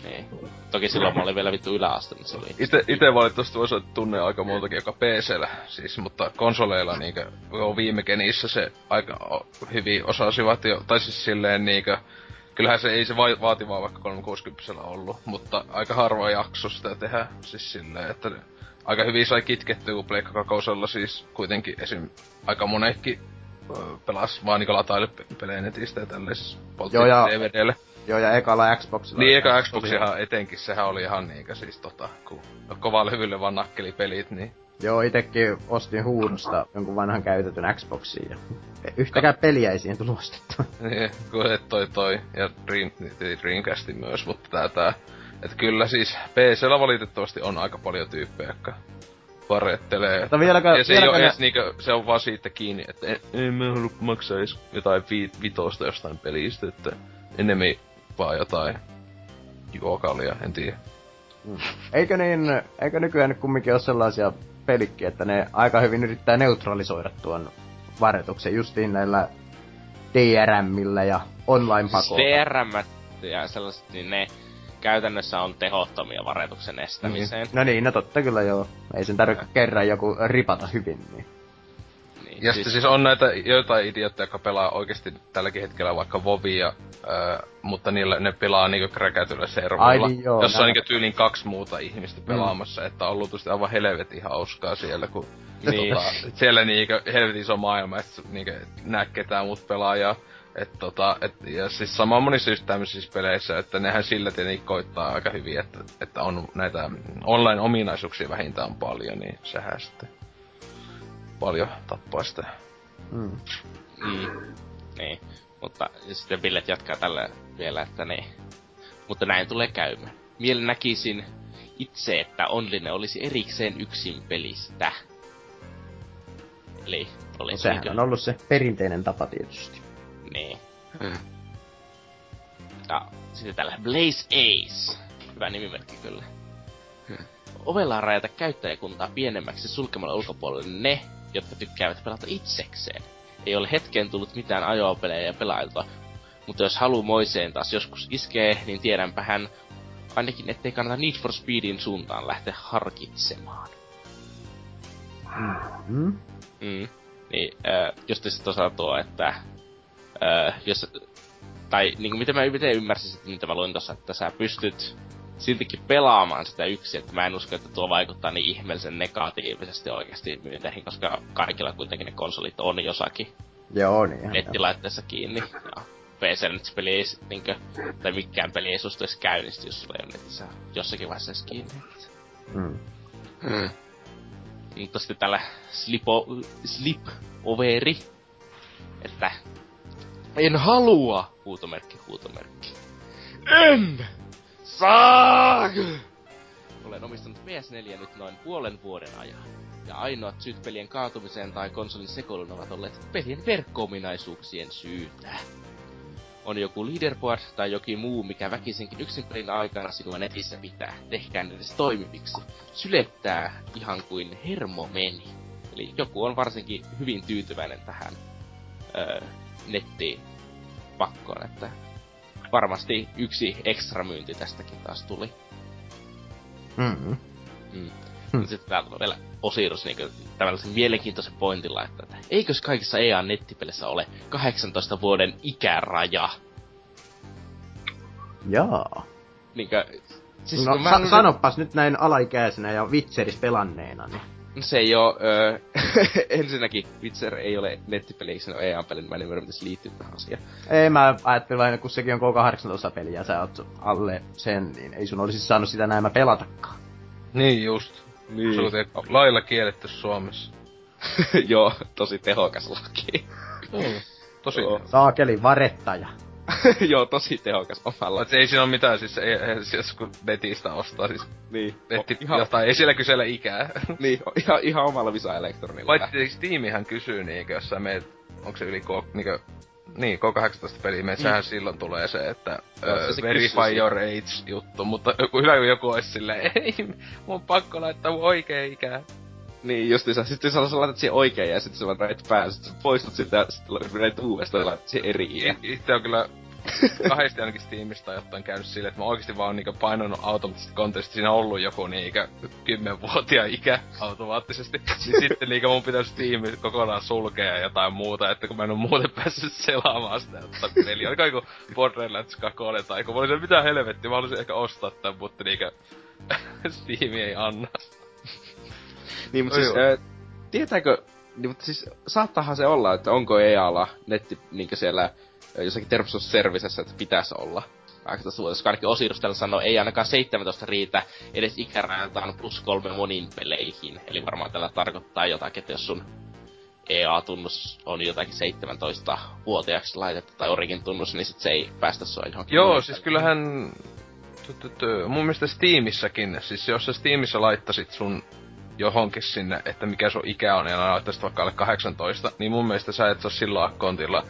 niin. Toki silloin mä olin vielä vittu yläaste, niin se oli... Ite, ite valitettavasti voisi tunne aika montakin, joka PCllä, siis, mutta konsoleilla niinkö, jo viime genissä se aika hyvin osasivat jo, tai siis silleen niinkö, kyllähän se ei se va- vaativaa vaikka 360 ollut, mutta aika harva jakso sitä tehdä, siis silleen, että aika hyvin sai kitkettyä, kun Pleikka kakosella siis kuitenkin esim. aika monetkin pelas vaan niinku lataille pe- pelejä netistä ja tälleen siis Joo, ja- DVDlle. Joo, ja ekalla Xboxilla. Niin, eka Xboxihan etenkin, sehän oli ihan niinkö siis tota, kun kovaa levylle vaan nakkeli pelit, niin Joo, itekin ostin huudosta jonkun vanhan käytetyn Xboxin ja yhtäkään peliä ei siihen tullut ostettua. Niin, toi toi, ja Dream, Dreamcasti myös, mutta tää tää. Et kyllä siis PCllä valitettavasti on aika paljon tyyppejä, jotka varettelee. Mutta vieläkö, ja se ei vieläkö ole ne, edes niinkö, se on vaan siitä kiinni, että en, en mä halua maksaa edes jotain vi, vitosta jostain pelistä, että enemmän vaan jotain juokalia, en tiedä. Eikö niin, eikö nykyään kumminkin ole sellaisia pelikkiä, että ne aika hyvin yrittää neutralisoida tuon varetuksen justiin näillä DRMillä ja online-pakoilla. DRM ja sellaiset, niin ne käytännössä on tehottomia varetuksen estämiseen. No niin, no totta kyllä joo. Ei sen tarvitse kerran joku ripata hyvin, niin. Niin, ja siis... siis on näitä joitain idiootteja, jotka pelaa oikeasti tälläkin hetkellä vaikka Vovia, öö, mutta niillä ne pelaa niinku kräkätyllä servoilla. niin joo, jossa on niinku tyyliin kaksi muuta ihmistä pelaamassa, mm. että on luultavasti aivan helvetin hauskaa siellä, kun Niin. tota, siellä niinku helvetin iso maailma, että niinku näe ketään muut pelaajaa. Et tota, et, ja siis sama monissa just tämmöisissä peleissä, että nehän sillä tietenkin koittaa aika hyvin, että, että on näitä online-ominaisuuksia vähintään paljon, niin sehän sitten paljon tappaa sitä. Mm. Mm. Niin. Mutta sitten Billet jatkaa tällä vielä, että niin. Mutta näin tulee käymään. Mielen näkisin itse, että online olisi erikseen yksin pelistä. Eli No, olisi sehän on ollut se perinteinen tapa tietysti. Niin. Ja sitten täällä Blaze Ace. Hyvä nimimerkki kyllä. Ovella rajata käyttäjäkuntaa pienemmäksi sulkemalla ulkopuolelle ne, jotka tykkäävät pelata itsekseen. Ei ole hetkeen tullut mitään ajopelejä pelailtua, mutta jos halu moiseen taas joskus iskee, niin tiedänpähän ainakin ettei kannata Need for Speedin suuntaan lähteä harkitsemaan. Mm? Mm. Niin, äh, just sitten tosiaan tuo, että äh, jos, tai niin kuin miten mä miten ymmärsin sitten, mitä mä luin tossa, että sä pystyt siltikin pelaamaan sitä yksin, että mä en usko, että tuo vaikuttaa niin ihmeellisen negatiivisesti oikeasti myynteihin, koska kaikilla kuitenkin ne konsolit on jossakin Joo, niin. nettilaitteessa kiinni. Ja PC nyt se peli ei niinkö, tai mikään peli ei susta edes käynnisty, jos sulla ei ole netissä jossakin vaiheessa edes kiinni. Mm. Mutta sitten tällä slipo, slip overi, että en halua, huutomerkki, huutomerkki. En saa! Olen omistanut PS4 nyt noin puolen vuoden ajan. Ja ainoat syyt pelien kaatumiseen tai konsolin sekoilun ovat olleet pelien verkko-ominaisuuksien syytä. On joku leaderboard tai jokin muu, mikä väkisinkin yksin pelin aikana sinua netissä pitää. Tehkää ne edes toimiviksi. Sylettää ihan kuin hermo meni. Eli joku on varsinkin hyvin tyytyväinen tähän öö, nettiin pakkoon, että varmasti yksi ekstra myynti tästäkin taas tuli. Mm. Mm. Hmm. Sitten täällä on vielä Osiris niin tällaisen mielenkiintoisen pointilla, että, että eikös kaikissa EA nettipeleissä ole 18 vuoden ikäraja? Jaa. Niinkö, siis no, kun mä, sa- sanopas nyt näin alaikäisenä ja Witcheris pelanneena, niin. Se ei oo, öö, ensinnäkin Witcher ei ole nettipeli, se on EA-peli, niin mä en ymmärrä, miten se liittyy tähän asiaan. Ei mä ajattelin vain, kun sekin on K18 peli ja sä oot alle sen, niin ei sun olisi saanut sitä näin pelatakaan. Niin just. Niin. Se on te- lailla kielletty Suomessa. Joo, tosi tehokas laki. Tosi. Joo. Saakeli varettaja. Joo, tosi tehokas omalla. Mut ei siinä ole mitään, siis ei, siis kun netistä ostaa, siis Niin, netti, ihan, jotain, ei siellä kysellä ikää. niin, ihan, ihan omalla Visa Elektronilla. Paitsi Steamihan kysyy niinkö, jos sä meet, onko se yli K, niinkö, niin, K18 peliä, meet, sehän silloin tulee se, että Joo, ö, se se verify your age juttu, mutta joku, hyvä joku olisi silleen, ei, mun on pakko laittaa mun oikea ikää. Niin, justiinsa. Sitten sä laitat siihen oikein ja sitten sä vaan rajat päälle. Sitten sä poistut sitä ja sitten rajat uudestaan ja laitat siihen eri. Itse on kyllä kahdesti ainakin Steamista jotain käynyt silleen, että mä oikeesti vaan niinku painanut automaattisesti kontesti, siinä on ollut joku niinku kymmenvuotia ikä automaattisesti. niin sitten niinku mun pitäisi Steam kokonaan sulkea ja jotain muuta, että kun mä en oo muuten päässyt selaamaan sitä, että peli on joku Borderlands 2 tai kun mä olisin mitä helvettiä, mä haluaisin ehkä ostaa tän, mutta niinku Steam ei anna. Niin, mutta Oi siis, joo. äh, tietääkö, niin, mutta siis saattaahan se olla, että onko EAlla netti niinkö siellä jossakin Terms of Servicessa, että pitäisi olla. 18 vuotta, koska ainakin Osiris täällä sanoo, ei ainakaan 17 riitä edes ikärajaltaan plus kolme monin peleihin. Eli varmaan tällä tarkoittaa jotakin, että jos sun EA-tunnus on jotakin 17-vuotiaaksi laitettu tai Origin-tunnus, niin sit se ei päästä sua johonkin. Joo, moniin siis kyllähän... Mun mielestä Steamissäkin, siis jos sä Steamissa laittasit sun johonkin sinne, että mikä sun ikä on, ja laittaisit vaikka alle 18, niin mun mielestä sä et saa silloin akkontilla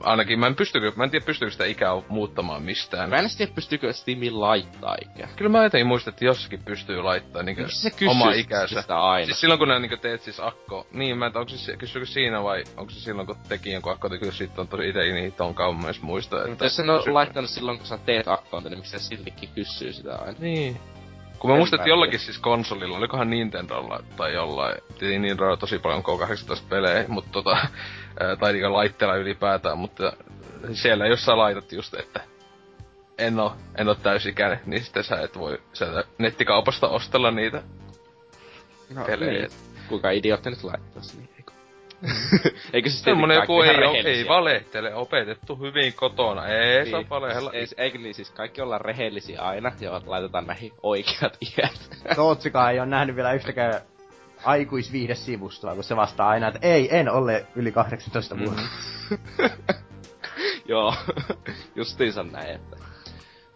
ainakin mä en pystykö, mä en tiedä pystyykö sitä ikää muuttamaan mistään. Mä en tiedä pystyykö Steamin laittaa ikään. Kyllä mä jotenkin muistan, että jossakin pystyy laittaa niin se oma ikänsä. sitä aina? Siis silloin kun ne niin teet siis akko, niin mä en onko se, kysyykö siinä vai onko se silloin kun teki jonkun akko, kyllä siitä on tosi ite niin ton kauan myös muista. Että Mutta jos sen on laittanut silloin, kun sä teet accountin, niin miksi se siltikin kysyy sitä aina? Niin. Kun mä muistan, että jollakin siis konsolilla, olikohan Nintendolla tai jollain, niin Nintendolla tosi paljon K18-pelejä, mutta tota, tai niinku laitteella ylipäätään, mutta siellä jos sä laitat just, että en oo, en oo täysikäinen, niin sitten sä et voi sieltä nettikaupasta ostella niitä No, pelejä. niin. Kuinka idiootti nyt laittaisi niin, eikö? eikö se Semmonen joku kaikki ei, oo, ei valehtele, opetettu hyvin kotona, ei saa Niin. valehella. Ei, eikö niin, siis kaikki ollaan rehellisiä aina, ja laitetaan näihin oikeat iät. Tootsikaan ei ole nähnyt vielä yhtäkään aikuisviihdesivustoa, kun se vastaa aina, että ei, en ole yli 18 vuotta. Mm. Joo, justiinsa näin, että...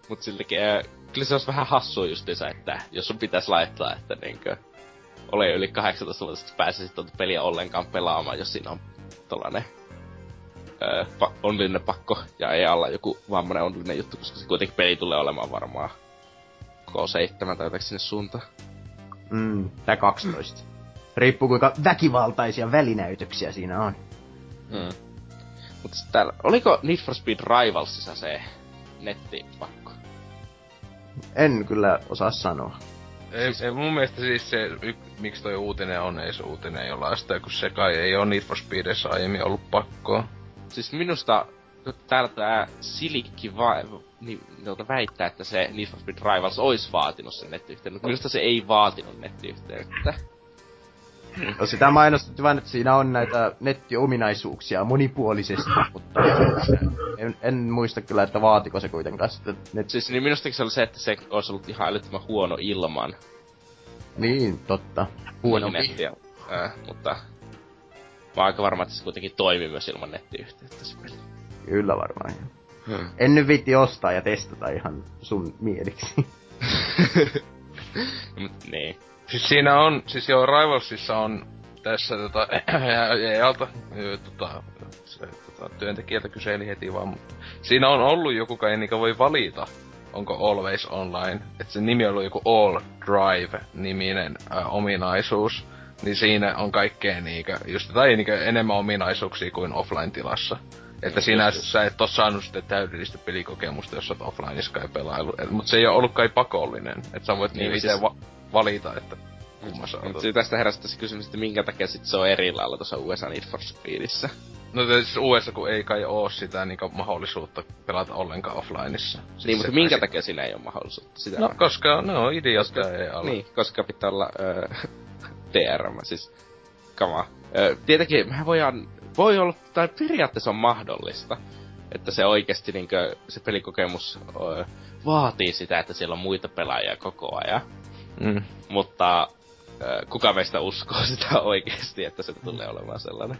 Mut siltikin, äh, kyllä se olisi vähän hassua justiinsa, että jos sun pitäisi laittaa, että niinkö... Ole yli 18 vuotta, että pääsisit tuota peliä ollenkaan pelaamaan, jos siinä on tollanen... Öö, pa- onnellinen pakko, ja ei alla joku vammainen onnellinen juttu, koska se kuitenkin peli tulee olemaan varmaan K7 tai jotakin sinne suuntaan. Mm, tai 12. Riippuu kuinka väkivaltaisia välinäytöksiä siinä on. Mm. Mut sit täällä, oliko Need for Speed Rivalsissa se nettipakko? En kyllä osaa sanoa. Ei, ei, mun mielestä siis se, y, miksi toi uutinen on, ei se uutinen jollain sitä, kun se kai ei oo Need for Speedissä aiemmin ollut pakkoa. Siis minusta täällä tää Silikki va- niin, väittää, että se Need for Speed Rivals olisi vaatinut sen nettiyhteyden, mutta minusta se ei vaatinut nettiyhteyttä. No sitä mainostettu vaan, että siinä on näitä nettiominaisuuksia monipuolisesti, mutta en, en muista kyllä, että vaatiko se kuitenkaan sitten net... Siis niin minustakin se oli se, että se olisi ollut ihan älyttömän huono ilman Niin, totta. Huonompi. nettiä. Äh, mutta mä aika varma, että se kuitenkin toimii myös ilman nettiyhteyttä se peli. Kyllä varmaan. joo. En nyt viitti ostaa ja testata ihan sun mieliksi. Mut niin. Siis siinä on, siis joo, Rivalsissa on tässä tota, EALta, tota, se, tota, työntekijältä kyseli heti vaan, siinä on ollut joku, kai niinkö voi valita, onko Always Online, että se nimi on ollut joku All Drive-niminen äh, ominaisuus, niin siinä on kaikkea niinkö, just tai niinkö enemmän ominaisuuksia kuin offline-tilassa. Että sinä sä et oo saanut sitten täydellistä pelikokemusta, jos sä oot offlineissa kai pelailu. Mutta se ei ole ollut kai pakollinen. Että sä voit Niin, niin, siis- va- valita, että kummassa Mut otat. siitä tästä heräsi tässä kysymys, että minkä takia sit se on eri lailla tuossa USA Need for Speedissä. No siis USA, kun ei kai oo sitä niinku mahdollisuutta pelata ollenkaan offlineissa. Siis niin, mutta se- minkä se- takia siinä ei ole mahdollisuutta? Sitä No, mä- koska ne on idiootteja ei alla. Niin, koska pitää olla öö, DRM, siis kama. Öö, tietenkin mehän voidaan, voi olla, tai periaatteessa on mahdollista, että se oikeasti niinkö, se pelikokemus öö, vaatii sitä, että siellä on muita pelaajia koko ajan. Mm. Mutta öö, kuka meistä uskoo sitä oikeasti, että se tulee olemaan sellainen?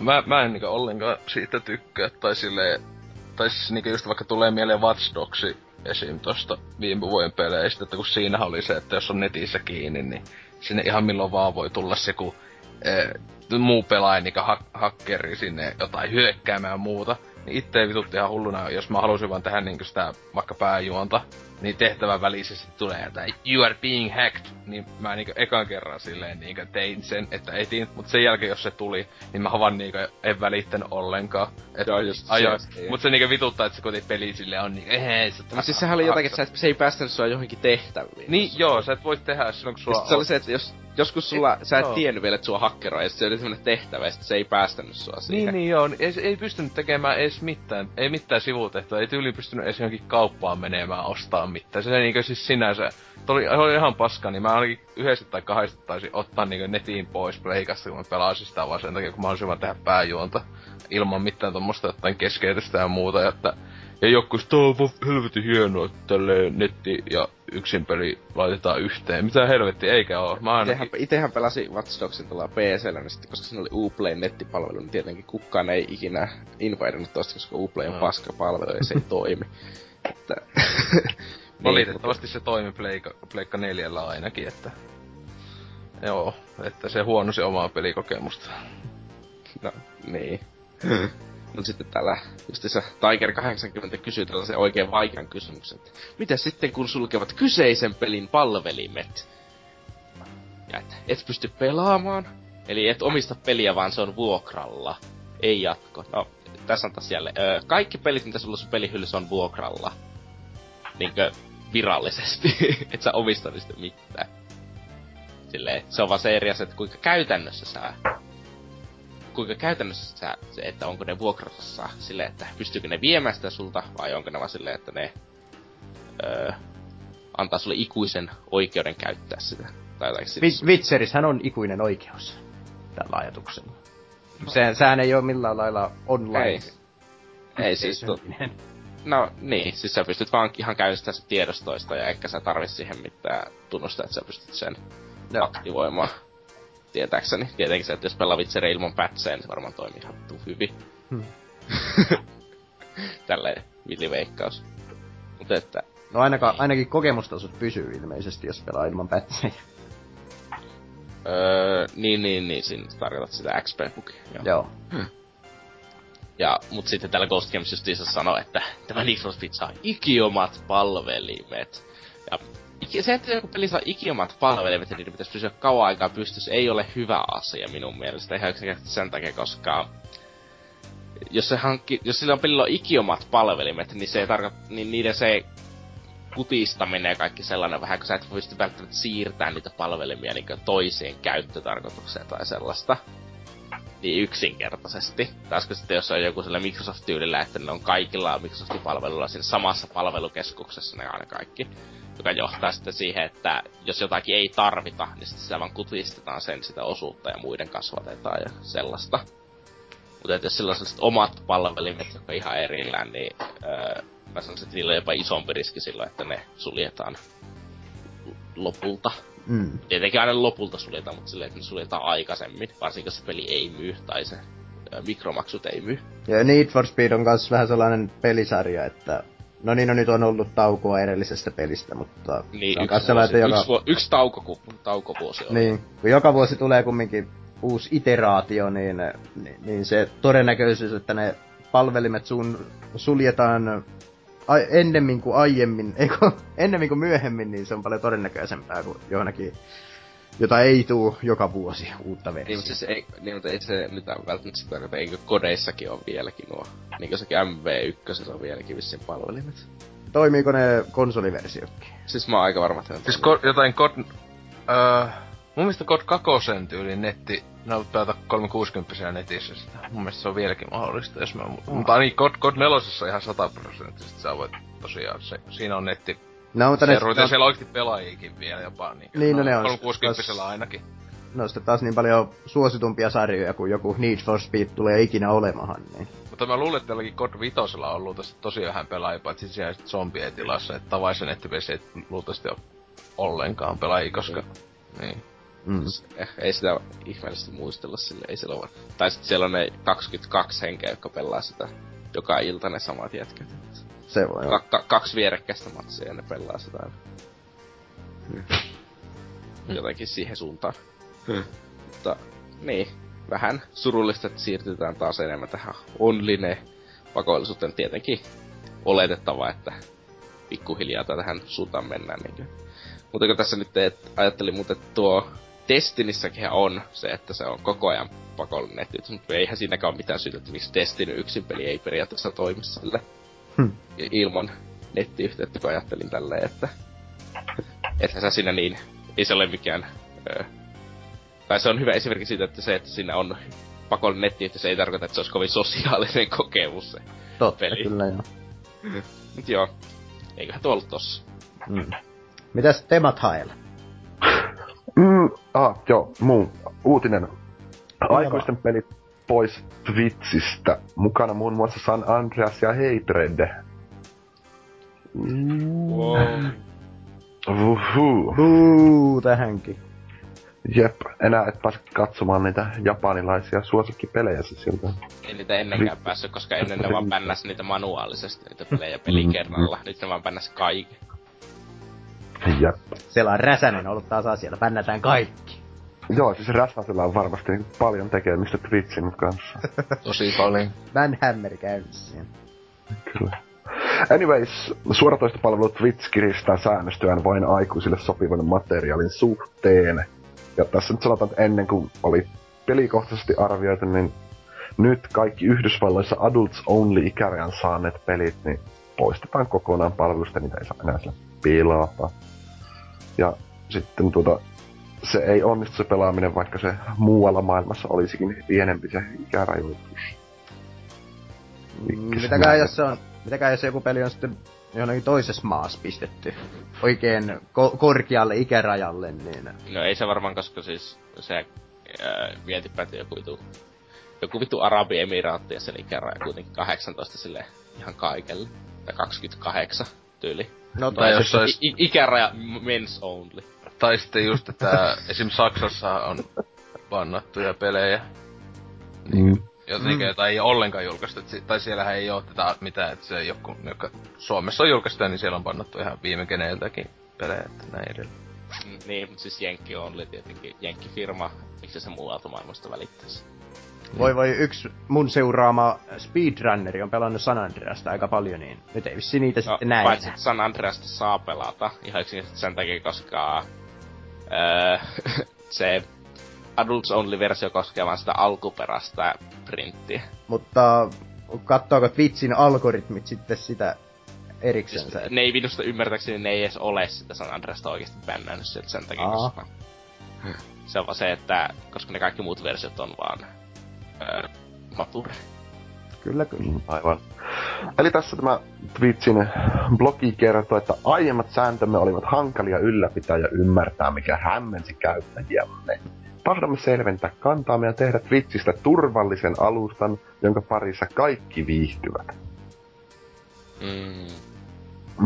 Mä, mä en niinku ollenkaan siitä tykkää, tai silleen, tai siis niinku just vaikka tulee mieleen Watch Dogs esim. tosta viime vuoden peleistä, että kun siinä oli se, että jos on netissä kiinni, niin sinne ihan milloin vaan voi tulla se, kun muu pelaaja niinku ha- hakkeri sinne jotain hyökkäämään ja muuta. Niin itse vitutti ihan hulluna, jos mä halusin vaan tehdä niinku sitä vaikka pääjuonta, niin tehtävän välisesti tulee jotain You are being hacked, niin mä niinku ekan kerran silleen niinku tein sen, että etin, mutta sen jälkeen jos se tuli, niin mä vaan niinku en välittänyt ollenkaan. Et Joo, just ajoin. se, niin. Mut se niinku vituttaa, että se kuitenkin peli sille on niinku, ehei, se Mutta siis sehän oli jotakin, että se ei päästänyt sua johonkin tehtäviin. Niin joo, sä et voi tehdä silloin kun sulla sit se oli se, että jos, joskus sulla, Et- sä et joo. tiennyt vielä, että sua hakkeroi, ja se oli semmonen tehtävä, ja se ei päästänyt sua siihen. Niin, niin joo, niin ei, ei pystynyt tekemään edes mitään, ei mitään sivutehtoa, ei tyyliin pystynyt edes johonkin kauppaan menemään ostaa mitään. Se niinkö siis sinänsä, tuli, se oli ihan paska, niin mä ainakin yhdessä tai kahdesta taisin ottaa niinkö netiin pois pleikasta, kun mä pelasin sitä vaan sen takia, kun mä halusin vaan tehdä pääjuonta ilman mitään tommosta jotain keskeytystä ja muuta, ja että ja joku sit, "Tää on helvetin hienoa, että tälleen netti ja yksin peli laitetaan yhteen. Mitä helvetti, eikä oo. Mä ainakin... Itehän, itehän pelasi Watch Dogsin tuolla PCllä, niin sitten, koska siinä oli Uplay nettipalvelu, niin tietenkin kukaan ei ikinä invadannut tosta, koska Uplay on No. paska palvelu ja se ei toimi. Että... Valitettavasti se toimi Pleikka, Pleikka neljällä ainakin, että... Joo, että se huonosi omaa pelikokemusta. No, niin. Mutta sitten täällä justiinsa Tiger 80 kysyy tällaisen oikein vaikean kysymyksen, mitä sitten kun sulkevat kyseisen pelin palvelimet? Ja että et pysty pelaamaan, eli et omista peliä, vaan se on vuokralla, ei jatko. No, tässä on taas jälleen. Kaikki pelit, mitä sulla on pelihyllyssä, on vuokralla. Niinkö virallisesti, et sä omista niistä mitään. Silleen, se on vaan se eri asia, että kuinka käytännössä sä kuinka käytännössä sä, se, että onko ne vuokrassa silleen, että pystyykö ne viemään sitä sulta, vai onko ne vaan silleen, että ne öö, antaa sulle ikuisen oikeuden käyttää sitä. Tai jotain Witcherishän on ikuinen oikeus tällä ajatuksella. No. Se, sehän ei ole millään lailla online. Ei, ei siis to... No niin, siis sä pystyt vaan ihan käynnistämään se tiedostoista ja ehkä sä tarvit siihen mitään tunnusta, että sä pystyt sen no. aktivoimaan tietääkseni. Tietenkin se, että jos pelaa Witcheria ilman pätsejä, niin se varmaan toimii ihan hyvin. Hmm. Tälleen villiveikkaus. Mutta että... No ainakaan, ainakin kokemustasot pysyy ilmeisesti, jos pelaa ilman pätsejä. Öö, niin, niin, niin, siinä tarkoitat sitä XP-bugia. Joo. Joo. Hmm. Ja, mut sitten täällä Ghost Games justiinsa sanoi, että tämä Need for Speed saa ikiomat palvelimet. Ja se, että joku peli saa ikiomat palvelimet ja niiden pitäisi pysyä kauan aikaa pystyssä, ei ole hyvä asia minun mielestä. Ihan yksinkertaisesti sen takia, koska jos, se hankki, jos sillä on pelillä on ikiomat palvelimet, niin se ei tarkoita, niin niiden se kutistaminen ja kaikki sellainen vähän, kun sä et pysty välttämättä siirtää niitä palvelimia niin toiseen käyttötarkoitukseen tai sellaista. Niin yksinkertaisesti. Taas kun sitten jos on joku sillä Microsoft-tyylillä, että ne on kaikilla Microsoftin palveluilla siinä samassa palvelukeskuksessa ne aina kaikki joka johtaa sitten siihen, että jos jotakin ei tarvita, niin sitten sitä vaan kutistetaan sen sitä osuutta ja muiden kasvatetaan ja sellaista. Mutta jos sillä on sellaiset omat palvelimet, jotka ihan erillään, niin öö, mä sanoisin, että niillä on jopa isompi riski silloin, että ne suljetaan lopulta. Mm. Tietenkin aina lopulta suljetaan, mutta silleen, että ne suljetaan aikaisemmin, varsinkin jos se peli ei myy tai se mikromaksut ei myy. Ja Need for Speed on myös vähän sellainen pelisarja, että No niin, no nyt on ollut taukoa edellisestä pelistä, mutta... Niin, yksi, vuosi, joka... yksi, vu- yksi taukoku, taukovuosi on. Niin, kun joka vuosi tulee kumminkin uusi iteraatio, niin, niin, niin se todennäköisyys, että ne palvelimet sun, suljetaan a, ennemmin kuin aiemmin, eikö, ennemmin kuin myöhemmin, niin se on paljon todennäköisempää kuin johonkin jota ei tuu joka vuosi uutta versiota. Niin, mutta, siis ei, niin, mutta ei se nyt välttämättä sitä tarkoita, eikö kodeissakin on vieläkin nuo, niin kuin sekin MV1 on vieläkin vissiin palvelimet. Toimiiko ne konsoliversiokin? Siis mä oon aika varma, että Siis ko- jotain kod... Öö, mun mielestä kod 2 tyyli netti, no pelata 360 netissä sitä. Mun mielestä se on vieläkin mahdollista, jos mä... Mm. Mutta niin, kod, kod 4 ihan 100 prosenttisesti sä voit tosiaan, se, siinä on netti No, mutta ne... No, siellä oikeesti pelaajikin vielä jopa, niin, niin no, no ne on. 360 ainakin. No sitten taas niin paljon suositumpia sarjoja kuin joku Need for Speed tulee ikinä olemahan, niin. Mutta mä luulen, että tälläkin God Vitosella on luultavasti tosi vähän pelaajia, paitsi siellä zombien tilassa, että tavaisen nettipesi ei luultavasti ole ollenkaan pelaajia, koska... Niin. Mm. Eh, ei sitä ihmeellisesti muistella sille, ei siellä ole. Tai sitten siellä on ne 22 henkeä, jotka pelaa sitä joka ilta ne samat jätkät. Se voi ka- ka- kaksi vierekkäistä matsia ja ne pelaa sitä aina. Hmm. Jotenkin siihen suuntaan. Hmm. Mutta niin, vähän surullista, että siirtytään taas enemmän tähän online pakollisuuteen. Tietenkin oletettava, että pikkuhiljaa tähän suuntaan mennään. Niin mutta kun tässä nyt teet, ajattelin muuten, että tuo Destinissäkin on se, että se on koko ajan pakollinen netti, mutta eihän siinäkään ole mitään syytä, että miksi Destiny yksin peli ei periaatteessa toimi sille hmm. ilman nettiyhteyttä, kun ajattelin tälleen, että että sä siinä niin, ei se ole mikään, ö, tai se on hyvä esimerkki siitä, että se, että siinä on pakollinen nettiyhteys ei tarkoita, että se olisi kovin sosiaalinen kokemus se Totta, peli. kyllä joo. Mut joo, eiköhän tuo ollut tossa. Mm. Mitäs temat haella? Mm, ah, joo, muu. Uutinen. Aikuisten pelit pois Twitchistä. Mukana muun muassa San Andreas ja Hatred. Wow. Uhu. Huu, tähänkin. Jep, enää et pääse katsomaan niitä japanilaisia suosikkipelejä siltä. Ei niitä ennenkään päässyt, koska ennen ne vaan bännäs niitä manuaalisesti, niitä pelejä pelin kerralla. Nyt ne vaan bännäs kaiken. Jep. Siellä on Räsänen ollut taas asialla, bännätään kaikki. Joo, siis Rasmusilla on varmasti paljon tekemistä Twitchin kanssa. Tosi paljon. Vanhammer käynnissä. Kyllä. Anyways, suoratoistopalvelu Twitch kiristää säännöstöään vain aikuisille sopivan materiaalin suhteen. Ja tässä nyt sanotaan, että ennen kuin oli pelikohtaisesti arvioitu, niin nyt kaikki Yhdysvalloissa adults only ikärajan saaneet pelit, niin poistetaan kokonaan palvelusta, niitä ei saa enää sillä pelata. Ja sitten tuota, se ei onnistu se pelaaminen, vaikka se muualla maailmassa olisikin pienempi se ikärajoitus. Mikkis Mitäkään jos se on, mitäkään jos joku peli on sitten johonkin toisessa maassa pistetty oikein ko- korkealle ikärajalle, niin No ei se varmaan, koska siis se ää, mietipä, että joku vitu, joku vitu Arabiemiraatti ja sen ikäraja kuitenkin 18 sille ihan kaikelle. Tai 28 tyyli. No Tai tai jos se olisi, I- ikäraja men's only. tai sitten just, että esim. Saksassa on bannattuja pelejä. Mm. Jotenkin, Mm. jota ei ollenkaan julkaistu. Tai siellähän ei oo tätä mitään, että se joku, joka Suomessa on julkaistu, niin siellä on bannattu ihan viime geneiltäkin pelejä, että näin edelleen. Niin, mutta siis Jenkki only tietenkin. Jenkki-firma, miksi se muualta maailmasta välittäisi? Voi voi yksi mun seuraama speedrunneri on pelannut San Andreasta aika paljon, niin nyt ei vissi niitä No, sitten näin. paitsi että San Andreasta saa pelata. Ihan yksinkertaisesti sen takia, koska öö, se Adults Only-versio koskee vaan sitä alkuperäistä printtiä. Mutta katsoako Twitchin algoritmit sitten sitä eriksensä? Siis, et- ne ei minusta ymmärtääkseni ne ei edes ole sitä San Andreasta oikeasti bännännyt sieltä sen takia, Aa. koska se on vaan se, että koska ne kaikki muut versiot on vaan öö, mature. Kyllä, kyllä. Mm, Aivan. Eli tässä tämä Twitchin blogi kertoo, että aiemmat sääntömme olivat hankalia ylläpitää ja ymmärtää, mikä hämmensi käyttäjiämme. Tahdomme selventää kantaamme ja tehdä Twitchistä turvallisen alustan, jonka parissa kaikki viihtyvät. Mm.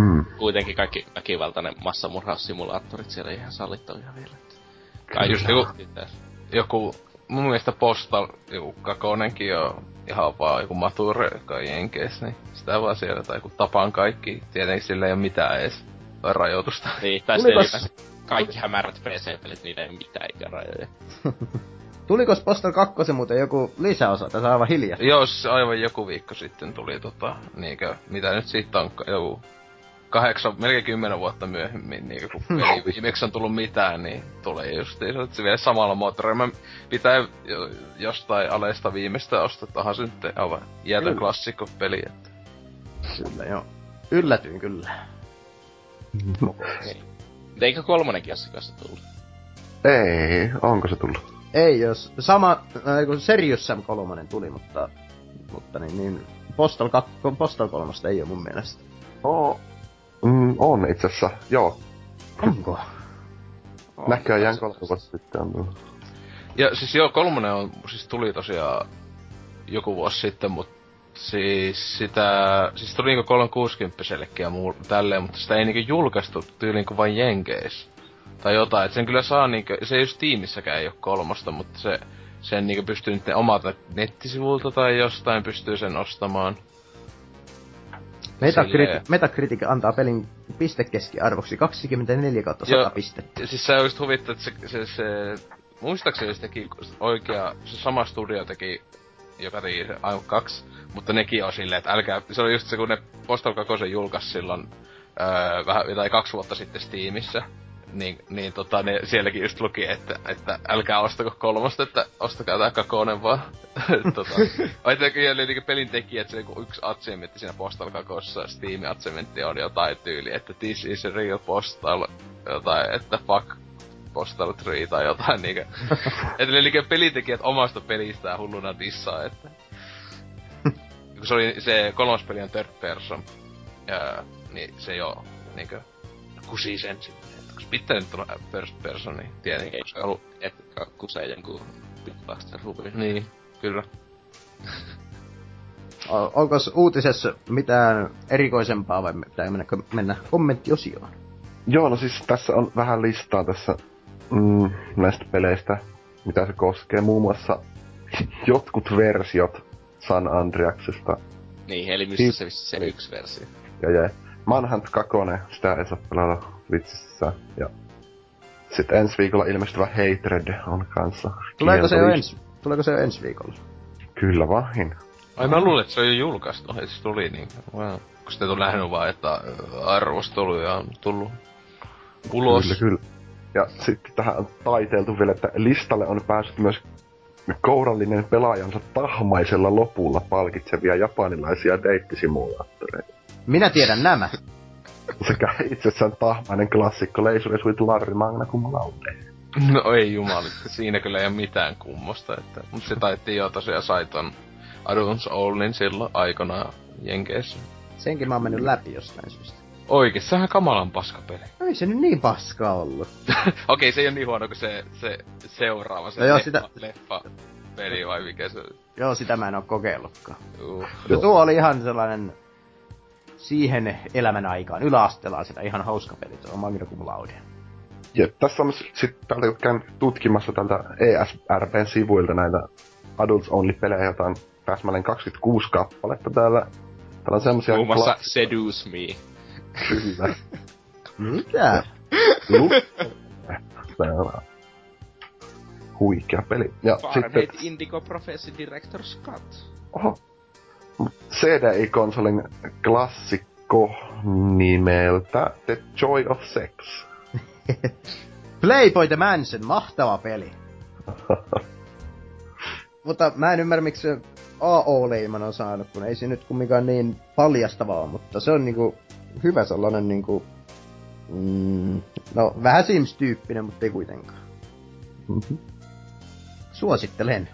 Mm. Kuitenkin kaikki väkivaltainen massamurhaussimulaattorit siellä ihan sallittavia vielä. Just joku, joku, mun mielestä Postal, joku kakonenkin on ihan vaan joku mature, joka on jenkeissä, niin sitä vaan siellä, tai joku tapaan kaikki, tietenkin sillä ei ole mitään edes tai rajoitusta. Niin, tai ylipäänsä kaikki hämärät PC-pelit, niillä ei ole mitään ikärajoja. Tulikos Postal 2 muuten joku lisäosa? Tässä on aivan hiljaa. Joo, siis aivan joku viikko sitten tuli tota, niinkö, mitä nyt siitä on, joku kahdeksan, melkein kymmenen vuotta myöhemmin, niin kun peli viimeksi on tullut mitään, niin tulee just että se vielä samalla moottorilla. Pitää jo, jostain aleista viimeistä ostaa, tahan se nyt aivan Kyllä. klassikko peli, että Kyllä, joo. Yllätyin kyllä. Mutta eikö kolmonenkin kanssa tullut? Ei, onko se tullut? Ei, jos sama, äh, kun Serious Sam 3 tuli, mutta, mutta niin, niin Postal, 2, Postal 3 ei ole mun mielestä. Oo. Mm, on itse asiassa, joo. Onko? Näköjään kolme vuotta sitten on. Ja siis joo, kolmonen on, siis tuli tosiaan joku vuosi sitten, mutta siis sitä, siis tuli niinku 360 ja muu tälleen, mutta sitä ei niinku julkaistu tyyliin niinku vain Jenkeis. Tai jotain, et sen kyllä saa niinku, se ei just Steamissäkään ei oo kolmosta, mutta se, sen niinku pystyy nyt ne omalta nettisivulta tai jostain pystyy sen ostamaan. Metacritic, Silleen- Metacritic antaa pelin pistekeskiarvoksi 24 kautta 100 Joo. pistettä. Siis se on just huvittaa, että se, se, se muistaakseni se teki oikea, se sama studio teki, joka teki se Iron 2, mutta nekin on silleen, että älkää, se oli just se, kun ne Postal 2 julkaisi silloin öö, vähän jotain kaksi vuotta sitten Steamissa, niin, niin tota, ne sielläkin just luki, että, että älkää ostako kolmosta, että ostakaa tää kakonen vaan. tota, Aitakin oli niinku pelin että se yksi achievementti siinä Postal 2, Steam achievementti on jotain tyyli, että this is a real Postal, jotain, että fuck Postal 3 tai jotain niinkö. että ne niinku pelintekijät omasta pelistään hulluna dissaa, että... kun se oli se kolmas peli on third person, ja, niin se jo niinkö kusi sen sitten. Että Koska pitää nyt olla first person, niin tietenkin, Ei. koska halu... Et kusee jonkun Bitbuster Ruby. Niin, kyllä. Onko uutisessa mitään erikoisempaa vai pitää mennä, mennä kommenttiosioon? Joo, no siis tässä on vähän listaa tässä mm, näistä peleistä, mitä se koskee. Muun muassa jotkut versiot San Andreaksesta. Niin, eli missä se, se yksi versio. Ja, ja Manhunt 2, sitä ei saa pelata Twitchissä. Ja Sitten ensi viikolla ilmestyvä Hatred on kanssa. Tuleeko se jo ensi, tuleeko se jo ensi viikolla? Kyllä vain. Ai mä luulen, että se on jo julkaistu, että se tuli niin. Wow. Kun sitten on nähnyt vaan, että äh, arvosteluja on tullut ulos. Kyllä, kyllä. Ja sitten tähän on taiteiltu vielä, että listalle on päässyt myös kourallinen pelaajansa tahmaisella lopulla palkitsevia japanilaisia deittisimulaattoreita. Minä tiedän nämä. Sekä itsessään tahmainen klassikko Leisure Suit Larry Magna Cum Laude. No ei jumali, siinä kyllä ei ole mitään kummosta. Että, mutta se taittiin jo tosiaan Saiton Adults Onlyn silloin aikanaan Jenkeissä. Senkin mä oon mennyt läpi jostain syystä. Oikeesti, sehän kamalan paska peli. Ei se nyt niin paska ollut. Okei, se ei ole niin huono kuin se, se seuraava, se No joo, leffa, sitä- leffa peli vai mikä se Joo, sitä mä en oo kokeillutkaan. uh. No tuo oli ihan sellainen siihen elämän aikaan, yläasteella sitä ihan hauska peli, tuo Magna Cum Laude. Ja tässä on sitten käyn tutkimassa tältä E ESRPn sivuilta näitä Adults Only-pelejä, joita on täsmälleen 26 kappaletta täällä. Täällä on semmosia... Muun muassa kla- Seduce Me. Kyllä. Mitä? On Huikea peli. Ja Fahrenheit sitten, Indigo Prophecy Director Scott. oho, CDI-konsolin klassikko nimeltä The Joy of Sex. Playboy the Mansion, mahtava peli. Mutta mä en ymmärrä, miksi se AO-leiman on saanut, kun ei se nyt kumminkaan niin paljastavaa, mutta se on niinku hyvä sellainen niinku... Mm, no, vähän Sims-tyyppinen, mutta ei kuitenkaan. Mhm. Suosittelen.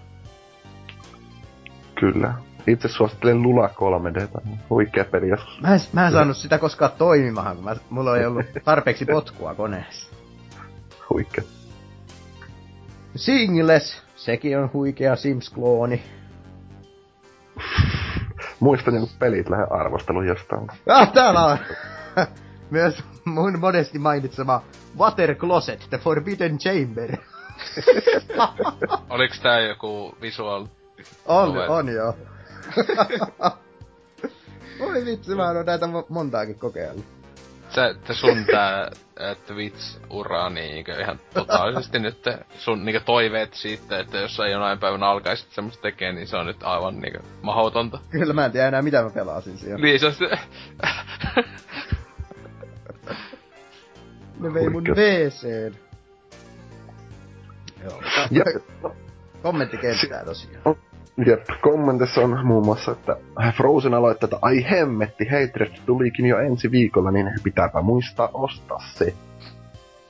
Kyllä. Itse suosittelen Lula 3D. Huikea peli joskus. Mä en, mä en saanut sitä koskaan toimimahan, kun mä, mulla ei ollut tarpeeksi potkua koneessa. Huikea. Singles, sekin on huikea Sims-klooni. Muistan joku pelit lähde arvostelun jostain. Ah, täällä on myös mun monesti mainitsema Water Closet, The Forbidden Chamber. Oliks tää joku visual... on, Novel. on joo. Oi vitsi, mä oon näitä mo- montaakin kokeillut. Sä, että sun tää ää, Twitch-ura niinkö ihan totaalisesti nyt sun niinkö toiveet siitä, että jos sä jonain päivänä alkaisit semmoista tekee, niin se on nyt aivan niinkö mahdotonta. Kyllä mä en tiedä enää mitä mä pelasin siellä. Niin se on se... Ne vei mun. WCn. Joo. Kommenttikenttää tosiaan. Jep, kommentissa on muun muassa, että Frozen aloittaa, että ai hemmetti, Hatred tulikin jo ensi viikolla, niin pitääpä muistaa ostaa se.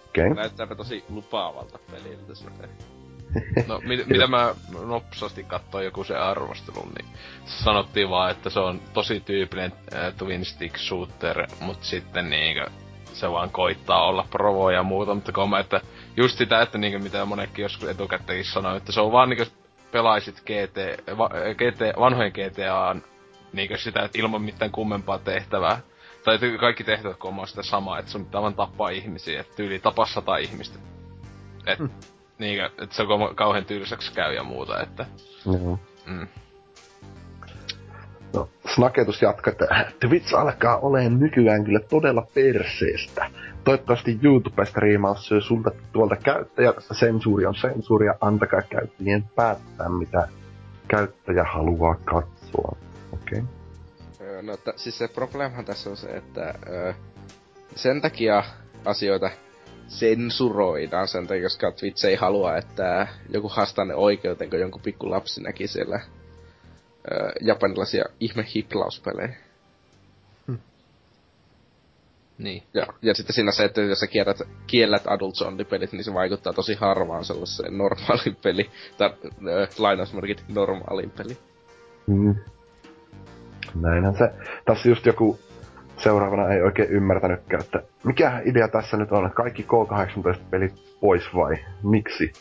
Okei. Okay. Näyttääpä tosi lupaavalta peliltä sitten. No, mit, mitä mä nopsasti katsoin joku se arvostelun, niin sanottiin vaan, että se on tosi tyypillinen äh, twin stick shooter, mut sitten niinkö se vaan koittaa olla provo ja muuta, mutta kun mä, että just sitä, että niinkö mitä monetkin joskus etukäteen sanoi, että se on vaan niinkö pelaisit GT, va, GT, vanhojen GTAan niinkö sitä, että ilman mitään kummempaa tehtävää. Tai että kaikki tehtävät kun on sitä samaa, että sun pitää vaan tappaa ihmisiä, että tyyli tapaa sata ihmistä. Et, Hmm. niinkö, että se on kauhean tylsäksi käy ja muuta, että... Joo. Mm. No, Snaketus jatkaa, että Twitch alkaa olemaan nykyään kyllä todella perseestä. Toivottavasti YouTube-striimaus sulta tuolta käyttäjä, sensuuri on sensuuri ja antakaa käyttäjien päättää, mitä käyttäjä haluaa katsoa. Okei. Okay. No, t- siis se probleemahan tässä on se, että öö, sen takia asioita sensuroidaan sen takia, koska Twitch ei halua, että joku haastaa ne oikeuteen, kun jonkun pikku lapsi näki siellä öö, japanilaisia ihme hiplauspelejä. Niin. Ja, ja sitten siinä se, että jos sä kiellät, kiellät Adult Only-pelit, niin se vaikuttaa tosi harvaan sellaiseen normaaliin peli, tai öö, lainausmerkit normaaliin peli. Mm. Näinhän se. Tässä just joku seuraavana ei oikein ymmärtänytkään, että mikä idea tässä nyt on, että kaikki K18-pelit pois vai miksi?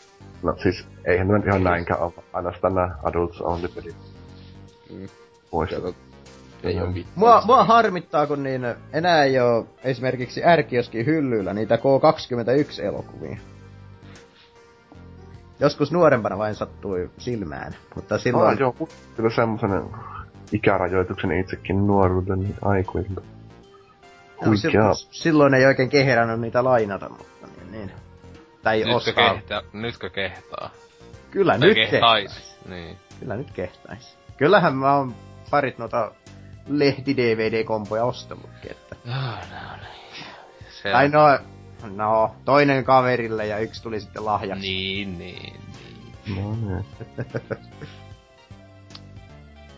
No siis, eihän tämä nyt ihan näinkään ole, ainoastaan nämä Adults Only-pelit Mm. pois. Kato, ei oo mitään. Mua, mua harmittaa, kun niin enää ei oo esimerkiksi ärkioskin hyllyillä niitä K21-elokuvia. Joskus nuorempana vain sattui silmään, mutta silloin... Ah, joo, kyllä semmosen ikärajoituksen itsekin nuoruuden aikuisilta. Huikea. silloin, silloin ei oikein keherannut niitä lainata, mutta niin, niin. Tai Nytkö, ostaa. kehtaa, nytkö kehtaa? Kyllä Tai nyt kehtais. kehtais. Niin. Kyllä nyt kehtais. Kyllähän mä oon parit noita lehti-DVD-kompoja ostellutkin, että... Se Tai on- no, no, toinen kaverille ja yksi tuli sitten lahjaksi. Niin, niin, niin. No niin.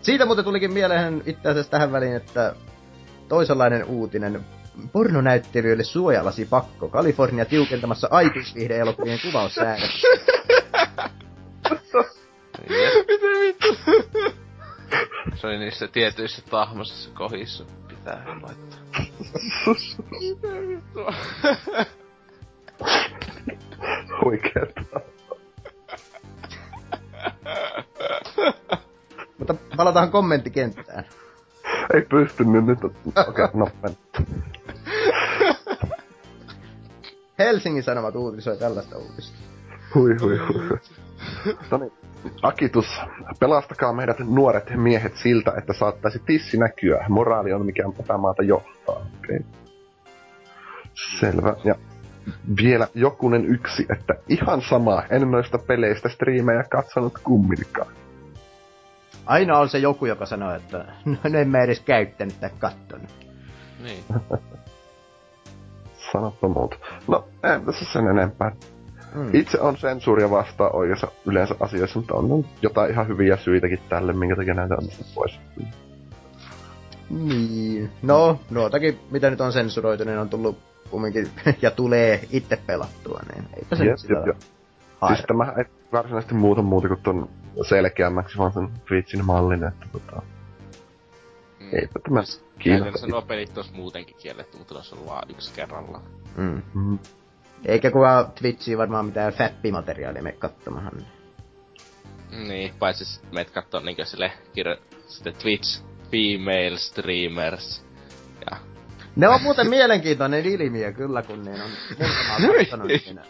Siitä muuten tulikin mieleen itse asiassa tähän väliin, että toisenlainen uutinen. Pornonäyttelijöille suojalasi pakko. Kalifornia tiukentamassa aikuisviihde-elokuvien kuvaussäännöksiä. Miten vittu? Se oli niissä tietyissä tahmaisissa kohdissa pitää laittaa. Oikeeta. Mutta palataan kommenttikenttään. Ei pysty nyt. nyt. Okei, okay, no mennään. Helsingin Sanomat uutisoi tällaista uutista. Hui, hui, hui. No niin. Akitus, pelastakaa meidät nuoret miehet siltä, että saattaisi tissi näkyä. Moraali on mikä tätä maata johtaa. Okei. Okay. Selvä. Ja vielä jokunen yksi, että ihan sama, en noista peleistä striimejä katsonut kumminkaan. Aina on se joku, joka sanoo, että no en mä edes käyttänyt tai kattonut. Niin. Sanoppa muuta. No, en tässä sen enempää. Mm. Itse on sensuuria vastaan oikeassa yleensä asioissa, mutta on jotain ihan hyviä syitäkin tälle, minkä takia näitä on pois. Niin. No, nuotakin, mitä nyt on sensuroitu, niin on tullut kumminkin, ja tulee itse pelattua, niin eipä se Jep, nyt sitä jep. Siis tämä ei varsinaisesti muuta muuta kuin ton selkeämmäksi, vaan sen Twitchin mallin, että tota, Mm. eipä tämä Käytännössä kiinnosta. nuo pelit olisi muutenkin kielletty, mutta olisi ollut vaan yksi kerralla. Mm. Mm. Eikä kukaan Twitchiin varmaan mitään fappimateriaalia mene katsomahan. Niin, paitsi meet kattoo niinkö sille kirja, sitten Twitch Female Streamers. Ja Ne on muuten mielenkiintoinen ilmiö kyllä, kun niin on muutama katsonut niin,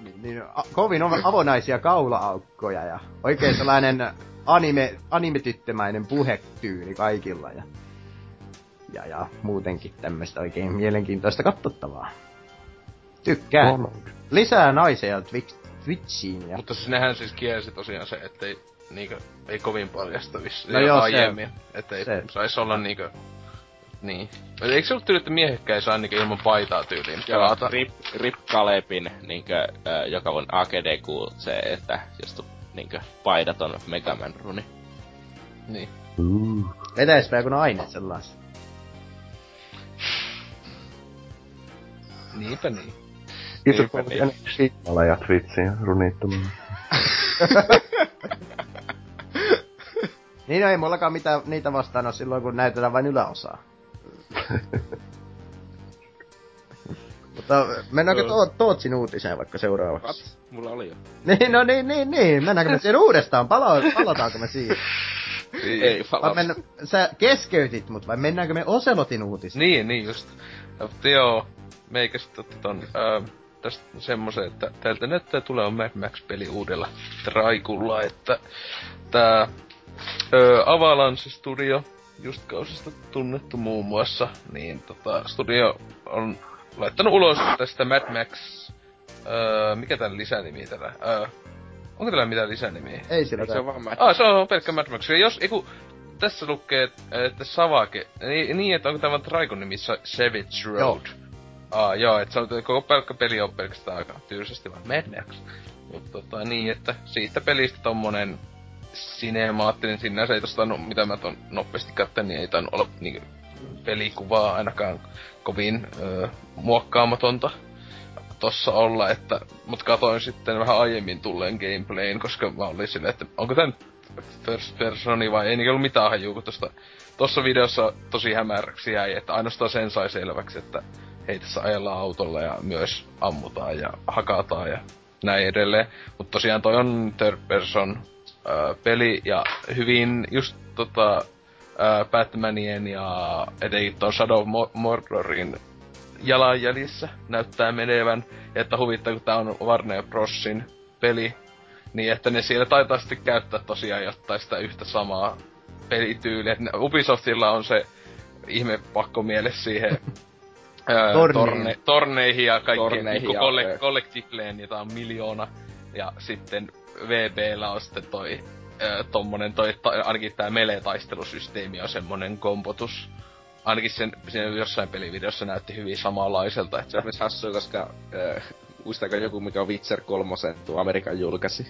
niin, niin a, kovin avo- avonaisia kaula-aukkoja ja oikein sellainen anime, animetyttömäinen puhetyyli kaikilla ja, ja, ja muutenkin tämmöistä oikein mielenkiintoista katsottavaa. Tykkään. On. Lisää naisia Twitch, Twitchiin ja... Mutta sinnehän siis kielsi tosiaan se, ettei niinkö, ei kovin paljastavissa No joo, se- aiemmin. Ettei se. sais olla niinkö, niin. Eikö se ollut tyyli, että miehekkä ei saa niinkö ilman paitaa tyyliin pelata? Rip, Rip Kalepin, niinkö, äh, joka on AGDQ, se, että jos tu, niinkö, paidaton Megaman runi. Niin. Mm. Joku nainen sellaisen. Niinpä niin. Itse Niinpä niin. Enemmän signalla ja Twitchiin runittamaan. Niin no ei mullakaan mitään niitä vastaan ole silloin, kun näytetään vain yläosaa. Mutta mennäänkö to- Tootsin uutiseen vaikka seuraavaksi? What? Mulla oli jo. Niin, no niin, niin, niin. Mennäänkö me siihen uudestaan? Pala- palataanko me siihen? Ei, Vai pala. mennä, sä keskeytit mut, vai mennäänkö me Oselotin uutiseen? Niin, niin just. Joo, meikä sitten otti ton, ää, tästä semmosen, että täältä näyttää tulee Mad Max-peli uudella traikulla, että tää ö, Avalanche Studio, just kausista tunnettu muun muassa, niin tota, studio on laittanut ulos tästä Mad Max, öö, mikä tän lisänimi tällä, öö, onko tällä mitään lisänimiä? Ei sillä se vaan Mad Ah, se on pelkkä Mad Max. Ja jos, eiku, tässä lukee, että Savake, niin, niin että onko tämä Traikon nimissä Savage Road? Joo. Ah, joo, että se on koko pelkkä peli on pelkästään aika tyysesti vaan Max. Mutta tota, niin, että siitä pelistä tommonen sinemaattinen, sinänsä ei tosta, no, mitä mä ton nopeasti katsoin, niin ei tainnut olla niin, pelikuvaa ainakaan kovin ö, muokkaamatonta tossa olla, että, mut katoin sitten vähän aiemmin tulleen gameplayn, koska mä olin silleen, että onko tää nyt first personi vai ei niinkö ollut mitään hajuu, kun tosta, tossa videossa tosi hämäräksi jäi, että ainoastaan sen sai selväksi, että hei tässä ajellaan autolla ja myös ammutaan ja hakataan ja näin edelleen. Mutta tosiaan toi on third person ää, peli ja hyvin just tota ää, Batmanien ja etenkin tuon Shadow Mordorin jalanjäljissä näyttää menevän. Ja että huvittaa, kun tää on Warner Brosin peli, niin että ne siellä taitaa sitten käyttää tosiaan jotain sitä yhtä samaa pelityyliä. Ubisoftilla on se ihme pakko miele siihen Öö, torne, torneihin ja Torneihin niinku kolle, kollektifleen, jota on miljoona. Ja sitten VBllä on sitten toi öö, tommonen toi, ta, ainakin tää melee-taistelusysteemi on semmonen kompotus. Ainakin sen, sen jossain pelivideossa näytti hyvin samanlaiselta, että Se on myös hassua, koska äh, muistaako joku, mikä on Witcher 3 tuo Amerikan julkaisi?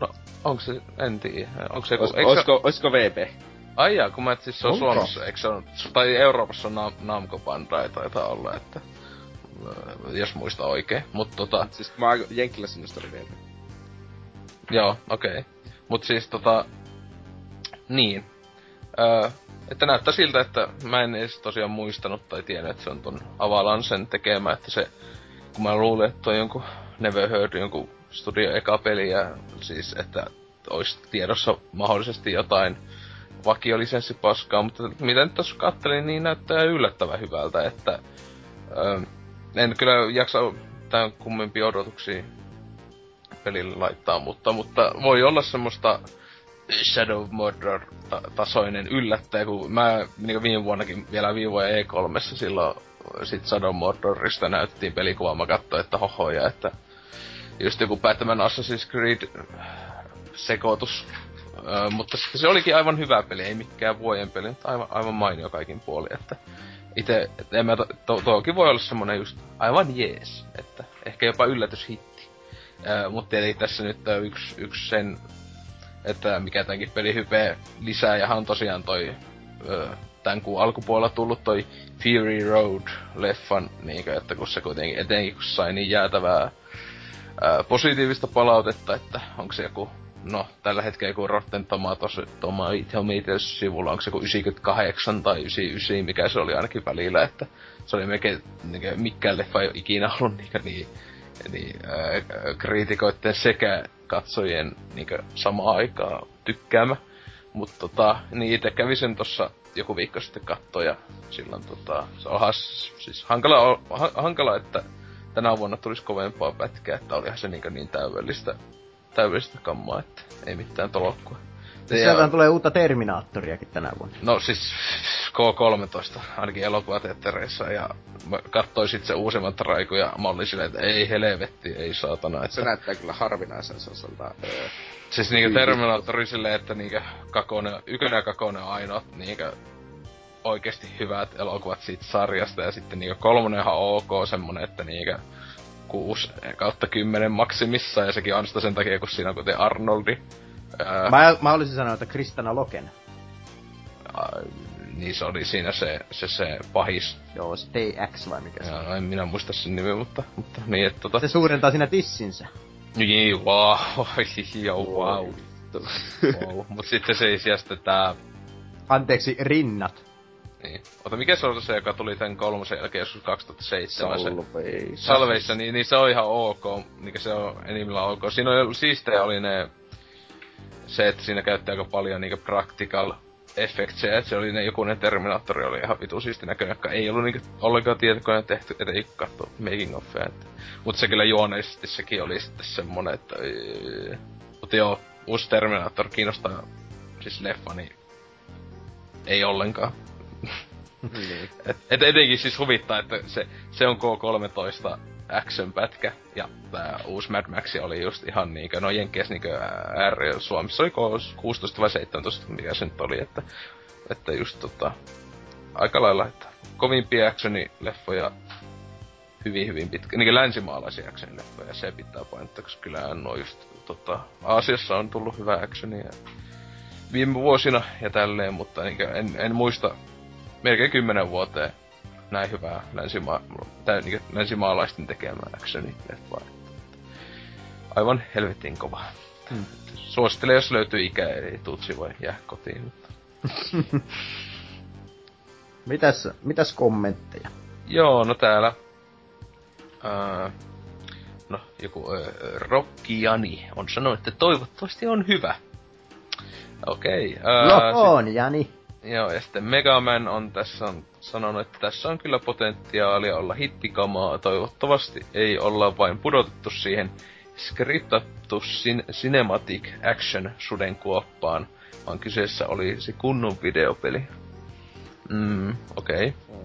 no, onko se, en tiedä, onko se joku, Ois, eikö se- oisko, oisko VP? Ai jaa, kun mä et siis se on Onko? Suomessa, eikö se on, tai Euroopassa on Nam- Namco Bandai taitaa olla, että öö, jos muista oikein, mut tota, Siis mä oon Jenkkilässä minusta oli VP. joo, okei. Okay. Mut siis tota, niin, öö, että näyttää siltä, että mä en edes tosiaan muistanut tai tiennyt, että se on ton Avalansen tekemä, että se, kun mä luulen, että on jonkun Never Heard jonkun studio eka peli ja siis, että olisi tiedossa mahdollisesti jotain vakiolisenssipaskaa, mutta mitä nyt tossa kattelin, niin näyttää yllättävän hyvältä, että öö, en kyllä jaksa tämän kummempia odotuksia pelille laittaa, mutta, mutta voi olla semmoista Shadow ta- tasoinen yllättäjä, kun mä niin viime vuonnakin vielä viime vuonna E3 silloin sit Shadow Mordorista näyttiin pelikuva, mä katsoin, että hohoja, että just joku Batman Assassin's Creed sekoitus. Mutta se olikin aivan hyvä peli, ei mikään vuoden peli, mutta aivan, aivan mainio kaikin puolin, että itse, en mä, to, to, toki voi olla semmonen just aivan jees, että ehkä jopa yllätyshitti. Öö, mutta eli tässä nyt yksi, yksi sen, että mikä tämänkin peli hypee lisää, ja on tosiaan toi öö, tämän kuun alkupuolella tullut toi Fury Road-leffan, niinkö, että kun se kuitenkin etenkin kun sai niin jäätävää ää, positiivista palautetta, että onko se joku, no tällä hetkellä joku Rotten Tomatoes, Tomatoes sivulla, onko se joku 98 tai 99, mikä se oli ainakin välillä, että se oli melkein, niin mikään leffa ei ole ikinä ollut niin, niin, niin ää, kriitikoitten sekä katsojien niin samaan aikaan tykkäämä. Mutta tota, niin itse kävin sen tossa joku viikko sitten katto ja silloin tota, se on has, siis hankala, ha, hankala, että tänä vuonna tulisi kovempaa pätkää, että olihan se niin, niin täydellistä, täydellistä kammaa, että ei mitään tolokkua. Siis Sieltä tulee uutta Terminaattoriakin tänä vuonna. No siis K13, ainakin elokuvateattereissa, ja mä katsoin sit se uusimman traiku, ja mä olin silleen, että ei helvetti, ei saatana. Että... Se näyttää kyllä harvinaisen sellaiselta... Öö, Siis niinku Terminaattori silleen, että niinku kakone, ykönen ja kakone on ainoat niinku oikeesti hyvät elokuvat siitä sarjasta, ja sitten niinku kolmonen on ihan ok semmonen, että niinku 6 kautta 10 maksimissa, ja sekin on sitä sen takia, kun siinä on kuten Arnoldi. Ää, Mä, mä olisin sanonut, että Kristana Loken. ää, niin se oli siinä se, se, se pahis. Joo, Stay X vai mikä se on. Ja, en minä muista sen nimen, mutta, mutta niin, että tota... Se suurentaa siinä tissinsä. Niin, wow, joo, wow. wow. Mut sitten se ei sitten tää Anteeksi, rinnat. Niin. Ota, mikä se on se, joka tuli tän kolmosen jälkeen joskus 2007? Se, Salveissa. Salveissa, niin, niin se on ihan ok, niin se on enimmillään ok. Siinä on siistejä oli ne, se, että siinä käyttää aika paljon niinku practical effectsia, että se oli ne joku ne Terminaattori oli ihan vitu siisti näköinen, joka ei ollut niinku ollenkaan tietokoneen tehty, et ei katso making offia, että. Mut se kyllä juoneisesti sekin oli sitten semmonen, että. Mut joo, uusi Terminator kiinnostaa siis leffa, niin ei ollenkaan. Niin. Et, et etenkin siis huvittaa, että se, se on K13 action-pätkä, ja tää uusi Mad Max oli just ihan niinkö, no Jenkkies niinkö R, Suomessa oli K16 vai 17, mikä se nyt oli, että, että just tota, aika lailla, että kovimpia actionileffoja hyvin hyvin pitkä, niinkö länsimaalaisia actionileffoja, se pitää painottaa, koska kyllä no just tota, Aasiassa on tullut hyvää actionia viime vuosina ja tälleen, mutta niinkö en, en muista melkein kymmenen vuoteen näin hyvää länsima- tää, niin länsimaalaisten tekemää actionileffaa. Aivan helvetin kova. Hmm. Suosittelen, jos löytyy ikä, ei tutsi voi jää kotiin. Mutta... Mitäs, mitäs kommentteja? Joo, no täällä... Ää, no, joku ää, Rokkiani on sanonut, että toivottavasti on hyvä. Okei. ää, No on, Jani. Joo, ja sitten Megaman on tässä on sanonut, että tässä on kyllä potentiaalia olla hittikamaa. Toivottavasti ei olla vain pudotettu siihen skriptattu sin- cinematic action sudenkuoppaan, vaan kyseessä olisi kunnon videopeli. Mm, okei. Okay.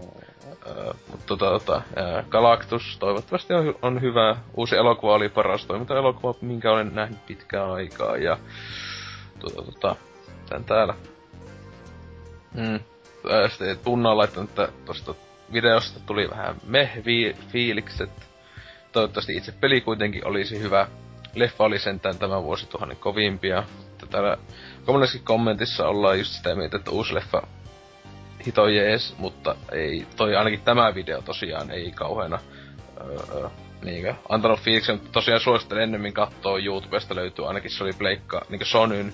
Mutta tota, tota, Galactus toivottavasti on, on hyvä. Uusi elokuva oli paras toimintaelokuva, minkä olen nähnyt pitkään aikaa. Ja tota, tota, tän täällä. Mm. Tunna on laittanut, että tosta videosta tuli vähän meh-fiilikset. Toivottavasti itse peli kuitenkin olisi hyvä. Leffa oli sentään tämän vuosituhannen kovimpia. Täällä monessakin kommentissa ollaan just sitä mieltä, että uusi leffa hito jees, mutta ei, toi ainakin tämä video tosiaan ei kauheena öö, niinkö, antanut fiiliksen, mutta tosiaan suosittelen ennemmin katsoa YouTubesta löytyy, ainakin se oli Pleikka, niinkö Sonyn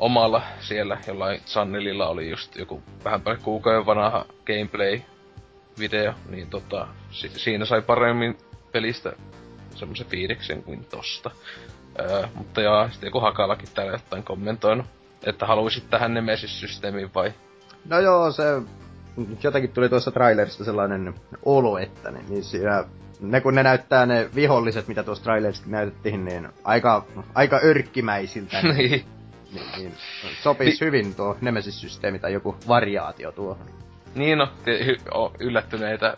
omalla siellä, jollain Sannelilla oli just joku vähän paljon kuukauden vanha gameplay-video, niin tota, si- siinä sai paremmin pelistä semmoisen fiiliksen kuin tosta. Öö, mutta joo, sitten joku Hakalakin täällä jotain kommentoinut, että haluaisit tähän Nemesis-systeemiin vai No joo, se jotenkin tuli tuossa trailerista sellainen olo, että niin, niin siinä, ne kun ne näyttää ne viholliset, mitä tuossa trailerista näytettiin, niin aika, aika örkkimäisiltä. niin, niin. niin, sopisi Ni- hyvin tuo Nemesis-systeemi tai joku variaatio tuohon. Niin no, yllättyneitä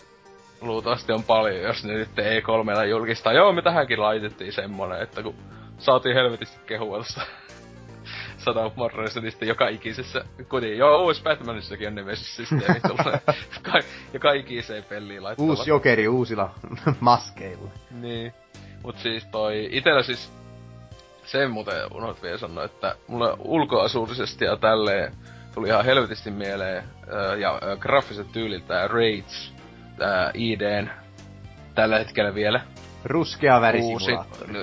luultavasti on paljon, jos ne nyt E3 julkistaa. Joo, me tähänkin laitettiin semmonen, että kun saatiin helvetisti kehua tosta Shadow of Morrisonista joka ikisessä, kuten joo, uusi Batmanissakin on Nemesis-systeemi tulee ka- joka ikiseen peliin laittaa. Uusi jokeri uusilla maskeilla. Niin. Mut siis toi, itellä siis sen muuten unohdut vielä sanoa, että mulle ulkoasuullisesti ja tälleen tuli ihan helvetisti mieleen ja graafiset tyyliltä Raids, tää IDn tällä hetkellä vielä. Ruskea Uusi,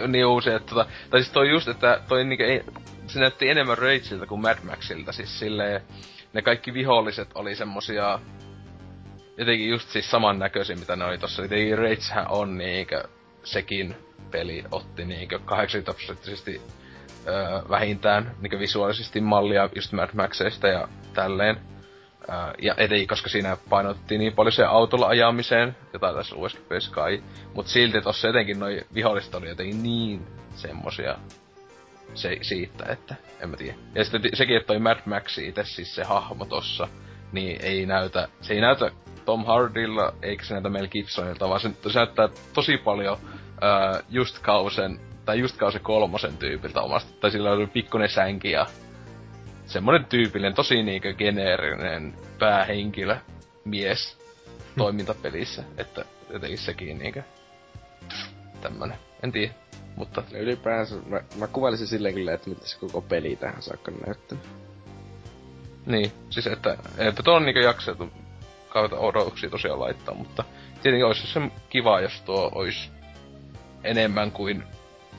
niin uusi, että tota, tai siis toi just, että toi niinku ei, se näytti enemmän Rageilta kuin Mad Maxilta, siis silleen, ne kaikki viholliset oli semmosia, jotenkin just siis samannäköisiä, mitä ne oli tossa. Jotenkin Ragehän on niinkö, sekin peli otti niinkö 80 prosenttisesti öö, vähintään niinkö visuaalisesti mallia just Mad Maxeista ja tälleen. Öö, ja etenkin, koska siinä painotettiin niin paljon se autolla ajamiseen, jota tässä uudessa kai. Mut silti tossa jotenkin noi viholliset oli jotenkin niin semmosia se, siitä, että en mä tiedä. Ja sitten sekin, että toi Mad Max itse siis se hahmo tossa, niin ei näytä, se ei näytä Tom Hardilla, eikä se näytä Mel Gibsonilta, vaan se, se näyttää tosi paljon uh, just kausen, tai just kausen kolmosen tyypiltä omasta, tai sillä oli pikkuinen sänki ja semmonen tyypillinen, tosi niinkö geneerinen päähenkilö, mies toimintapelissä, että jotenkin sekin niinkö tämmönen, en tiedä. Mutta ylipäänsä mä, mä kuvailisin silleen kyllä, että mitä se koko peli tähän saakka näyttää. Niin, siis että, että tuon niinku jakso, kautta odotuksia tosiaan laittaa, mutta tietenkin olisi se kiva, jos tuo olisi enemmän kuin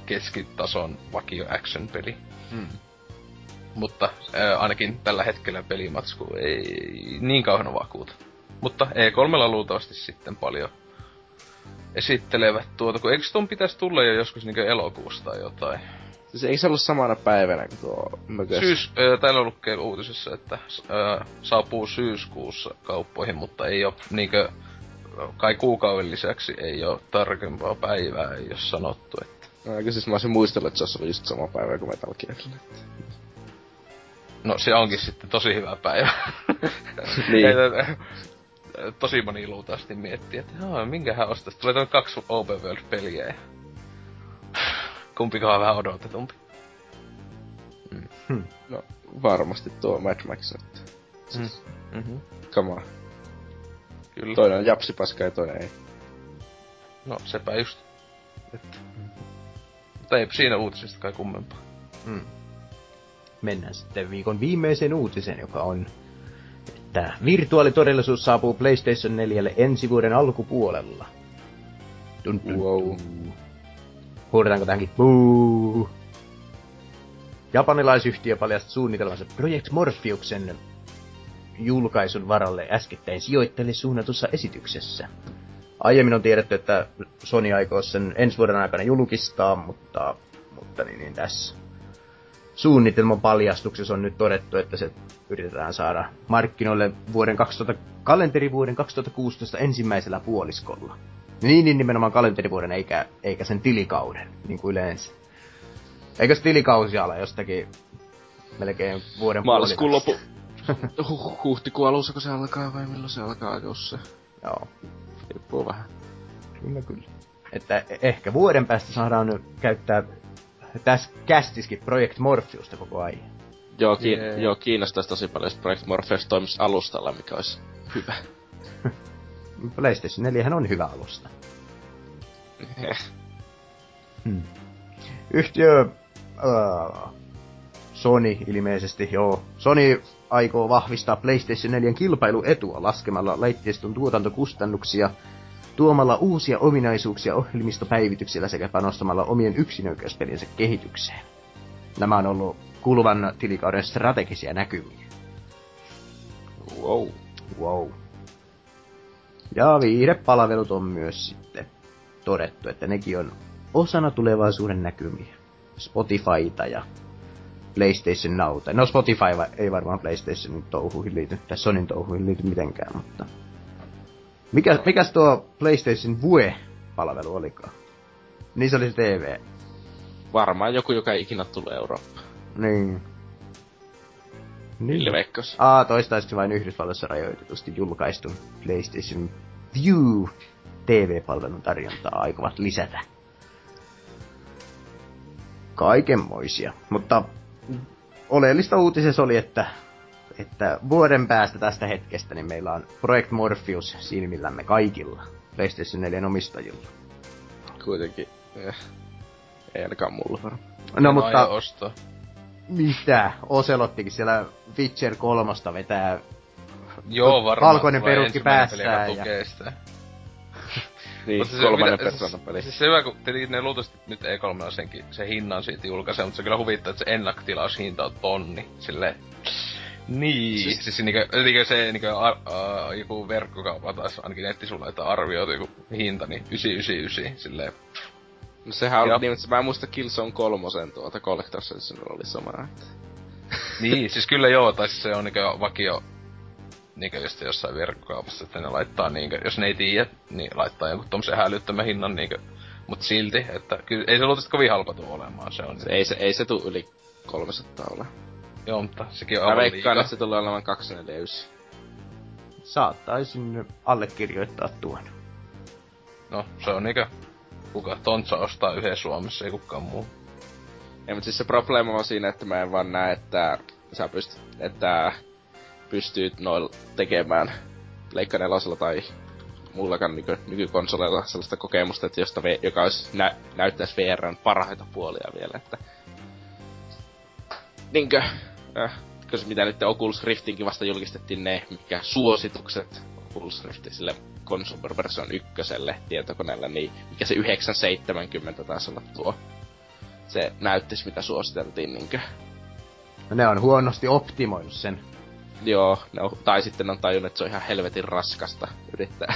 keskitason vakio action-peli. Hmm. Mutta ää, ainakin tällä hetkellä pelimatsku ei niin kauhean vakuuta. Mutta E3 luultavasti sitten paljon esittelevät tuota, kun eikö ton pitäisi tulla jo joskus niinku elokuusta tai jotain? Siis eikö se ollut samana päivänä kuin tuo mökössä? Syys, äh, täällä lukee uutisessa, että äh, saapuu syyskuussa kauppoihin, mutta ei ole niinkö, kai kuukauden lisäksi ei ole tarkempaa päivää, ei ole sanottu, että... No eikö siis mä olisin muistellut, että se olisi ollut just sama päivä kuin Metal Gear. No se onkin sitten tosi hyvä päivä. niin tosi moni luultavasti miettii, että joo, minkähän ostais. Tulee tuon kaksi open world-peliä ja... Kumpikohan vähän odotetumpi. Mm. Hmm. No, varmasti tuo Mad Max, että... Mm. mm-hmm. Come on. Kyllä. Toinen on japsipaska ja toinen ei. No, sepä just. Että... Mutta ei siinä uutisesta kai kummempaa. Mm. Mennään sitten viikon viimeiseen uutiseen, joka on että virtuaalitodellisuus saapuu PlayStation 4 ensi vuoden alkupuolella. Dun, dun, wow. Huudetaanko tähänkin? Buu. Japanilaisyhtiö paljasti suunnitelmansa Project Morpheuksen julkaisun varalle äskettäin sijoittajille suunnatussa esityksessä. Aiemmin on tiedetty, että Sony aikoo sen ensi vuoden aikana julkistaa, mutta, mutta niin, niin tässä suunnitelman paljastuksessa on nyt todettu, että se yritetään saada markkinoille vuoden 2000, kalenterivuoden 2016 ensimmäisellä puoliskolla. Niin, niin nimenomaan kalenterivuoden eikä, eikä sen tilikauden, niin kuin yleensä. Eikö tilikausi ala jostakin melkein vuoden Maaliskuun lopu. Huh, huhtikuun alussa, kun se alkaa, vai milloin se alkaa, jos se... Joo, Riippuu vähän. kyllä kyllä. Että ehkä vuoden päästä saadaan käyttää tässä kästiskin Project Morpheusta koko ajan. Joo, ki- Jee. joo kiinnostaisi tosi paljon, jos Project Morpheus toimisi alustalla, mikä olisi hyvä. PlayStation 4 on hyvä alusta. Hmm. Yhtiö... Uh, Sony ilmeisesti, joo. Sony aikoo vahvistaa PlayStation 4 kilpailuetua laskemalla laitteiston tuotantokustannuksia, tuomalla uusia ominaisuuksia ohjelmistopäivityksillä sekä panostamalla omien yksinäyköispelinsä kehitykseen. Nämä on ollut kuluvan tilikauden strategisia näkymiä. Wow. Wow. Ja viihdepalvelut on myös sitten todettu, että nekin on osana tulevaisuuden näkymiä. Spotifyta ja PlayStation Nowta. No Spotify ei varmaan PlayStationin touhuihin liity, tai Sonyn touhuihin liity mitenkään, mutta... Mikä, mikäs tuo PlayStation Vue-palvelu olikaan? Niin se oli se TV. Varmaan joku, joka ei ikinä tulee Eurooppaan. Niin. Ville Veikkaus. Aa, toistaiseksi vain Yhdysvalloissa rajoitetusti julkaistun PlayStation View TV-palvelun tarjontaa aikovat lisätä. Kaikenmoisia. Mutta oleellista uutisessa oli, että, että vuoden päästä tästä hetkestä niin meillä on Project Morpheus silmillämme kaikilla PlayStation 4 omistajilla. Kuitenkin. Eh. Ei ainakaan mulla varmaan. No En mutta ostaa. mitä? Oselottikin siellä Witcher kolmosta vetää Joo, varmaan. Valkoinen perukki joka ja- sitä. Niin, se, kolmannen persoonan peli. Siis se hyvä, kun tietenkin ne luultavasti nyt E3 on senkin, se hinnan siitä julkaisee, mutta se kyllä huvittaa, että se ennakkotilaushinta on tonni. Silleen, niin. Siis, siis niinkö, niinkö se niinkö ar, uh, joku verkkokauppa taas ainakin nettisivulla, että arvioitu joku hinta, niin 999, silleen. No sehän on niin, että mä en muista Killzone kolmosen tuota Collector's Edition oli sama. Että... niin, siis kyllä joo, tai siis se on niinkö vakio niinkö just jossain verkkokaupassa, että ne laittaa niinkö, jos ne ei tiedä, niin laittaa jonkun tommosen hälyttömän hinnan niinkö, mut silti, että kyllä ei se luultavasti kovin halpa tuu olemaan, se on. Se, ei, se, ei se tuu yli 300 ole. Joo, mutta sekin on Mä aivan veikkaan, liikaa. että se tulee olemaan 249. saattaisin allekirjoittaa tuon. No, se on niinkö, kuka Tontsa ostaa yhden Suomessa, ei kukaan muu. Ja, mutta siis se probleema on siinä, että mä en vaan näe, että sä pystyt, että pystyt noin tekemään Leikka nelosella tai muullakaan nyky, nykykonsoleilla sellaista kokemusta, että josta v, joka olisi nä, näyttäisi VRn parhaita puolia vielä, että niinkö, äh, koska mitä nyt Oculus Riftinkin vasta julkistettiin ne, mikä suositukset Oculus Riftin sille Consumer Version ykköselle tietokoneelle, niin mikä se 970 taisi olla tuo se näyttis, mitä suositeltiin, niinkö. No ne on huonosti optimoinut sen. Joo, ne on, tai sitten on tajunnut, että se on ihan helvetin raskasta yrittää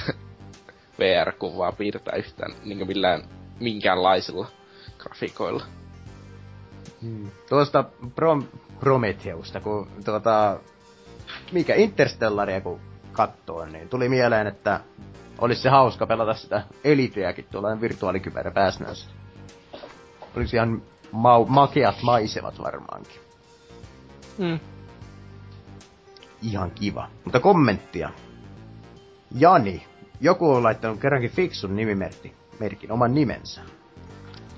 VR-kuvaa piirtää yhtään niinkö millään minkäänlaisilla grafiikoilla. Hmm. Tuosta Prom- Prometheusta, kun tuota, mikä Interstellaria kun kattoo, niin tuli mieleen, että olisi se hauska pelata sitä Eliteäkin tuolla virtuaalikypärä pääsnäössä. Olisi ihan mau- makeat maisemat varmaankin. Hmm. Ihan kiva. Mutta kommenttia. Jani. Joku on laittanut kerrankin fiksun nimimerkin, merkin, oman nimensä.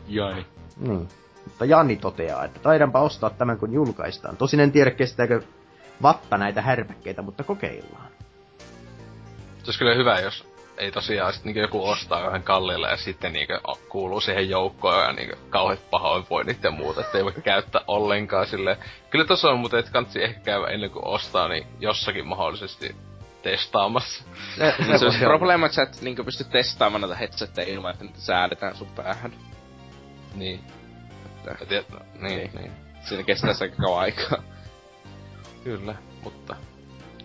Jani. Niin. Mutta Jani toteaa, että taidanpa ostaa tämän kun julkaistaan. Tosin en tiedä kestääkö vatta näitä härpäkkeitä, mutta kokeillaan. Se olisi kyllä hyvä, jos ei tosiaan sit niinku joku ostaa vähän kalliilla ja sitten niinku kuuluu siihen joukkoon ja niinku kauheat pahoinvoinnit ja muuta, ettei voi käyttää ollenkaan sille. Kyllä tossa on muuten, että kansi ehkä käydä ennen kuin ostaa, niin jossakin mahdollisesti testaamassa. Se, Se, se on probleema, että sä et niinkö pysty testaamaan näitä headsetteja ilman, että niitä säädetään sun päähän. Niin. Että tiedät, niin, Niin. niin. siinä kestää se aika kauan aikaa. Kyllä, mutta...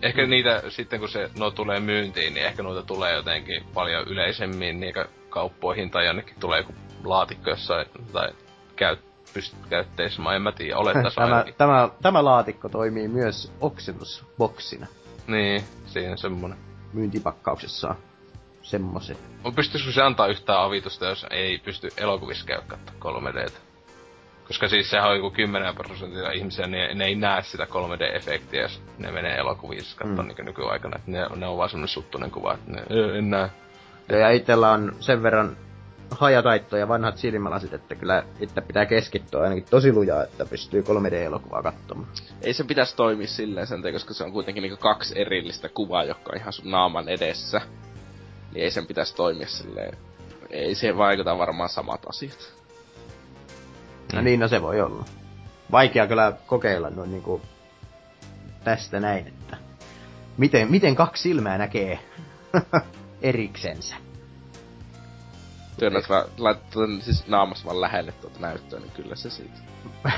Ehkä mm. niitä sitten kun se no tulee myyntiin, niin ehkä noita tulee jotenkin paljon yleisemmin niinkö kauppoihin tai jonnekin tulee joku laatikko jossain tai käy, pystyt käytteisemään, en mä tiedä, olettais tämä, tämä, tämä laatikko toimii myös oksenusboksina Niin, siinä semmonen. myyntipakkauksessaan. Semmosen. Mutta pystyisikö se antaa yhtään avitusta, jos ei pysty elokuvissa käydä katsoa 3Dtä? Koska siis sehän on joku 10 prosenttia ihmisiä, niin ne ei näe sitä 3D-efektiä, jos ne menee elokuvissa katsomaan mm. niin nykyaikana. Että ne, ne on vaan semmonen suttunen kuva, että ne en näe. Ja itellä on sen verran hajataitto ja vanhat silmälasit, että kyllä itse pitää keskittyä ainakin tosi lujaa, että pystyy 3D-elokuvaa katsomaan. Ei se pitäisi toimia silleen sen koska se on kuitenkin niinku kaksi erillistä kuvaa, jotka on ihan sun naaman edessä. Niin ei sen pitäisi toimia silleen. Ei siihen vaikuta varmaan samat asiat. No niin, no se voi olla. Vaikea kyllä kokeilla noin niinku tästä näin, että miten, miten kaksi silmää näkee eriksensä. Työnnät vaan, laitat siis naamassa vaan lähelle tuota näyttöä, niin kyllä se siitä.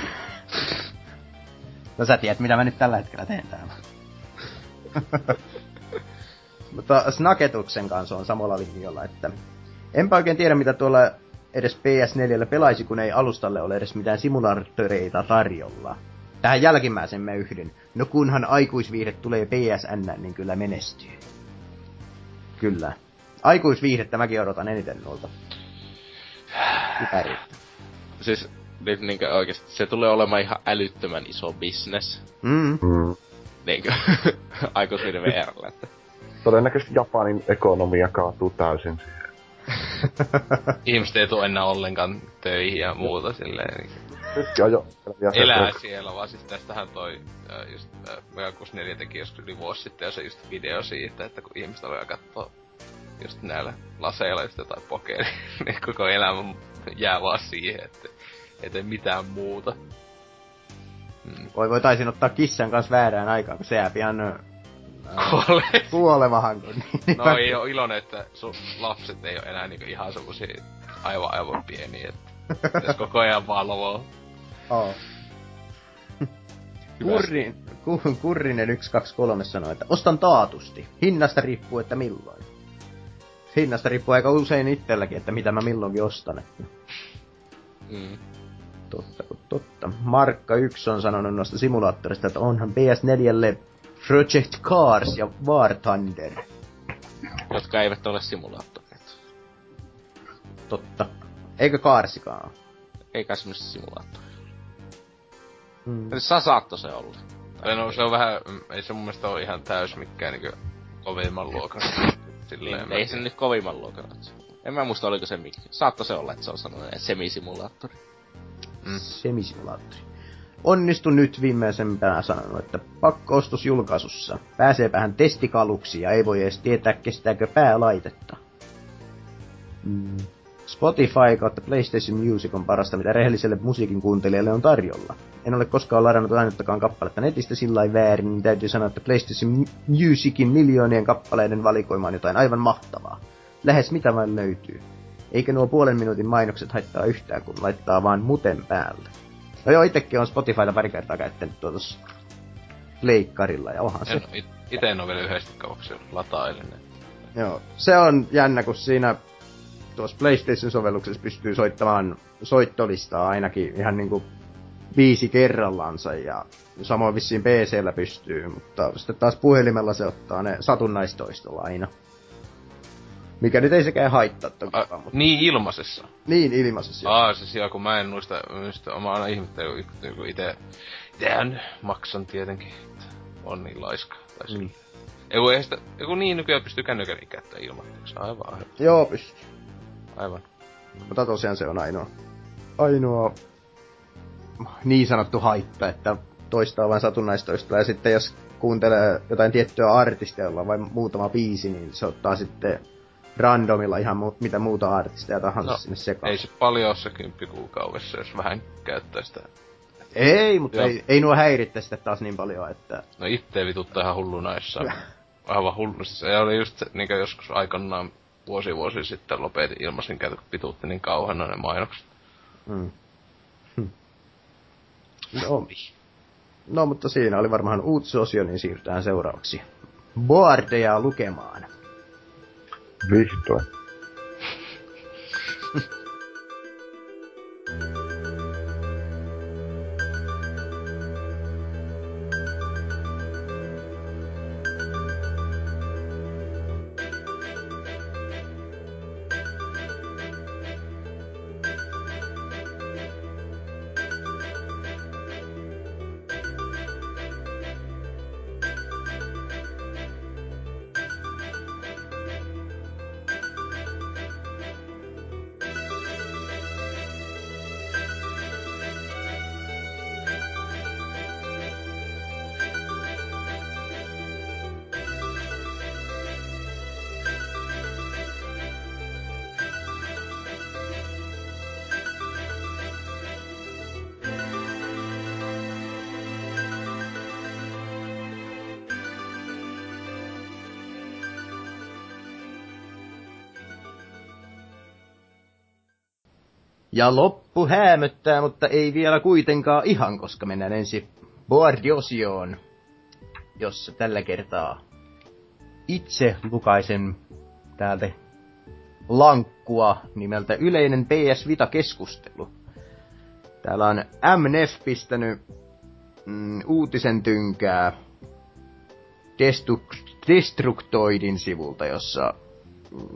no sä tiedät, mitä mä nyt tällä hetkellä teen täällä. Mutta Snaketuksen kanssa on samalla linjalla, että enpä oikein tiedä, mitä tuolla edes PS4 pelaisi, kun ei alustalle ole edes mitään simulaattoreita tarjolla. Tähän jälkimmäisen mä yhdyn. No kunhan aikuisviihde tulee PSN, niin kyllä menestyy. Kyllä. Aikuisviihdettä mäkin odotan eniten noilta. Kypäriltä. Siis nyt niinkö oikeesti, se tulee olemaan ihan älyttömän iso business. Mm. Mm. Niinkö, aikuisviihde VRllä, että Todennäköisesti Japanin ekonomia kaatuu täysin siihen. Ihmiset ei tule enää ollenkaan töihin ja muuta silleen. Niin Nytkin on jo elää siellä, vaan siis tästähän toi äh, just äh, Megakus 4 teki joskus yli vuosi sitten, ja se just video siitä, että kun ihmiset alkaa katsoa just näillä laseilla just jotain pokeria, niin koko elämä jää vaan siihen, että ei tee mitään muuta. Mm. Voi voitaisin ottaa kissan kanssa väärään aikaan, kun se jää pian Kuolee. kuolevahan. Kun niin No ei oo iloinen, että sun lapset ei oo enää niinku ihan semmosia aivan aivan pieniä, että jos koko ajan valvoo. Oh. Kurrin, ku, Kurrinen 123 sanoi, että ostan taatusti. Hinnasta riippuu, että milloin. Hinnasta riippuu aika usein itselläkin, että mitä mä milloinkin ostan. Että. Mm. Totta, totta. Markka 1 on sanonut noista simulaattorista, että onhan PS4 Project Cars ja War Thunder. Jotka eivät ole simulaattoreita. Totta. Eikö Carsikaan Eikä semmoista simulaattoria. Mm. Eli sä saatto se olla. Tai no se on vähän, ei se mun mielestä ole ihan täys mikään niinku kovimman luokan. Silleen Niin, ei se nyt kovimman luokan ole. En mä muista oliko se mikä. Saatto se olla, että se on sanonut semisimulaattori. Mm. Semisimulaattori. Onnistu nyt viimeisempänä sanonut, että pakkoostos julkaisussa. Pääseepähän testikaluksi ja ei voi edes tietää kestääkö päälaitetta. Mm. Spotify kautta PlayStation Music on parasta, mitä rehelliselle musiikin kuuntelijalle on tarjolla. En ole koskaan ladannut ainuttakaan kappaletta netistä sillä väärin, niin täytyy sanoa, että PlayStation Musicin miljoonien kappaleiden valikoima on jotain aivan mahtavaa. Lähes mitä vain löytyy. Eikä nuo puolen minuutin mainokset haittaa yhtään, kun laittaa vaan muten päälle. No joo, itekin on Spotifyta pari kertaa käyttänyt tuossa leikkarilla ja onhan se. It, ite en ole vielä yhdesti kauaksi latailen. Joo, se on jännä, kun siinä tuossa PlayStation-sovelluksessa pystyy soittamaan soittolistaa ainakin ihan niinku viisi kerrallansa ja samoin vissiin PCllä pystyy, mutta sitten taas puhelimella se ottaa ne satunnaistoistolla aina. Mikä nyt ei sekään haittaa toki. A, mutta... Niin ilmaisessa? Niin ilmaisessa. Aa, siis joo, kun mä en muista, just mä aina ihmettelen, kun ite, itehän maksan tietenkin, että on niin laiska. Tai mm. Eiku, ei sitä, eiku niin nykyään pystyy kännykän käyttää ilmatteeksi, aivan, aivan. Joo, pystyy. Aivan. Mutta tosiaan se on ainoa, ainoa niin sanottu haitta, että toistaa vain satunnaistoista. Ja sitten jos kuuntelee jotain tiettyä artistia, jolla on vain muutama biisi, niin se ottaa sitten randomilla ihan mu- mitä muuta artisteja tahansa no, sinne sekaan. Ei se paljon ole se kymppi kuukaudessa, jos vähän käyttää sitä. Ei, mutta ei, ei nuo häiritte sitä taas niin paljon, että... No itse vituttaa ihan hulluna jossain. Aivan hullu. Se oli just se, niin joskus aikanaan vuosi vuosi sitten lopetin ilmaisin käytö, kun pituutti niin kauhan ne mainokset. Mm. Hm. No, no, mutta siinä oli varmaan uutisosio, niin siirrytään seuraavaksi boardeja lukemaan. Vihdoin. Ja loppu häämöttää, mutta ei vielä kuitenkaan ihan, koska mennään ensin boardiosioon, jossa tällä kertaa itse lukaisen täältä lankkua nimeltä Yleinen PS Vita-keskustelu. Täällä on MNF pistänyt mm, uutisen tynkää Destructoidin sivulta, jossa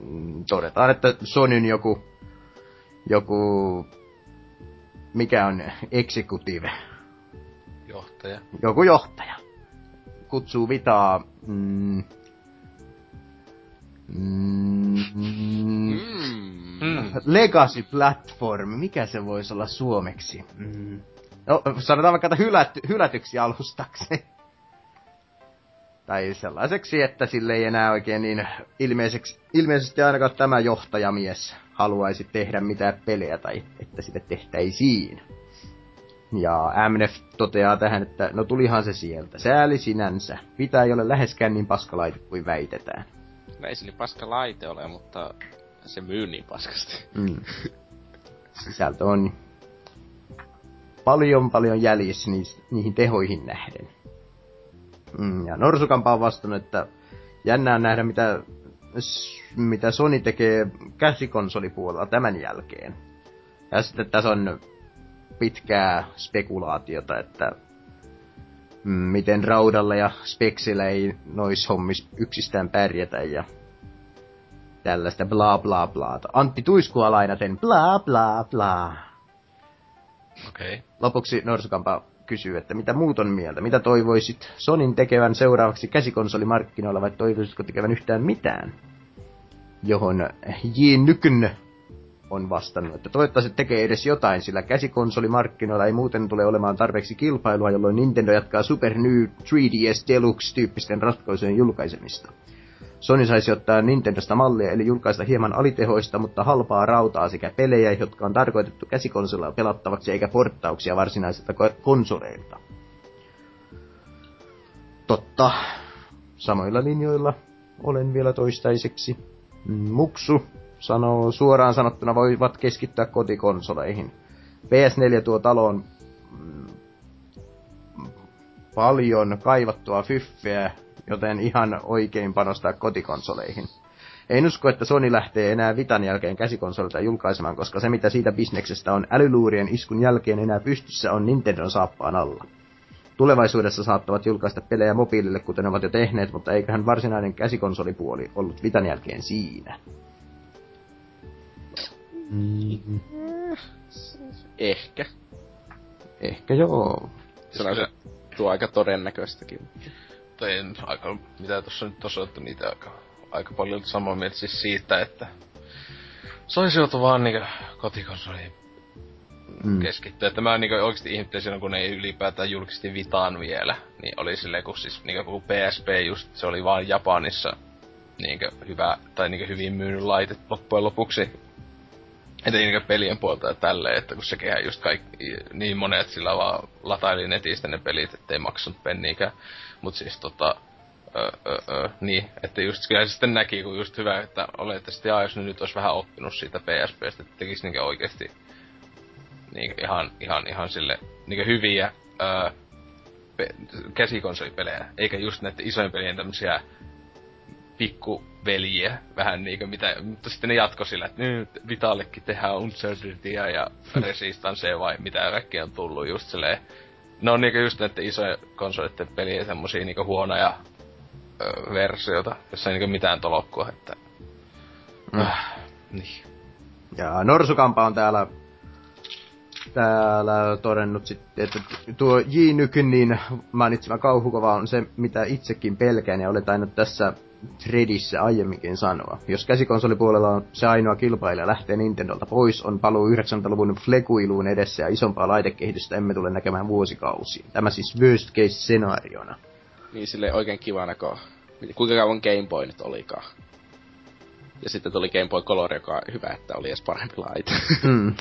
mm, todetaan, että Sonyn joku, joku, mikä on executive, Johtaja. joku johtaja, kutsuu Vitaa mm, mm, Mm. Mm. Legacy Platform, mikä se voisi olla suomeksi? Mm. No, sanotaan vaikka, että hylät, hylätyksi alustaksi. Tai sellaiseksi, että sille ei enää oikein niin ilmeiseksi, ilmeisesti ainakaan tämä johtajamies haluaisi tehdä mitään pelejä tai että sitä tehtäisiin. Ja MNF toteaa tähän, että no tulihan se sieltä. Sääli sinänsä. Pitää ei ole läheskään niin paskalaite kuin väitetään. No ei se niin paska laite ole, mutta se myy niin paskasti. Mm. Sisältö on paljon paljon jäljessä niis, niihin tehoihin nähden. Mm, ja Norsukampa on vastannut, että jännää nähdä mitä, mitä Sony tekee käsikonsolipuolella tämän jälkeen. Ja sitten tässä on pitkää spekulaatiota, että miten raudalla ja speksillä ei nois hommis yksistään pärjätä ja tällaista bla bla bla. Antti Tuiskua lainaten bla bla bla. Okei. Okay. Lopuksi Norsukampa kysyy, että mitä muut on mieltä? Mitä toivoisit Sonin tekevän seuraavaksi käsikonsolimarkkinoilla vai toivoisitko tekevän yhtään mitään? Johon J. Nykn on vastannut, että toivottavasti tekee edes jotain, sillä käsikonsolimarkkinoilla ei muuten tule olemaan tarpeeksi kilpailua, jolloin Nintendo jatkaa Super New 3DS Deluxe-tyyppisten ratkaisujen julkaisemista. Sony saisi ottaa Nintendosta mallia, eli julkaista hieman alitehoista, mutta halpaa rautaa sekä pelejä, jotka on tarkoitettu käsikonsolilla pelattavaksi, eikä porttauksia varsinaisilta ko- konsoleilta. Totta. Samoilla linjoilla olen vielä toistaiseksi. Mm, Muksu sanoo suoraan sanottuna voivat keskittyä kotikonsoleihin. PS4 tuo taloon mm, paljon kaivattua fyffeä, joten ihan oikein panostaa kotikonsoleihin. En usko, että Sony lähtee enää Vitan jälkeen käsikonsolilta julkaisemaan, koska se mitä siitä bisneksestä on älyluurien iskun jälkeen enää pystyssä on Nintendon saappaan alla. Tulevaisuudessa saattavat julkaista pelejä mobiilille, kuten ovat jo tehneet, mutta eiköhän varsinainen käsikonsolipuoli ollut Vitan jälkeen siinä. Mm, Ehkä. ehkä joo. Se on tuo aika todennäköistäkin. En, aika, mitä tuossa nyt osoittu niitä aika, aika paljon samaa mieltä siis siitä, että se olisi joutu vaan niinku kotikonsoliin Mm. keskittyä. Että mä niinku oikeesti ihmettelin silloin, kun ne ei ylipäätään julkisti Vitaan vielä. Niin oli silleen, kun siis niinku kun PSP just, se oli vaan Japanissa niinku hyvä, tai niinku hyvin myynyt laite loppujen lopuksi. Että niinku pelien puolta ja tälleen, että kun sekin just kaikki, niin monet sillä vaan lataili netistä ne pelit, ettei maksanut penniikään. Mut siis tota, Öö, öö, öö, niin, että just kyllä se sitten näki, kun just hyvä, että olettavasti jaa, jos ne nyt olisi vähän oppinut siitä PSPstä, että tekisi niinkö oikeesti niin ihan, ihan, ihan sille niin hyviä öö, pe- käsikonsolipelejä, eikä just näiden isojen pelien tämmösiä pikkuveljiä, vähän niinkö mitä, mutta sitten ne jatko sillä, että nyt Vitallekin tehdään Uncertaintyä ja Resistancea vai mitä kaikkea on tullut just silleen. Ne on niinkö just näiden isojen konsolitten pelien semmosia niinkö huonoja öö, versioita, jossa ei niinkö mitään tolokkua, että... Mm. Äh, niin. Ja Norsukampa on täällä, täällä todennut sitten, että tuo J. Nykin niin mainitsema kauhukova on se, mitä itsekin pelkään ja olet tainnut tässä threadissä aiemminkin sanoa. Jos käsikonsolipuolella on se ainoa kilpailija lähtee Nintendolta pois, on paluu 90-luvun flekuiluun edessä ja isompaa laitekehitystä emme tule näkemään vuosikausiin. Tämä siis worst case scenaariona. Niin sille oikein kivana, kun... Kuinka kauan Game Boy nyt olikaan? Ja sitten tuli Game Boy Color, joka on hyvä, että oli edes parempi laite. Mm.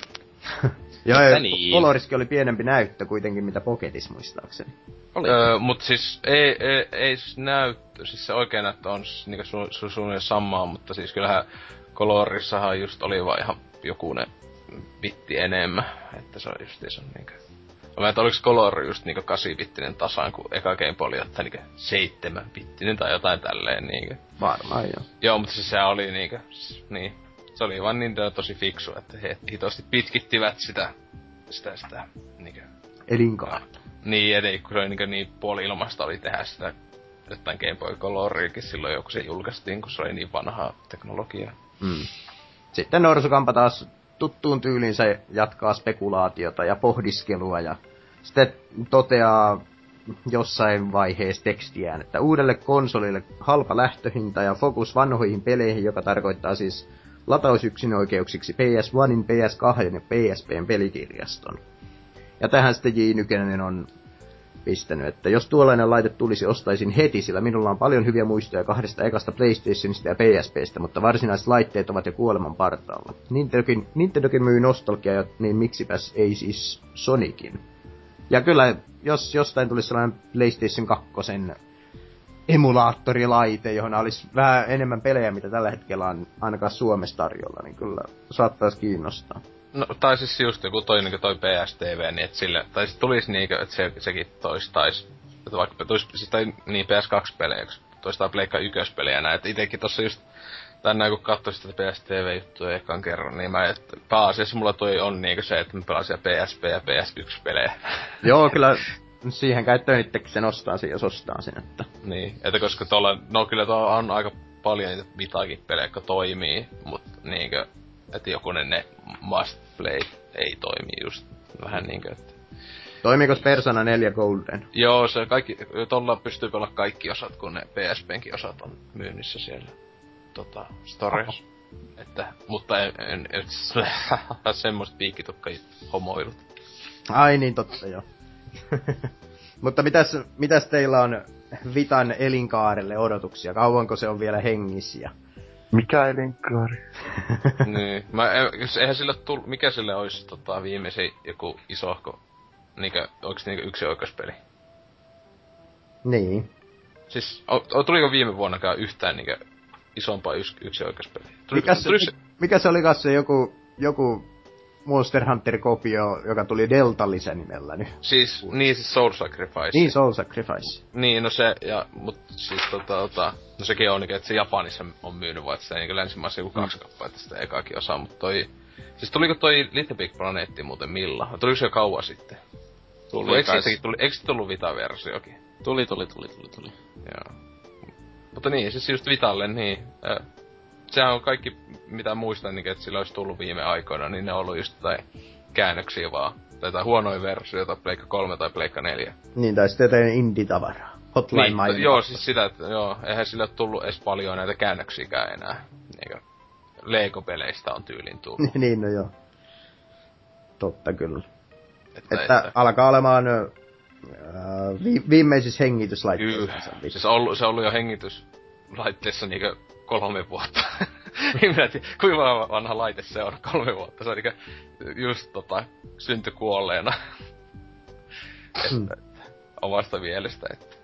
Joo, Että ja niin. Coloriskin oli pienempi näyttö kuitenkin, mitä Pocketis muistaakseni. oli. Öö, mut siis ei, ei, ei siis näyttö, siis se oikein näyttö on niinku su, su, suunnilleen samaa, mutta siis kyllähän Colorissahan just oli vaan ihan joku ne bitti enemmän, että se on justiinsa niinkö... Mä en oliko Color just niinku 8-bittinen tasan, kun eka Game Boy oli jotain niinku 7-bittinen tai jotain tälleen niinkö. Varmaan joo. Joo, mutta siis se oli niinkö, niin. Se oli vaan niin tosi fiksu, että he hitosti pitkittivät sitä, sitä, sitä, niinkö. Elinkaarta. Niin, eli kun se oli niin, niin puoli ilmasta oli tehdä sitä jotain Game Boy Coloriakin silloin joku se julkaistiin, kun se oli niin vanhaa teknologiaa. Mm. Sitten Norsukampa taas tuttuun tyyliinsä jatkaa spekulaatiota ja pohdiskelua ja sitten toteaa jossain vaiheessa tekstiään, että uudelle konsolille halpa lähtöhinta ja fokus vanhoihin peleihin, joka tarkoittaa siis latausyksinoikeuksiksi PS1, PS2 ja PSPn pelikirjaston. Ja tähän sitten J. Nykänen on pistänyt, että jos tuollainen laite tulisi, ostaisin heti, sillä minulla on paljon hyviä muistoja kahdesta ekasta PlayStationista ja PSPstä, mutta varsinaiset laitteet ovat jo kuoleman partaalla. Nintendokin, Nintendokin myy nostalgia, niin miksipäs ei siis Sonicin. Ja kyllä, jos jostain tulisi sellainen PlayStation 2 emulaattorilaite, johon olisi vähän enemmän pelejä, mitä tällä hetkellä on ainakaan Suomessa tarjolla, niin kyllä saattaisi kiinnostaa. No, tai siis just joku toi, niin toi PSTV, niin että sille, tai siis tulisi niinkö, että se, sekin toistais, että vaikka tulisi, siis tai niin PS2-pelejä, toistaa Pleikka ykköspelejä näin, että itekin tossa just tänään kun katsoin sitä PSTV-juttuja ekan kerran, niin mä, että pääasiassa mulla toi on niinkö se, että mä pelasin PSP ja PS1-pelejä. Joo, kyllä siihen käyttöön itsekin sen ostaa sen, jos ostaa sen, että... Niin, että koska tuolla, no kyllä tuolla on aika paljon niitä vitaakin pelejä, jotka toimii, mutta niinkö, että joku ne must play ei toimi just vähän niinkö, että... Toimiiko Persona 4 Golden? Joo, se kaikki, tuolla pystyy pelaamaan kaikki osat, kun ne PSPnkin osat on myynnissä siellä tota, stories. Että, mutta en, en, en semmoista piikkitukka homoilut. Ai niin, totta joo. mutta mitäs, mitäs teillä on Vitan elinkaarelle odotuksia? Kauanko se on vielä hengissä? Mikä elinkaari? niin. Mä, eihän sille tull, mikä sille olisi tota, viimeisin joku isohko, niinkö, onks niinkö yksi oikeuspeli? Niin. Siis, o, o, tuliko viime vuonnakaan yhtään niinkö isompaa yksi, yksi oikeuspeli? Tuli, mikä, se, se, mikä se oli se joku, joku Monster Hunter-kopio, joka tuli Delta-lisä nimellä nyt. Siis, niin siis Soul Sacrifice. Niin, Soul Sacrifice. Niin, no se, ja, mut siis tota, tota no sekin on, että se Japanissa on myynyt vaan, että se niin länsimaissa joku kaksi mm. kappaletta sitä ekakin osaa, mutta toi, siis tuliko toi Little Big Planetti muuten millä? Tuliko se jo kauan sitten? Tuli, eikö, siitäkin, tuli, eikö tullut Vita-versiokin? Tuli, tuli, tuli, tuli, tuli. Joo. Mutta niin, siis just Vitalle, niin, äh, sehän on kaikki, mitä muistan, niin, että sillä olisi tullut viime aikoina, niin ne on ollut just jotain käännöksiä vaan. Tai jotain huonoja versioita, Pleikka 3 tai Pleikka 4. Niin, tai sitten jotain indie-tavaraa. Hotline niin, Joo, siis sitä, että joo, eihän sillä ole tullut edes paljon näitä käännöksiäkään enää. Eikö? Lego-peleistä on tyylin tullut. niin, no joo. Totta kyllä. Että, että, että alkaa olemaan äh, vi, viimeisissä hengityslaitteissa. Kyllä. Siis ollut, se on ollut jo hengityslaitteessa niinkö kolme vuotta. en mä tiedä, kuinka vanha laite se on, kolme vuotta. Se on niinkö just tota, syntykuolleena. että, omasta mielestä, että...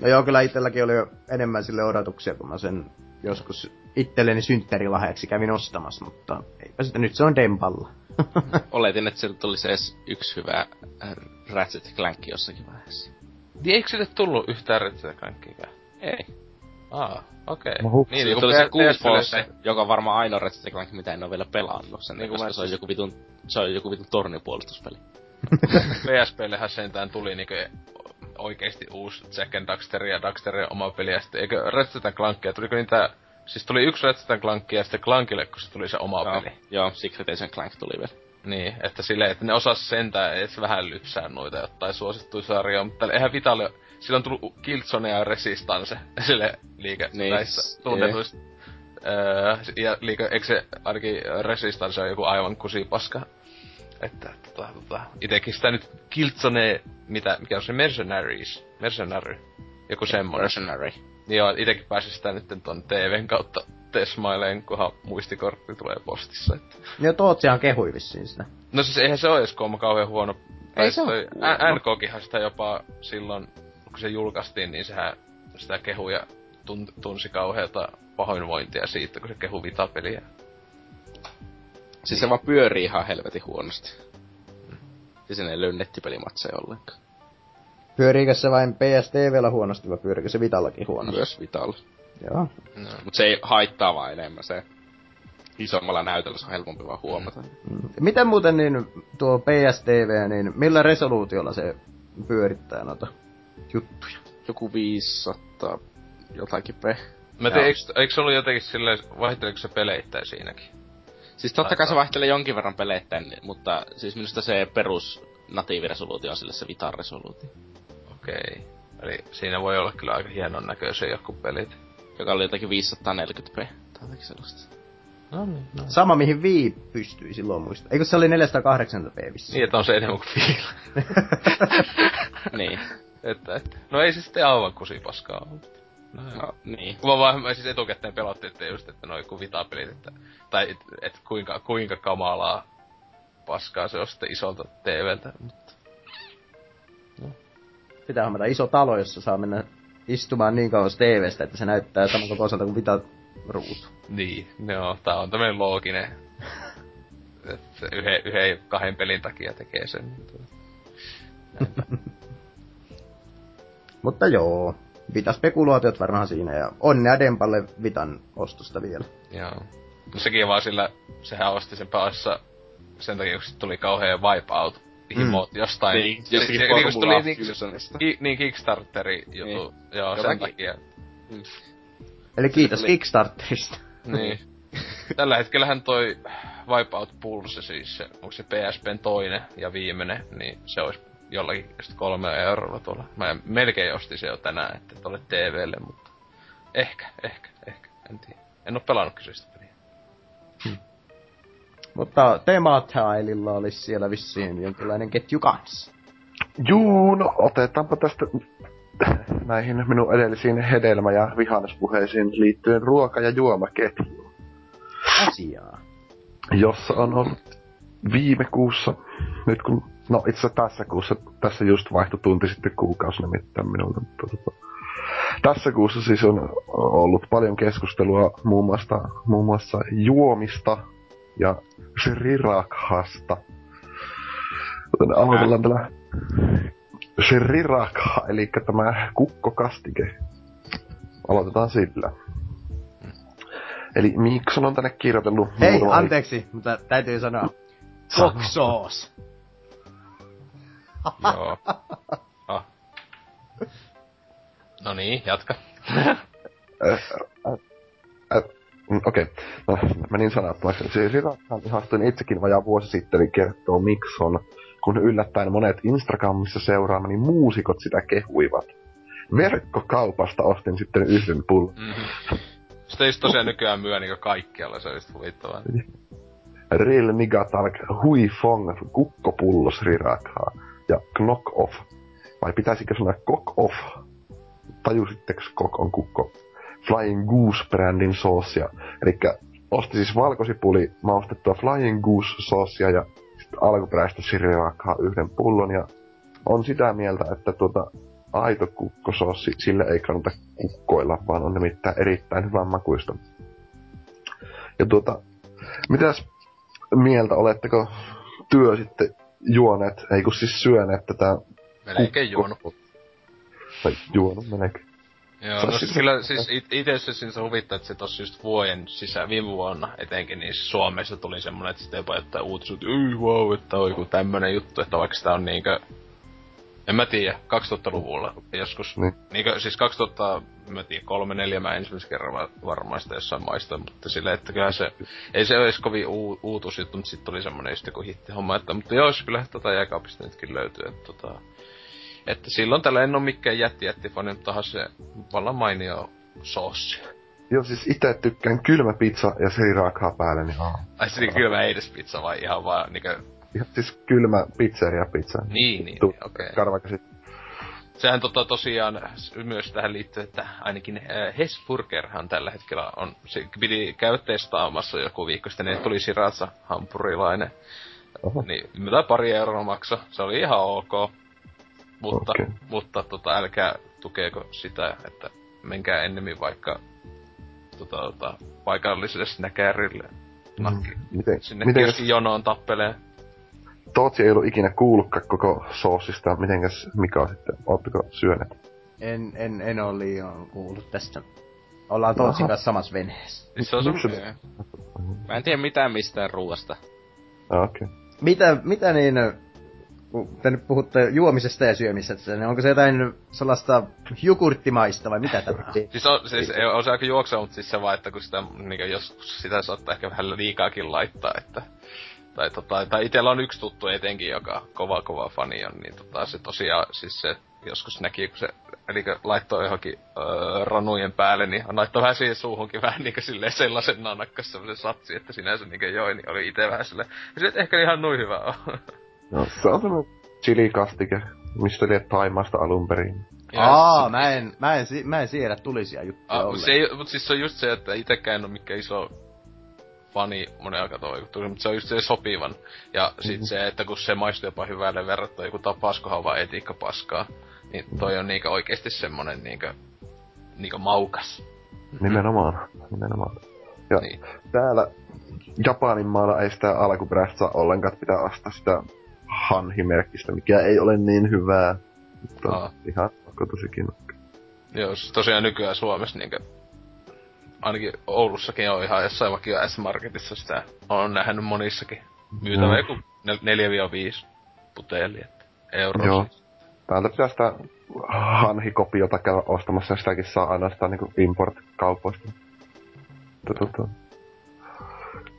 No joo, kyllä itselläkin oli jo enemmän sille odotuksia, kun mä sen joskus itselleni synttärilahjaksi kävin ostamassa, mutta eipä sitä, nyt se on Dempalla. Oletin, että sieltä tulisi edes yksi hyvä äh, Ratchet Clank jossakin vaiheessa. Niin eikö sille tullut yhtään Ratchet Clankia? Ei. Aa, okei. Okay. Niin, niin tuli se kuusi joka on varmaan ainoa Ratchet Clank, mitä en ole vielä pelannut sen, niin koska se on joku vitun, se on joku vitun tornipuolustuspeli. PSPllähän sentään tuli niinku oikeesti uusi Jack and Daxter ja Daxterin oma peli, ja sitten eikö Ratchet Clankia, tuliko niitä Siis tuli yksi Ratchet Clank ja sitten Clankille, kun se tuli se oma joo, peli. Joo, Secret Agent Clank tuli vielä. Niin, että silleen, että ne osas sentään edes vähän lypsää noita jotain suosittuja sarjoja, mutta eihän Vitalle, sillä on tullut Killzone ja Resistance, sille liike niin, näissä tunnetuista. Öö, ja liike, eikö se ainakin Resistance on joku aivan kusipaska. Että tota, tota, itekin sitä nyt Killzone, mitä, mikä on se Mercenaries, Mercenary, joku semmonen. Mercenary. Joo, itekin pääsin sitä nyt ton TVn kautta tesmaileen, kunhan muistikortti tulee postissa. Että. Ja Tootsia kehui vissiin sitä. No siis eihän se ole edes kauhean huono. Ei se ole. NKkihan sitä jopa silloin, kun se julkaistiin, niin sehän sitä kehuja tunsi kauheata pahoinvointia siitä, kun se kehu vitapeliä. Siis se vaan pyörii ihan helvetin huonosti. Ja sinne ei löy nettipelimatseja ollenkaan. Pyöriikö se vain PSTVllä huonosti vai pyöriikö se Vitallakin huonosti? Myös Vitalla. Joo. No. Mut se ei haittaa vaan enemmän se. Isommalla näytöllä se on helpompi vaan huomata. Mm. Miten muuten niin tuo PSTV, niin millä resoluutiolla se pyörittää noita juttuja? Joku 500 jotakin p. Mä tiedän, eikö, eikö se ollut jotenkin silleen, vaihteleeko se peleittäin siinäkin? Siis totta kai se vaihtelee jonkin verran peleittäin, mutta siis minusta se perus natiiviresoluutio on sille se Vitan resoluutio. Okei. Eli siinä voi olla kyllä aika hienon näköisiä joku pelit. Joka oli jotakin 540p. Tai jotakin sellaista. No niin, no. Sama mihin Wii pystyi silloin muista. Eikö se oli 480p vissiin? Niin, että on se enemmän kuin fiila. niin. Että, että. No ei se sitten aivan kusipaskaa ollut. No. No, niin. Mä vaan mä siis etukäteen pelotti, että just, että noi kun vitapelit, että, tai et, et kuinka, kuinka kamalaa paskaa se on sitten isolta TVltä, mutta Pitää hommata iso talo, jossa saa mennä istumaan niin kauas TVstä, että se näyttää saman kokoiselta kuin Vita ruutu. niin, no, tää on tämmönen looginen, että yhden, yhden kahden pelin takia tekee sen. Mutta joo, Vita-spekulaatiot varmaan siinä ja onnea Dempalle Vitan ostosta vielä. Joo. No sekin vaan sillä, sehän osti sen päässä sen takia, kun tuli kauhea wipeout himot jostain. Niin, se- se- niin, tuli niin, ki, niin Kickstarteri juttu. Niin. Joo, sen Jotakin. takia. Eli kiitos Kickstarterista. Niin. Tällä hetkellähän toi Wipeout Pulse siis, se, onko se PSPn toinen ja viimeinen, niin se olisi jollakin just kolme eurolla tuolla. Mä melkein ostin se jo tänään, että tuolle TVlle, mutta ehkä, ehkä, ehkä, en tiedä. En oo pelannut kyseistä peliä. Mutta Temataililla olisi siellä vissiin jonkinlainen ketju kanssa. Juu, no otetaanpa tästä näihin minun edellisiin hedelmä- ja vihannespuheisiin liittyen ruoka- ja juomaketjuun, Asiaa. jossa on ollut viime kuussa, nyt kun, no itse asiassa tässä kuussa, tässä just vaihtui tunti sitten kuukausi nimittäin minulla. mutta tota, Tässä kuussa siis on ollut paljon keskustelua muun muassa, muun muassa juomista ja Sri Rakhasta. Joten aloitellaan tällä Sri Rakha, eli tämä kukkokastike. Aloitetaan sillä. Eli Mikson on tänne kirjoitellut Hei, muutama- anteeksi, mutta täytyy sanoa. Sano. Joo. Ah. No niin, jatka. Mm, Okei, no menin sanattomaksi. Siis Rirakkaan ihastuin itsekin vajaa vuosi sitten, niin kertoo Mikson, kun yllättäen monet Instagramissa seuraamani muusikot sitä kehuivat. Verkkokaupasta ostin sitten yhden pullon. Mm-hmm. Sitä ei tosiaan nykyään myö niinku kaikkialla, se just huvittavaa. Real Nigga Talk Hui Fong kukkopullo Sri Rakhaa ja Knock Off. Vai pitäisikö sanoa Cock Off? Tajusitteko Cock on kukko? Flying Goose-brändin soosia. Eli osti siis valkosipuli maustettua Flying Goose-soosia ja sitten alkuperäistä Sri Rakhaa yhden pullon ja on sitä mieltä, että tuota aito kukkosoosi, sille ei kannata kukkoilla, vaan on nimittäin erittäin hyvän makuista. Ja tuota, mitäs mieltä oletteko työ sitten juoneet, ei kun siis syöneet tätä Melkein juonut. Tai juonut melkein. Joo, no siis- kyllä siis it- ite se siinä huvittaa, että se tossa just vuoden sisään, viime vuonna etenkin, niin Suomessa tuli semmonen, että sitten jopa jotain että ei wow, että on joku tämmönen juttu, että vaikka sitä on niinkö, en mä tiedä, 2000-luvulla joskus. Niin. Niinkö, siis 2000, mä tiedän, kolme, neljä mä ensimmäisen kerran va- varmaan sitä jossain maista, mutta silleen, että kyllä se, ei se olisi kovin u- uutuusjuttu, mutta sitten tuli semmonen just joku hittihomma, että, mutta joo, jos kyllä tota jääkaapista nytkin löytyy, että tota, että silloin tällä en oo mikään jätti jättifani, mutta onhan se vallan mainio soossi. Joo, siis itse tykkään kylmä pizza ja Sri Rakhaa päälle, niin aa. Ai se niin kylmä eideспizza vai ihan vaan niinkö... Siis kylmä pizzeria pizza. Niin, niin, okei. Karvakäsit. Sehän tota tosiaan myös tähän liittyy, että ainakin äh, Hesburgerhan tällä hetkellä on, se piti käydä testaamassa joku viikko sitten, niin tuli Siratsa hampurilainen. Oho. Niin, mitä pari euroa makso. Se oli ihan ok. Mutta, Okei. mutta tota, älkää tukeeko sitä, että menkää ennemmin vaikka tota, tota, paikalliselle snäkärille. nakki. Miten, Sinne miten kioskin jonoon tappelee. Tootsi ei ollut ikinä kuullutkaan koko soosista. Mitenkäs Mika sitten? Ootteko syöneet? En, en, en ole liian kuullut tästä. Ollaan Tootsin kanssa samassa veneessä. Siis se on semmoinen... Mä en tiedä mitään mistään ruuasta. Ah, okei. Okay. Mitä, mitä niin, kun te nyt puhutte juomisesta ja syömisestä, niin onko se jotain sellaista jogurttimaista vai mitä tämä on? Siis on, siis ei- on se aika juoksua, mutta siis se vaan, että kun sitä, niin joskus sitä saattaa ehkä vähän liikaakin laittaa, että... Tai, tota, tai itellä on yksi tuttu etenkin, joka kova kova fani on, niin tota, se tosiaan, siis se joskus näki, kun se, eli laittoi johonkin öö, ranujen päälle, niin hän laittoi vähän siihen suuhunkin vähän niinku silleen sellaisen nanakkas semmoisen satsi, että sinänsä niinku joi, niin oli itse vähän silleen, ja sit ehkä ihan noin hyvä on. No, se on semmonen chilikastike, mistä liet Taimaasta alun perin. Aa, mä en, mä en, mä en siedä tulisia juttuja Ah, se ei, mut siis se on just se, että itekään en oo mikään iso fani toi juttu, mutta se on just se sopivan. Ja sit Mhm. se, että kun se maistuu jopa hyvälle verrattuna joku tapaskohan vaan etiikka paskaa, niin toi on niinkö oikeesti semmonen niinkö, niinkö maukas. Nimenomaan. Nimenomaan. Ja Niin. täällä Japanin maalla ei sitä alkuperäistä saa ollenkaan, pitää ostaa sitä hanhimerkkistä, mikä ei ole niin hyvää. Mutta Aa. ihan pakko tosikin. Joo, siis tosiaan nykyään Suomessa niinkö, ainakin Oulussakin on ihan jossain vakio S-Marketissa sitä, on nähnyt monissakin. Myytävä joku nel- 4-5 puteli, että euroa. Joo. Täältä pitää sitä hanhikopiota käydä ostamassa, ja sitäkin saa ainoastaan niinku import-kaupoista. Tota...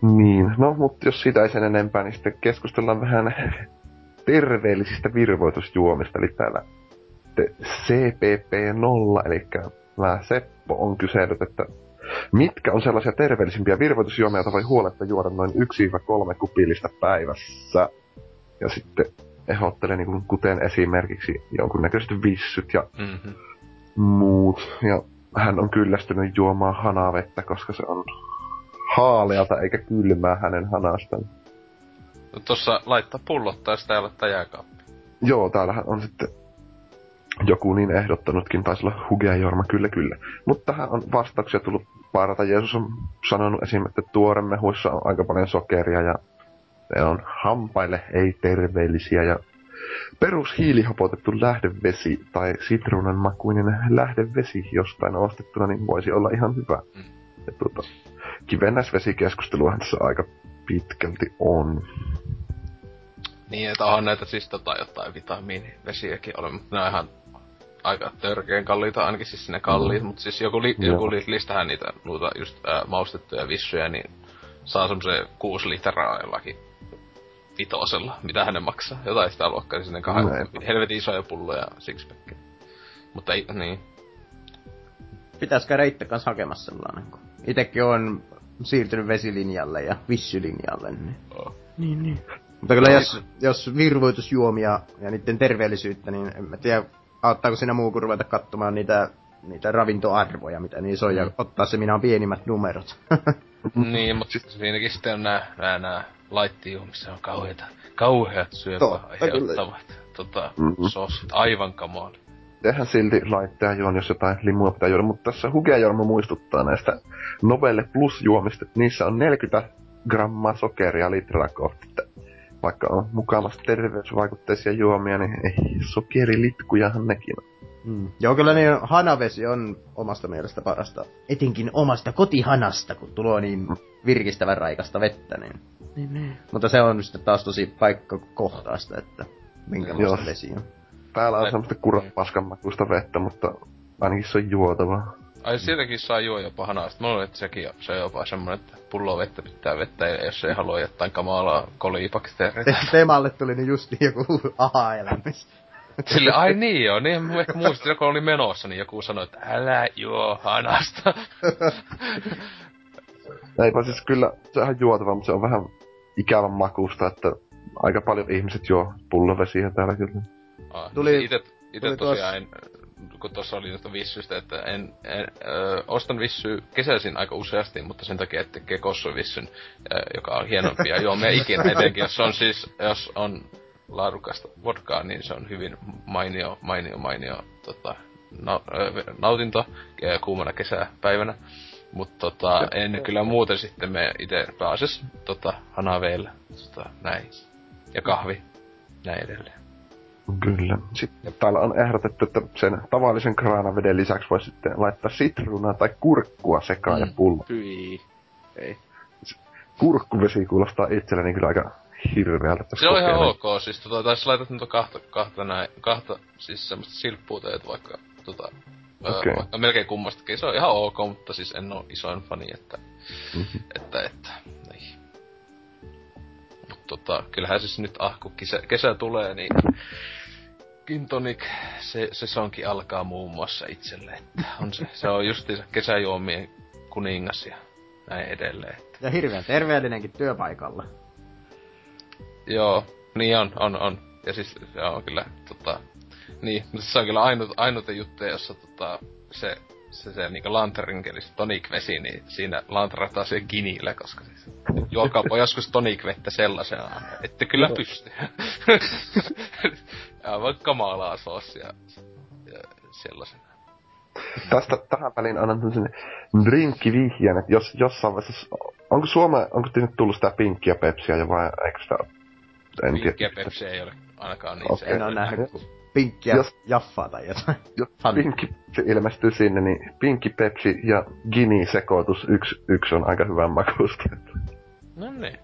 Niin, no mutta jos siitä ei sen enempää, niin sitten keskustellaan vähän terveellisistä virvoitusjuomista. Eli täällä te CPP0, eli mä Seppo on kysellyt, että mitkä on sellaisia terveellisimpiä virvoitusjuomia, joita voi huoletta juoda noin 1-3 kupillista päivässä. Ja sitten ehdottelee niin kuin, kuten esimerkiksi jonkunnäköiset vissyt ja Mm-hmm. muut. Ja hän on kyllästynyt juomaan hanavettä, koska se on haalealta eikä kylmää hänen hanastaan. No tossa laittaa pullottaa sitä ei laittaa jääkaappi. Joo, täällähän on sitten joku niin ehdottanutkin, taisi olla Hugea Jorma, kyllä kyllä. Mutta tähän on vastauksia tullut parata. Jeesus on sanonut esim. että tuoremehuissa on aika paljon sokeria ja ne on hampaille ei terveellisiä ja perus hiilihapotettu lähdevesi tai sitruunan makuinen lähdevesi jostain ostettuna, niin voisi olla ihan hyvä. Mm. Ja tuota, kivennäisvesikeskusteluahan tässä aika pitkälti on. Niin, että onhan näitä siis tota jotain vitamiinivesiäkin ole, mutta ne on ihan aika törkeen kalliita, ainakin siis ne kalliit, mm. mutta siis joku, li, joku li, listähän niitä noita just ää, maustettuja vissyjä, niin saa semmosen kuusi litraa jollakin vitosella, mitä hänen maksaa. Jotain sitä luokkaa, siis ne kahden Näin. helvetin isoja pulloja sixpackia. Mutta ei, niin. Pitäis käydä itse kanssa hakemassa sellainen. kun Itekin on siirtynyt vesilinjalle ja vissylinjalle. Niin. Oh. Niin, niin. Mutta kyllä jos, jos virvoitusjuomia ja niiden terveellisyyttä, niin en mä tiedä, auttaako siinä muu kuin ruveta katsomaan niitä, niitä ravintoarvoja, mitä niissä on, ja Mm. ottaa se minä on pienimmät numerot. Niin, mutta sitten siinäkin sitten on nää, nää laittijuomissa missä on kauheita, kauheat syöpää Totta, aiheuttavat tota, Mhm. sosit, aivan kamaali. Tehän silti laittaa juon, jos jotain limua pitää juoda, mutta tässä Hugea Jorma muistuttaa näistä Novelle Plus juomista, että niissä on 40 grammaa sokeria litraa kohti. Vaikka on mukavasti terveysvaikutteisia juomia, niin ei sokerilitkujahan nekin on. Mm. Joo, kyllä niin hanavesi on omasta mielestä parasta. Etenkin omasta kotihanasta, kun tulee niin virkistävän raikasta vettä, niin... niin, niin. Mutta se on sitten taas tosi paikkakohtaista, että minkälaista vesi on. Täällä on semmoista kurapaskan makuista vettä, mutta ainakin se on juotavaa. Ai siitäkin saa juo jopa hanaa. Sitten mä luulen, että sekin on, se on jopa semmonen, että pullo vettä pitää vettä, ja jos ei halua jotain kamalaa kolibakteereita. Teemalle tuli niin just joku aha-elämys. Sille, ai niin joo, niin mä ehkä muistin, kun oli menossa, niin joku sanoi, että älä juo hanasta. Eipä siis kyllä, se on ihan juotava, mutta se on vähän ikävän makusta, että aika paljon ihmiset juo pullovesiä täällä kyllä. Ah, Tuli- ite, ite tuli tosiaan, en, kun tuossa oli noista vissyistä, että en, en ö, ostan vissyä kesäisin aika useasti, mutta sen takia, että tekee kossuivissyn, ö, joka on hienompia juomia ikinä, etenkin jos on siis, jos on laadukasta vodkaa, niin se on hyvin mainio, mainio, mainio tota, na, ö, nautinto kuumana kesäpäivänä. Mut tota, en kyllä muuten sitten me itse pääasiassa tota, hanaveellä, tota, näin. Ja kahvi, näin edelleen. Kyllä. Sitten täällä on ehdotettu, että sen tavallisen kraanaveden lisäksi voisi sitten laittaa sitruunaa tai kurkkua sekaan mm. ja pullo. Hyi. Ei. Kurkkuvesi kuulostaa itselleni kyllä aika hirveältä. Se on ihan ok, siis tota, tais laitat nyt kahta, kahta näin, kahta, siis semmoista silppuuteet vaikka, tota, okay. vaikka melkein kummastakin. Se on ihan ok, mutta siis en oo isoin fani, että, mm-hmm. että, että, niin. Tota, kyllähän siis nyt, ah, kun kesä, kesä tulee, niin Gin tonic, se, se sonki alkaa muun muassa itselle, että on se, se on justiinsa kesäjuomien kuningas ja näin edelleen. Ja hirveän terveellinenkin työpaikalla. Joo, niin on, on, on. Ja siis se on kyllä, tota, niin, mutta se on kyllä ainut, ainut juttu, jossa tota, se, se, se niinku lanterin se tonic vesi, niin siinä lantrataan se ginille, koska siis juokaa joskus tonic vettä sellaisena, ette kyllä pysty. ja vaikka kamalaa soosia ja sellaisena. Tästä tähän väliin annan tämmösen drinkkivihjeen, että jos jossain vaiheessa... Onko Suome, onko nyt tullut sitä pinkkiä pepsiä jo vai eikö sitä en Pinkkiä Pepsi ei ole ainakaan niin okay. En ole nähnyt pinkkiä jos, jaffaa tai jotain. Jos pinkki ilmestyy sinne, niin pinkki Pepsi ja Gini sekoitus yksi, yksi on aika hyvän makusta. No niin.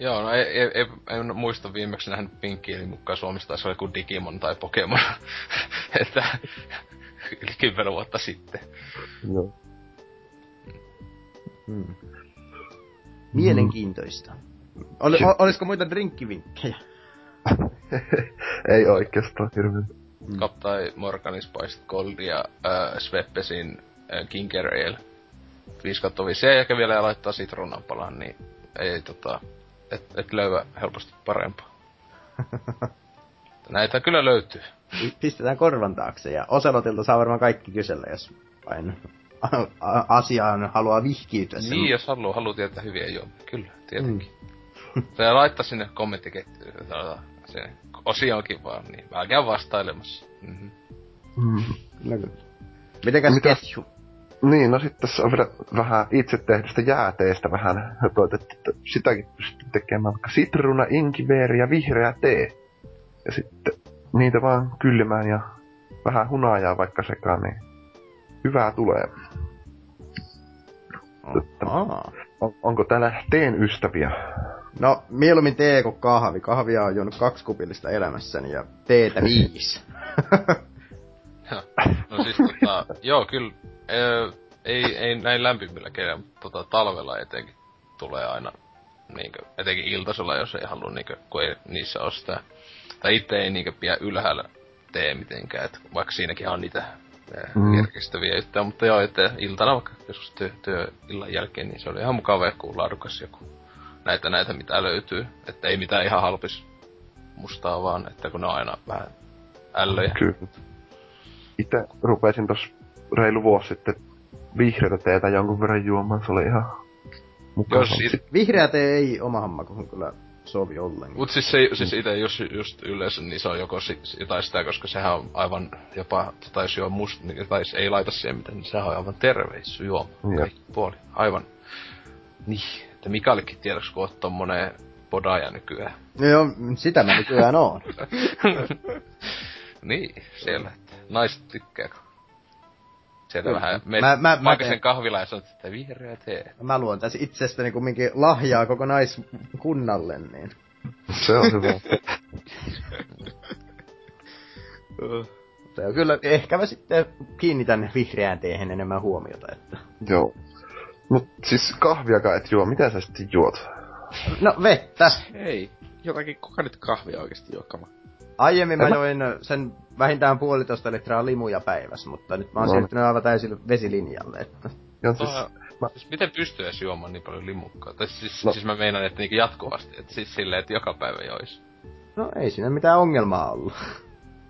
Joo, no ei, ei, ei, en muista viimeksi nähnyt pinkkiä, mukaan Suomessa taisi olla joku Digimon tai Pokemon. että yli kymmenen vuotta sitten. Joo. Hmm. Mielenkiintoista. Hmm. Oli, o, olisiko muita drinkkivinkkejä? Ei oikeastaan hirveän. Mm. Kaptai Morganin Spiced Gold ja äh, Sveppesin äh, Ginger Ale. 5 5 ja vielä laittaa sitruunan palan, niin ei tota, et, et löyä helposti parempaa. Näitä kyllä löytyy. Pistetään korvan taakse ja Oselotilta saa varmaan kaikki kysellä, jos vain asiaan haluaa vihkiytyä. Niin, jos haluaa, haluaa tietää hyviä juomia. Kyllä, tietenkin. Mm. Se laittaa sinne kommenttiketjuun se osioonkin vaan, niin mä käyn vastailemassa. Mm-hmm. Mm. Mitenkäs Mitä? ketju? Niin, no sitten tässä on vielä vähän itse tehdystä jääteestä vähän höpötetty, että sitäkin pystyy tekemään vaikka sitruuna, inkiveeri ja vihreä tee. Ja sitten niitä vaan kylmään ja vähän hunajaa vaikka sekaan, niin hyvää tulee. on, onko täällä teen ystäviä? No, mieluummin tee kuin kahvi. Kahvia on juonut kaksi kupillista elämässäni ja teetä viisi. no siis tota, joo, kyllä, ei, ei näin lämpimillä kenen, mutta tota, talvella etenkin tulee aina, niinkö, etenkin iltasella, jos ei halua niinkö, kun ei niissä ostaa. Tai itse ei niinkö pidä ylhäällä tee mitenkään, että vaikka siinäkin on niitä mm. virkistäviä juttuja, mutta joo, että iltana vaikka joskus työ, työ illan jälkeen, niin se oli ihan mukava, kun laadukas joku näitä näitä mitä löytyy. Että ei mitään ihan halpis mustaa vaan, että kun ne on aina vähän ällöjä. Kyllä. Itse rupesin tossa reilu vuosi sitten vihreätä teetä jonkun verran juomaan, se oli ihan mukava. It... Vihreä tee ei oma hamma, kun kyllä sovi ollenkaan. Mut siis, se, siis ite jos just yleensä, niin se on joko si, jotain sitä, koska sehän on aivan jopa, tai jos juo must, niin, tai ei laita siihen mitään, niin sehän on aivan terveys juoma. Kaikki puoli. Aivan. Niin, että Mikallekin tiedoksi, kun oot tommonen podaja nykyään. No joo, sitä mä nykyään oon. niin, siellä. Naiset tykkää, sieltä Kyllä. vähän mä, mä, mä teen... kahvila ja sanot, että vihreä tee. Mä luon tässä itsestäni kumminkin lahjaa koko naiskunnalle, niin. Se on hyvä. Se on kyllä, ehkä mä sitten kiinnitän vihreään teehen enemmän huomiota, että... Joo. Mut siis kahviakaan et juo, mitä sä sitten juot? No vettä. Ei, jotakin, kuka nyt kahvia oikeesti juo kama? Aiemmin mä join sen vähintään puolitoista litraa limuja päivässä, mutta nyt mä oon no. siirtynyt aivan täysin vesilinjalle, että... Joo, siis, no, mä... siis miten pystyy edes juomaan niin paljon limukkaa? Tai siis, no. siis mä meinaan, että niinku jatkuvasti, että siis silleen, että joka päivä jois. No ei siinä mitään ongelmaa ollut.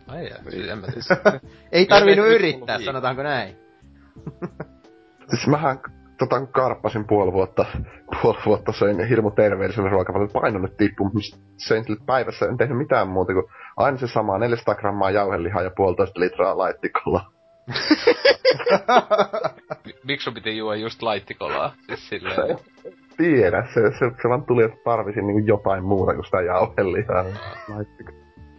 Ai jää, siis en mä tiedä. ei tarvinnut yrittää, sanotaanko näin. siis mähän tota, karppasin puoli vuotta, puoli vuotta söin hirmu terveellisellä ruokavalla, paino nyt tippuu, söin sille päivässä, en tehnyt mitään muuta kuin aina se sama 400 grammaa jauhelihaa ja puolitoista litraa laittikolla. Miksi sun piti juoda just laittikolaa? Siis silleen... Tiedä, se, se, se vaan tuli, että tarvisin niinku jotain muuta kuin sitä jauhelihaa.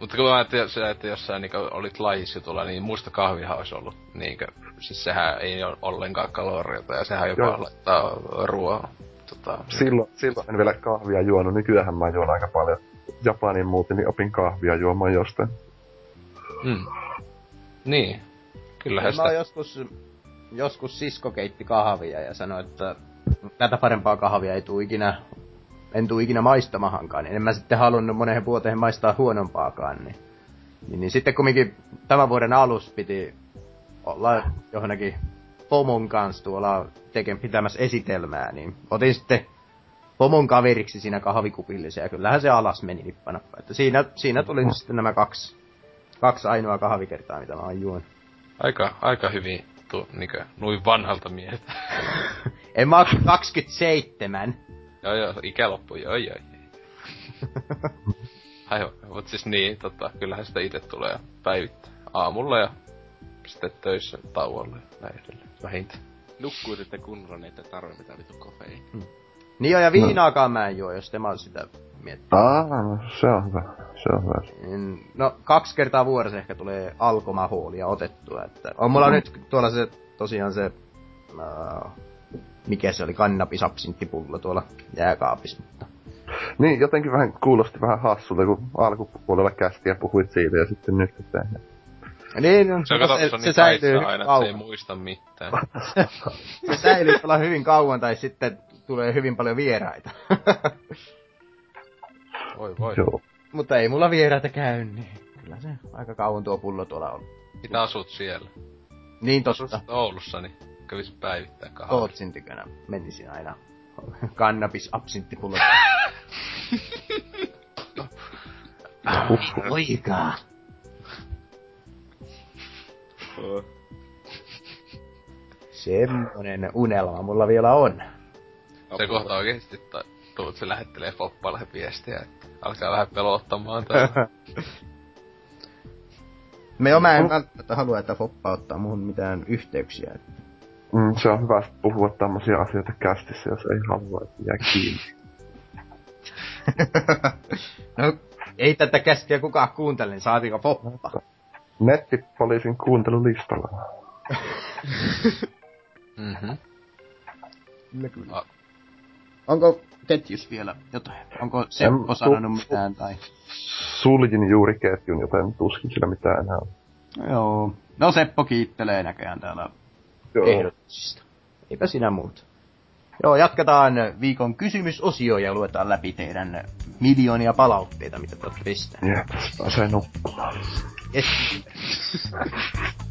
Mutta kun mä ajattelin, että, että jos sä niinku olit lajisjutulla, niin muista kahvihan olisi ollut niinkö... Siis sehän ei ole ollenkaan kaloriota ja sehän jopa Joo. laittaa ruoaa. Tota, Silloin, silloin en vielä kahvia juonut, nykyään mä juon aika paljon. Japanin muutin, niin opin kahvia juomaan jostain. Mm. Niin. Kyllähän Mä sitä... joskus, joskus sisko keitti kahvia ja sanoi, että tätä parempaa kahvia ei tuu ikinä, en tuu ikinä maistamahankaan. Niin en mä sitten halunnut moneen vuoteen maistaa huonompaakaan. Niin, niin, niin sitten kumminkin tämän vuoden alussa piti olla johonkin pomon kanssa tuolla teken pitämässä esitelmää, niin otin sitten pomon kaveriksi siinä kahvikupillissa ja kyllähän se alas meni nippanappa. Että siinä, siinä tuli nyt sitten nämä kaksi, kaksi ainoa kahvikertaa, mitä mä oon juonut. Aika, aika hyvin tu, niinkö, noin vanhalta mieheltä. En mä oo 27. joo joo, ikä loppuu, joo joo. Aivan, mut siis niin, tota, kyllähän sitä itse tulee päivittää aamulla ja sitten töissä tauolle ja näin edelleen. Vähintään. Nukkuisitte kunnolla, niin ette tarvi mitään vitu kofeiin. Niin joo, ja viinaakaan mä en juo, jos te mä oon sitä miettinyt. Aa, no, se on hyvä. Se on hyvä. Niin, No, kaksi kertaa vuodessa ehkä tulee alkomahoolia otettua, että on mulla nyt tuolla se, tosiaan se, uh, mikä se oli, kannabisabsinttipullo tuolla jääkaapissa, mutta Niin, jotenkin vähän kuulosti vähän hassulta, kun alkupuolella kästiä puhuit siitä ja sitten nyt tehdään. Niin, no, Se se, kato, se, se, se säilyy aina, hyvin että se ei kauan. muista mitään. Se säilyy tuolla hyvin kauan, tai sitten tulee hyvin paljon vieraita. voi voi. Joo. mutta ei mulla vieraita käy, niin kyllä se aika kauan tuo pullo tuolla on. Mitä asut siellä? Niin tosta. Oulussa, niin kävis päivittää kahvia. Tootsin tykönä menisin aina kannabis absinttipullo. Oikaa. Semmonen unelma mulla vielä on. Se kohta oikeesti ta- tuut, se lähettelee Foppalle viestiä, että alkaa vähän pelottamaan täällä. Me jo mä en välttämättä halua, että Foppa ottaa muhun mitään yhteyksiä. Mm, se on hyvä puhua tämmöisiä asioita kästissä, jos ei halua, että jää kiinni. no, ei tätä kästiä kukaan kuuntele, niin saatiinko Foppa? Nettipoliisin kuuntelulistalla. Mhm. Kyllä, kyllä. Ah. Onko ketjus vielä jotain? Onko Seppo Em, sanonut su- mitään tai... Suljin juuri ketjun, joten tuskin sillä mitään enää on. Joo. No Seppo kiittelee näköjään täällä Joo. ehdotuksista. Eipä sinä muuta. Joo, jatketaan viikon kysymysosio ja luetaan läpi teidän miljoonia palautteita, mitä te olette pistäneet. Jep, pääsee nukkumaan. Yes.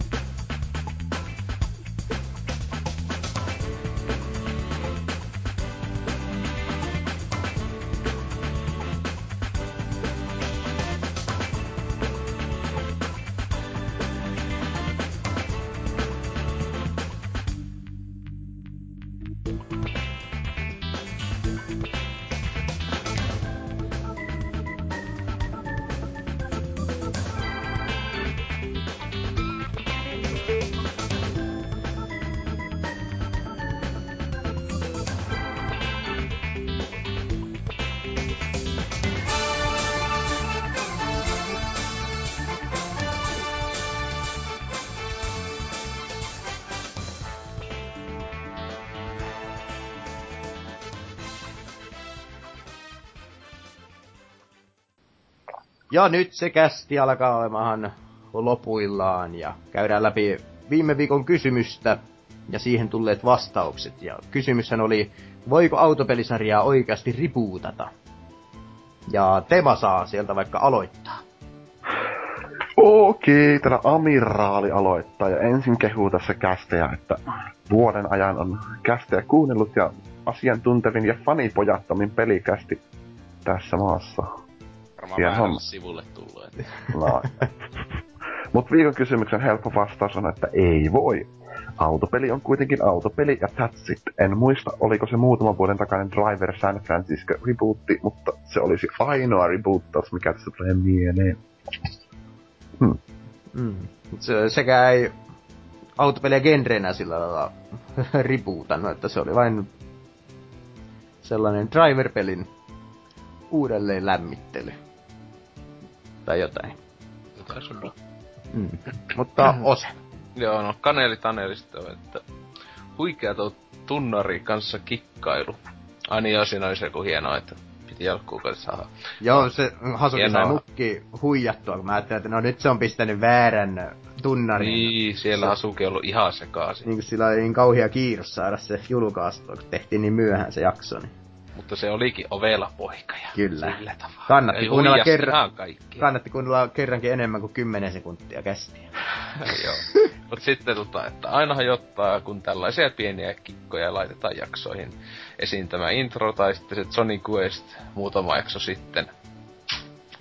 Ja nyt se kästi alkaa olemaan lopuillaan ja käydään läpi viime viikon kysymystä ja siihen tulleet vastaukset. Ja kysymyshän oli, voiko autopelisarjaa oikeasti ripuutata? Ja Tema saa sieltä vaikka aloittaa. Okei, täällä Amiraali aloittaa ja ensin kehuu tässä kästejä, että vuoden ajan on kästejä kuunnellut ja asiantuntevin ja fanipojattomin pelikästi tässä maassa. Varmaan homma. sivulle tullut. että- No. Mut viikon kysymyksen helppo vastaus on, että ei voi. Autopeli on kuitenkin autopeli ja that's it. En muista, oliko se muutaman vuoden takainen Driver San Francisco rebootti, mutta se olisi ainoa reboottaus, mikä tässä tulee mieleen. Mm. Se, sekä ei autopeliä genrenä sillä lailla ripuutannut, että se oli vain sellainen driver-pelin uudelleen lämmittely. Tai jotain. Jotain sun Mm. Mutta ose. Joo, no Kaneli Tanelista että huikea tuo tunnari kanssa kikkailu. Ai niin, joo, siinä oli se joku hienoa, että piti alkuun saada. Joo, se Hasuki sai mukki huijattua, kun mä ajattelin, että no nyt se on pistänyt väärän tunnarin. Niin, siellä Asuki on ollut ihan sekaisin. Niin sillä oli niin kauhea kiiros saada se julkaistua, kun tehtiin niin myöhään se jakso. Niin Mutta se olikin ovela poika ja Kyllä. sillä tavalla. Kannatti Ei kuunnella kerran- kannatti kuunnella kerrankin enemmän kuin 10 sekuntia kästiä. Joo. Mut sitten tota, että aina hajottaa, kun tällaisia pieniä kikkoja laitetaan jaksoihin. Esiin tämä intro tai sitten se Johnny Quest muutama jakso sitten.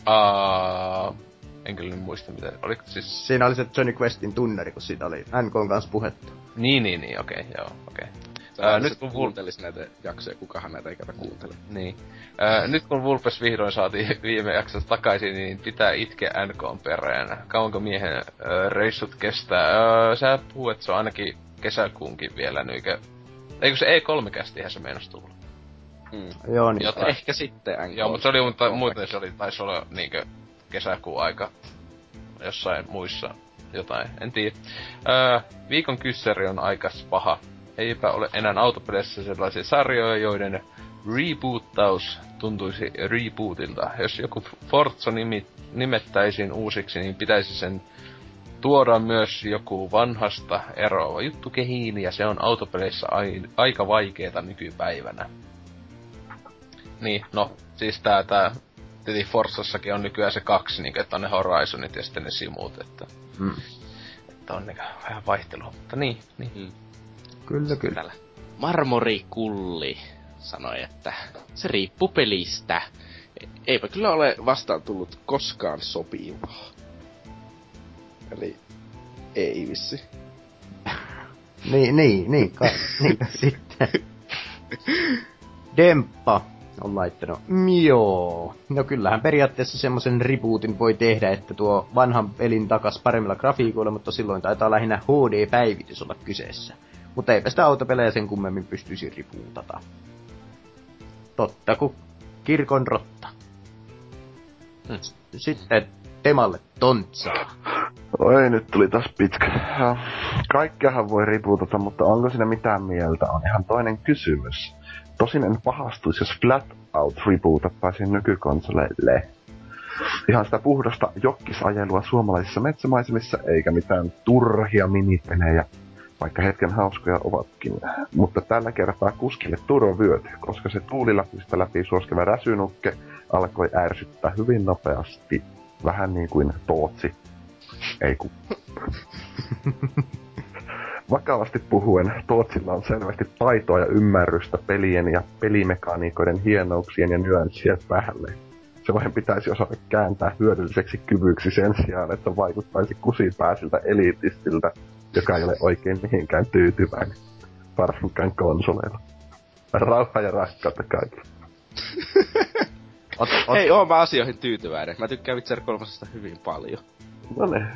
Uh, en kyllä muista mitä. Oliko siis... Siinä oli se Johnny Questin tunnari, kun siitä oli NKn kanssa puhetta. Niin, niin, niin, okei, okay, joo, okei. Ää, Ää, nyt nyt kun kun Vul- kuuntelis näitä jaksoja, kukahan näitä ikävä kuuntele. Niin. Ää, nyt kun Vulpes vihdoin saatiin viime jaksossa takaisin, niin pitää itkeä NKn perään. Kauanko miehen ää, reissut kestää? Ää, sä puhut, että se on ainakin kesäkuunkin vielä nyykö... Eikö se E3-kästihän se meinas tulla? Mm. Joo, niin. Jotain. Ehkä sitten NK. Joo, mutta se oli mutta muuten se oli, taisi olla niinkö kesäkuun aika jossain muissa jotain, en tiedä. Öö, viikon kyssäri on aikas paha. Eipä ole enää autopeleissä sellaisia sarjoja, joiden reboottaus tuntuisi rebootilta. Jos joku Forza nimi, nimettäisiin uusiksi, niin pitäisi sen tuoda myös joku vanhasta eroava juttu kehiin, ja se on autopeleissä ai, aika vaikeeta nykypäivänä. Niin, no, siis tää, tää tietenkin Forsassakin on nykyään se kaksi, niin että on ne Horizonit ja sitten ne simut, että, Mm. että on niinku vähän vaihtelua. Mutta niin, niin. Mm. Kyllä, kyllä. Täällä Marmorikulli sanoi, että se riippuu pelistä. Eipä kyllä ole vastaan tullut koskaan sopivaa. Eli ei vissi. Niin, niin, niin, niin sitten. Demppa on laittanut, joo. No kyllähän periaatteessa semmoisen rebootin voi tehdä, että tuo vanhan pelin takas paremmilla grafiikoilla, mutta silloin taitaa lähinnä HD-päivitys olla kyseessä. Mutta eipä sitä autopelejä sen kummemmin pystyisi ripuutata. Totta kuin kirkon rotta. Hmm. Sitten Temalle tontsaa. Oi, nyt tuli taas pitkä. Ja Kaikkeahan voi ripuutata, mutta onko siinä mitään mieltä, on ihan toinen kysymys. Tosin en pahastuisi, jos flat out rebootattaisiin nykykonsoleille. Ihan sitä puhdasta jokkisajelua suomalaisissa metsämaisemissa, eikä mitään turhia minipelejä, vaikka hetken hauskoja ovatkin. Mutta tällä kertaa kuskille turvavyöt, koska se tuuliläpistä läpi suoskeva räsynukke alkoi ärsyttää hyvin nopeasti, vähän niin kuin Tootsi ei ku... Vakavasti puhuen, Tootsilla on selvästi taitoa ja ymmärrystä pelien ja pelimekaniikoiden hienouksien ja nyanssien päälle. Se vain pitäisi osata kääntää hyödylliseksi kyvyksi sen sijaan, että vaikuttaisi kusipääsiltä eliitistiltä, joka ei ole oikein mihinkään tyytyväinen. Varsinkaan konsoleilla. Rauha ja rakkautta kaikille. Ot, ot, Hei, oon mä asioihin tyytyväinen. Mä tykkään Witcher 3 hyvin paljon. No ne.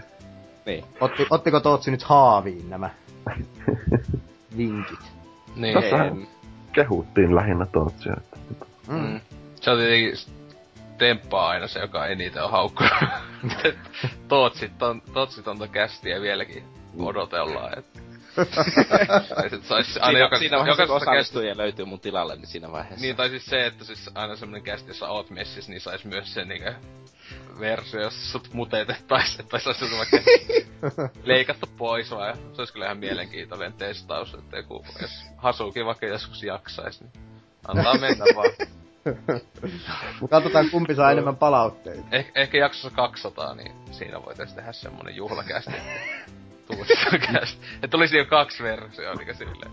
Niin. otti, ottiko Tootsi nyt haaviin nämä vinkit? Niin, Tässähän kehuttiin lähinnä Tootsia. että- Mm. Mm. Se on tietenkin Temppaa aina se, joka eniten on haukkunut. Tootsit on, tootsit on kästiä vieläkin odotellaan, että... Sais aina Siinä, joka, siinä vaiheessa, kun osallistujia löytyy mun tilalle, niin siinä vaiheessa. Niin, tai siis se, että siis aina semmonen kästi, jossa oot messissä, niin sais myös sen niinkö versio, jos sut mutetettais, että sais sut vaikka leikattu pois vai. Se olisi kyllä ihan mielenkiintoinen testaus, että joku, jos Hasuki vaikka joskus jaksais, niin antaa mennä vaan. Katsotaan kumpi saa enemmän palautteita. Eh, ehkä jaksossa 200, niin siinä voitaisiin tehdä semmonen juhlakästi. Tuusikästi. Että tulisi jo kaksi versioa, niin silleen.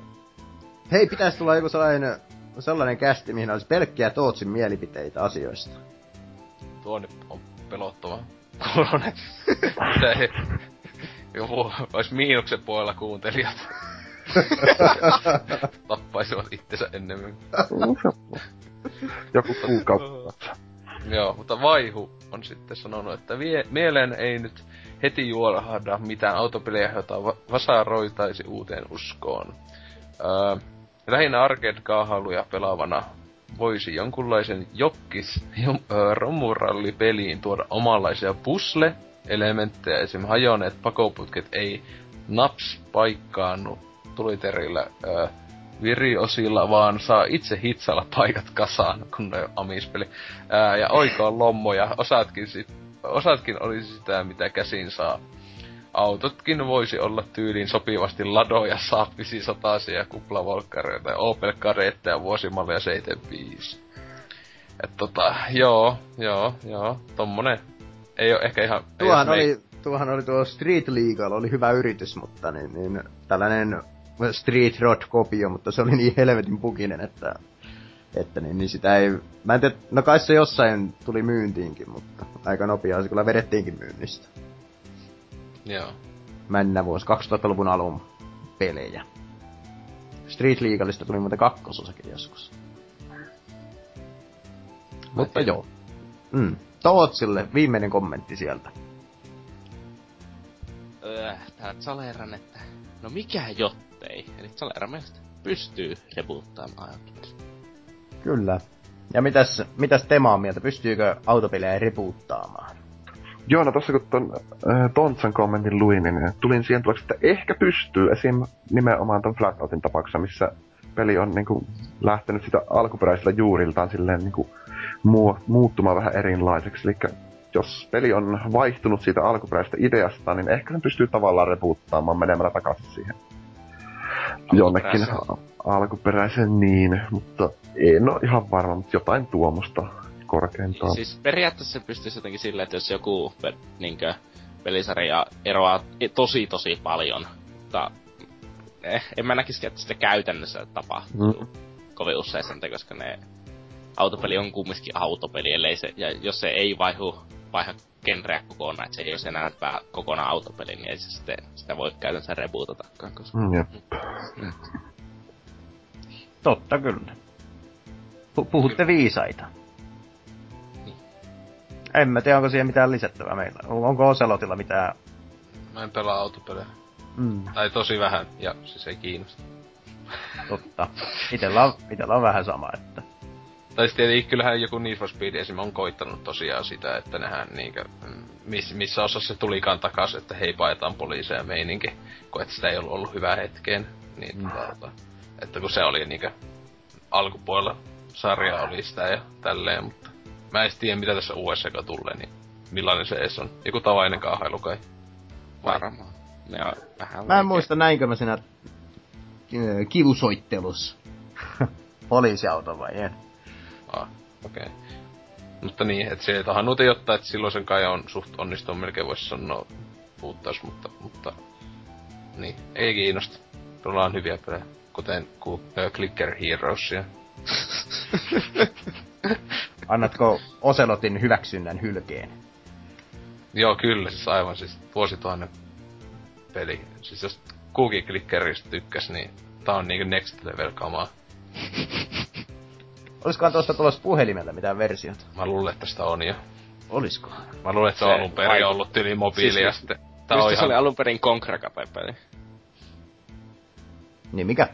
Hei, pitäisi tulla joku sellainen, sellainen kästi, mihin olisi pelkkiä Tootsin mielipiteitä asioista. Tuo nyt on pelottava kuulonen. Joku olisi miinuksen puolella kuuntelijat. Tappaisivat itsensä ennemmin. Joku kuukautta. Joo, mutta Vaihu on sitten sanonut, että vie, mieleen ei nyt heti juolahda mitään autopelejä, joita va- vasaroitaisi uuteen uskoon. Öö, lähinnä arcade-kaahailuja pelaavana voisi jonkunlaisen jokkis romuralli-peliin tuoda omanlaisia pusle-elementtejä, esim. hajoneet pakoputket ei naps paikkaannu tuliterillä öö, viriosilla, vaan saa itse hitsalla paikat kasaan, kun ne on amispeli. Ää, ja oikoa lommoja, osatkin, sit, osatkin olisi sitä, mitä käsin saa. Autotkin voisi olla tyyliin sopivasti ladoja, saappisi sataisia, kuplavolkkareita ja Opel Kadetteja vuosimallia 75. Et tota, joo, joo, joo, tommonen ei ole ehkä ihan... Tuohan oli, tuohan oli tuo Street Legal, oli hyvä yritys, mutta niin, niin tällainen Street Rod-kopio, mutta se oli niin helvetin pukinen, että, että niin, niin sitä ei... Mä en tiedä, no kai se jossain tuli myyntiinkin, mutta aika nopeaa se kyllä vedettiinkin myynnistä. Joo. Männä vuosi 2000-luvun alun pelejä. Street Legalista tuli muuten kakkososakin joskus. Mutta joo. Mm. Tootsille viimeinen kommentti sieltä. Öö, tää Zaleran, että no mikä jottei. Eli Zaleran mielestä pystyy reboottaamaan autopeliä. Kyllä. Ja mitäs, mitäs Tema on mieltä? Pystyykö autopelejä reboottaamaan? Joo, no tossa kun ton äh, Tontsan kommentin luin, niin tulin siihen tuloksi, että ehkä pystyy esim. nimenomaan ton Flatoutin tapauksessa, missä peli on niinku lähtenyt sitä alkuperäisillä juuriltaan silleen niinku muu, muuttumaan vähän erilaiseksi. Eli jos peli on vaihtunut siitä alkuperäisestä ideasta, niin ehkä sen pystyy tavallaan repuuttaamaan menemällä takaisin siihen jonnekin alkuperäisen niin, mutta en ole ihan varma, mutta jotain tuomusta korkeintaan. Siis periaatteessa se pystyisi jotenkin silleen, että jos joku niinkö, pelisarja eroaa tosi tosi paljon, mutta eh, en mä näkisi, että sitä käytännössä tapahtuu mm. kovin usein sen, koska ne autopeli on kumminkin autopeli, ellei se, ja jos se ei vaihu, vaiha genreä kokonaan, että se ei ole enää pää kokonaan autopeli, niin ei se sitten, sitä voi käytännössä rebootatakaan. Koska... Mm, jep. Totta kyllä. P- puhutte viisaita. Niin. En mä tiedä, onko siihen mitään lisättävää meillä. Onko Oselotilla mitään... Mä en pelaa autopelejä. Mm. Tai tosi vähän, ja siis ei kiinnosta. Totta. Itellä on, itellä on vähän sama, että... Tai sitten tietenkin kyllähän joku Need for Speed esim. on koittanut tosiaan sitä, että nehän niinkö, miss, missä osassa se tulikaan takas, että hei paetaan poliiseja meininki, kun että sitä ei ollut ollut hyvää hetkeen. Niin, mm. tuota, että kun se oli niinkö alkupuolella sarja oli sitä ja tälleen, mutta mä en tiedä mitä tässä uudessa tulee, niin millainen se edes on. Joku tavainen kaahailu kai. Varmaan. Ne on vähän Mä en muista näinkö mä siinä kivusoittelussa. Poliisiauto vai en? Ah, okei. Okay. Mutta niin, että se tahan nuute jotta, että silloin sen kai on suht onnistunut melkein voisi sanoa puuttaus, mutta, mutta niin, ei kiinnosta. Tuolla on hyviä pelejä, kuten ku, uh, Clicker Heroesia. Annatko Oselotin hyväksynnän hylkeen? Joo, kyllä, siis aivan siis vuosituhannen peli. Siis jos Cookie Clickerista tykkäs, niin tää on niinku next level kamaa. Olisikohan tuosta tulossa puhelimella mitään versiota? Mä luulen, että sitä on jo. Olisiko? Mä luulen, että se, se on alun perin vaikut... ollut tyli mobiili siis, ja sitten... Tää on ihan... se oli alun perin Concreta-peli? Niin mikä?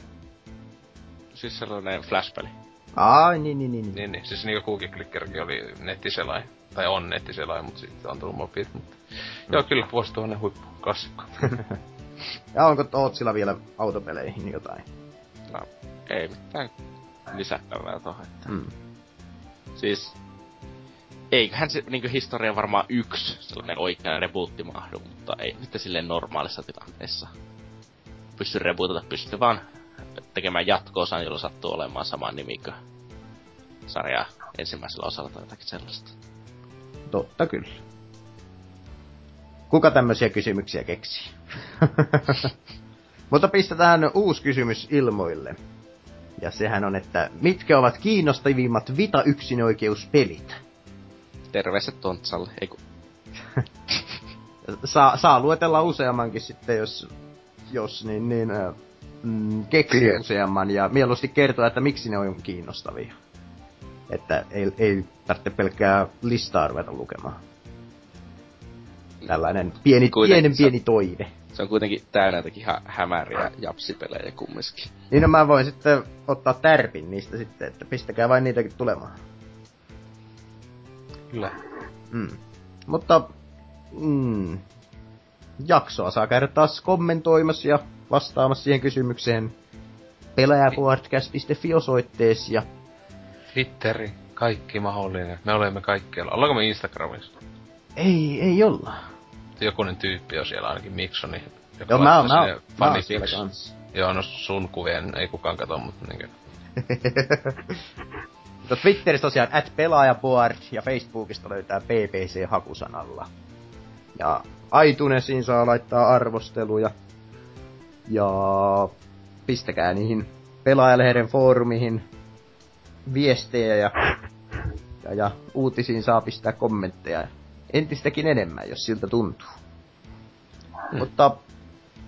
Siis sellainen Flash-peli. Ai, niin, niin, niin. Niin, niin. Siis niinku Cookie Clickerkin oli nettiselain. Tai on nettiselain, mutta sitten on tullut mobiili. Mutta... Mm. Joo, kyllä, vuosituhannen huippu, klassikko. ja onko Tootsilla vielä autopeleihin jotain? No, ei mitään lisättävää tohon. Että... Mm. Siis, eiköhän se niinku historia varmaan yksi sellainen oikea rebootti mahdu, mutta ei nyt silleen normaalissa tilanteessa pysty rebootata, pysty vaan tekemään jatkoosan, jolla sattuu olemaan sama nimi kuin sarja ensimmäisellä osalla tai jotakin sellaista. Totta kyllä. Kuka tämmöisiä kysymyksiä keksii? Mutta pistetään uusi kysymys ilmoille. Ja sehän on, että mitkä ovat kiinnostavimmat Vita yksinoikeuspelit? Terveiset Tontsalle, eiku. saa, saa luetella useammankin sitten, jos, jos niin, niin mm, keksii useamman ja mieluusti kertoa, että miksi ne on kiinnostavia. Että ei, ei tarvitse pelkkää listaa ruveta lukemaan. Tällainen pieni, Kuitenkin pienen se- pieni toive. Se on kuitenkin täynnä jotenkin ihan hämäriä japsipelejä kumminkin. Niin no mä voin sitten ottaa tärpin niistä sitten, että pistäkää vain niitäkin tulemaan. Kyllä. Mm. Mutta mm, jaksoa saa käydä taas kommentoimassa ja vastaamassa siihen kysymykseen pelaajapodcast.fi osoitteessa ja Twitteri, kaikki mahdollinen. Me olemme kaikkialla. Ollaanko me Instagramissa? ei, ei olla. Jokunen tyyppi on siellä ainakin Miksoni. Joo, mä oon, mä, oon, mä oon siellä kanssa. Joo, no sun kuvien ei kukaan kato, mutta niinkö. Mutta Twitterissä tosiaan at pelaajaboard ja Facebookista löytää PPC hakusanalla. Ja iTunesiin saa laittaa arvosteluja. Ja pistäkää niihin pelaajalehden foorumihin viestejä ja, ja, ja uutisiin saa pistää kommentteja entistäkin enemmän, jos siltä tuntuu. Hmm. Mutta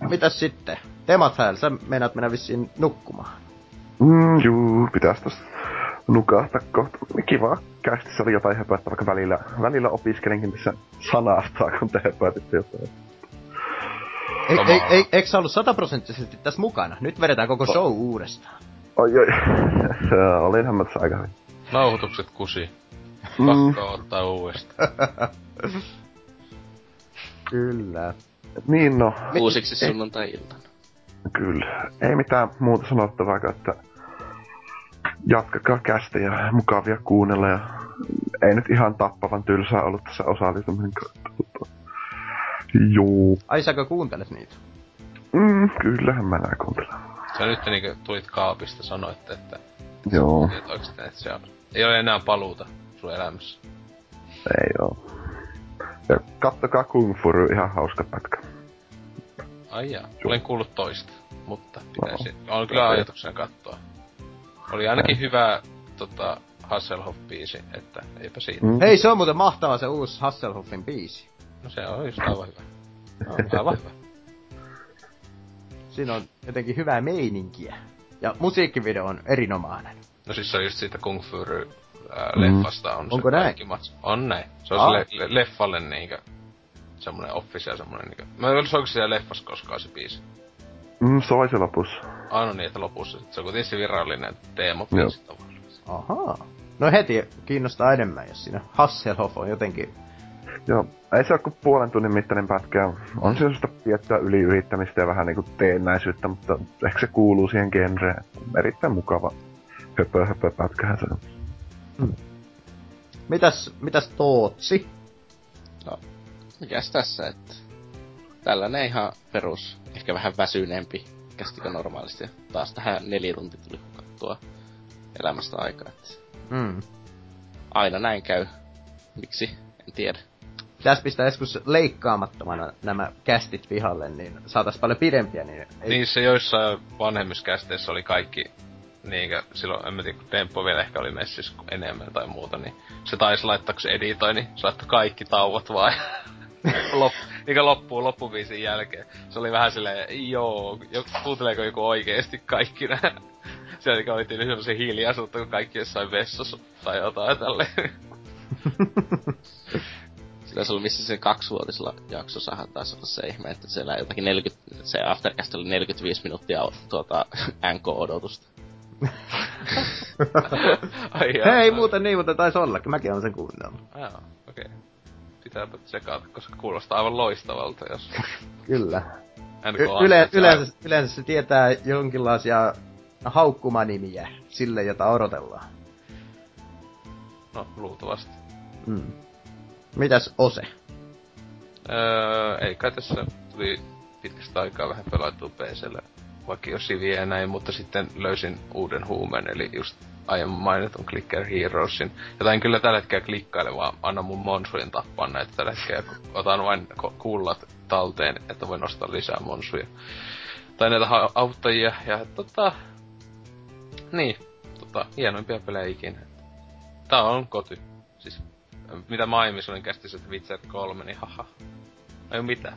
mitäs sitten? Temat sä meinaat mennä vissiin nukkumaan. Mm, juu, pitäis tossa nukahtaa kohta. Kiva kästissä oli jotain höpöttä, vaikka välillä, välillä opiskelenkin tässä sanastaa, kun te höpötitte jotain. Ei, ei, eikö sä ollut sataprosenttisesti tässä mukana? Nyt vedetään koko show uudestaan. Oi, oi. Olinhan mä tässä aika hyvin. Nauhoitukset kusi. Mm, Pakko ottaa uudestaan. Kyllä. niin no, Uusiksi sunnuntai-iltana. kyllä. Ei mitään muuta sanottavaa, kuin, että jatkakaa kästä ja mukavia kuunnella ja ei nyt ihan tappavan tylsää ollut tässä osallistuminen. Joo. Ai säkö kuuntelet niitä? Mm, kyllähän mä nää kuuntelen. Sä nyt niinku tulit kaapista sanoitte, että Joo, et oikeesti, että se on, ei ole enää paluuta sun elämässä. ei oo. Ja kattokaa Kung Fu, ihan hauska pätkä. Ai jaa, olen kuullut toista, mutta pitäisi, on kyllä ajatuksena katsoa. Oli ainakin hyvä tota, Hasselhoff-biisi, että eipä siinä. Mm. Hei, se on muuten mahtava se uusi Hasselhoffin biisi. No se on just aivan hyvä. No, aivan hyvä. Siinä on jotenkin hyvää meininkiä. Ja musiikkivideo on erinomainen. No siis se on just siitä Kung Fu Mm. leffasta on Onko se näin? kaikki mats. On näin. Se on Aa. sille le- leffalle niinkö semmonen official semmonen niinkö. Mä en olisi onko siellä leffassa koskaan se biisi. Mm, soi se lopussa. Aina niin, että lopussa se on kuitenkin se virallinen teema biisi. Ahaa. No heti kiinnostaa enemmän, jos siinä Hasselhoff on jotenkin... Joo, ei se ole kuin puolen tunnin mittainen pätkä. On siinä sellaista tiettyä yliyrittämistä ja vähän niinku teennäisyyttä, mutta ehkä se kuuluu siihen genreen. Erittäin mukava höpö höpö pätkähän se on. Mitäs, mitäs Tootsi? Mikäs tässä, että tällainen ihan perus, ehkä vähän väsyneempi kästikö normaalisti. Taas tähän neljä tuntia tuli hukattua elämästä aikaa. Että Mm. aina näin käy. Miksi? En tiedä. Pitäis pistää joskus leikkaamattomana nämä kästit pihalle, niin saatais paljon pidempiä, niin... Ei... Niin se joissain vanhemmissa kästeissä oli kaikki niinkö, silloin, en mä tiedä, kun Temppo vielä ehkä oli messissä enemmän tai muuta, niin se taisi laittaa, kun se editoi, niin se laittoi kaikki tauot vaan. Lop, niinkö loppuu loppuviisin jälkeen. Se oli vähän silleen, joo, jo, kuunteleeko joku oikeesti kaikki nää. Siellä niinkö oli tyyli semmosen hiljaisuutta, kun kaikki jossain vessassa tai jotain tälleen. Sillä se oli missä se kaksivuotisella jaksossahan taisi olla se ihme, että siellä jotakin 40, se Aftercast oli 45 minuuttia tuota NK-odotusta. Ai jaa. Hei, muuten niin, mutta taisi ollakin. Mäkin olen sen kuunnellut. Jaa, okei. Okay. Pitääpä tsekata, koska kuulostaa aivan loistavalta, jos Kyllä. NK Y- yle, yleensä, yleensä se tietää jonkinlaisia haukkumanimiä sille, jota odotellaan. No, luultavasti. Mm. Mitäs Ose? Öö, ei kai tässä tuli pitkästä aikaa vähän pelattua PCllä vakio siviä ja näin, mutta sitten löysin uuden huumeen, eli just aiemmin mainitun Clicker Heroesin. Jota en kyllä tällä hetkellä klikkaile, vaan anna mun monsujen tappaa näitä tällä hetkellä. Otan vain kullat talteen, että voin nostaa lisää monsuja. Tai näitä ha- auttajia, ja tota... Niin, tota, hienoimpia pelejä ikinä. Tää on koti. Mitä aiemmin olin kästissä, että Witcher 3, niin haha. Ei oo mitään.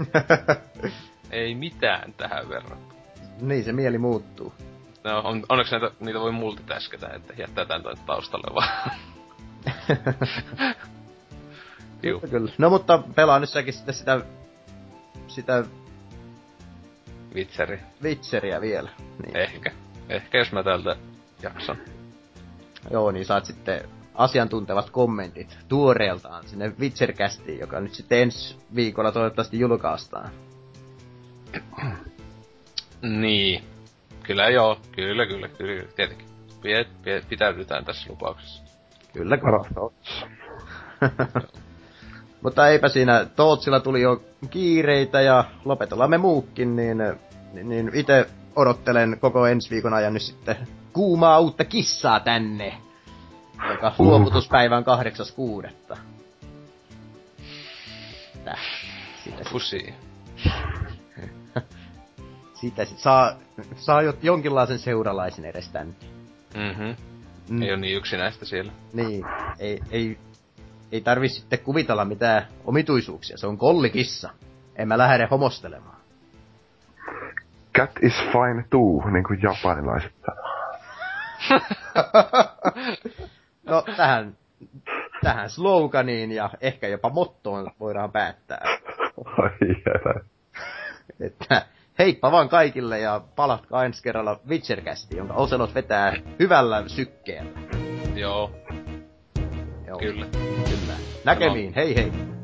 Ei mitään tähän verrattuna. niin, se mieli muuttuu. No, on, onneksi näitä, niitä voi multitaskätä, että jättää tän taustalle vaan. Juu. Kyllä. No mutta pelaa nyt säkin sitten sitä, sitä Vitseri. Witcheria vielä. Niin. Ehkä. Ehkä jos mä tältä jaksan. Joo, niin saat sitten asiantuntevat kommentit tuoreeltaan sinne Witcher-kästiin, joka nyt sitten ensi viikolla toivottavasti julkaistaan. Niin. Kyllä joo. Kyllä, kyllä, kyllä. Tietenkin. Pie, pie, pitäydytään tässä lupauksessa. Kyllä, kyllä. Parasta. Mutta eipä siinä, Tootsilla tuli jo kiireitä ja lopetellaan me muukin, niin, niin, niin itse odottelen koko ensi viikon ajan nyt sitten kuumaa uutta kissaa tänne, joka luovutuspäivä on 8.6. Tää. Sitä, sit- Pussy. sitä sit saa, saa jo, jonkinlaisen seuralaisen edes tänne. Mhm. Mm. Ei oo niin yksinäistä siellä. Niin, ei, ei, ei tarvi sitten kuvitella mitään omituisuuksia. Se on kollikissa. En mä lähde homostelemaan. Cat is fine too, niin kuin japanilaiset sanoo. No tähän, tähän sloganiin ja ehkä jopa mottoon voidaan päättää. Ai jää. Että heippa vaan kaikille ja palatkaa ensi kerralla Witchercastiin, jonka Oselot vetää hyvällä sykkeellä. Joo, Joo, kyllä. kyllä. Näkemiin, hei hei.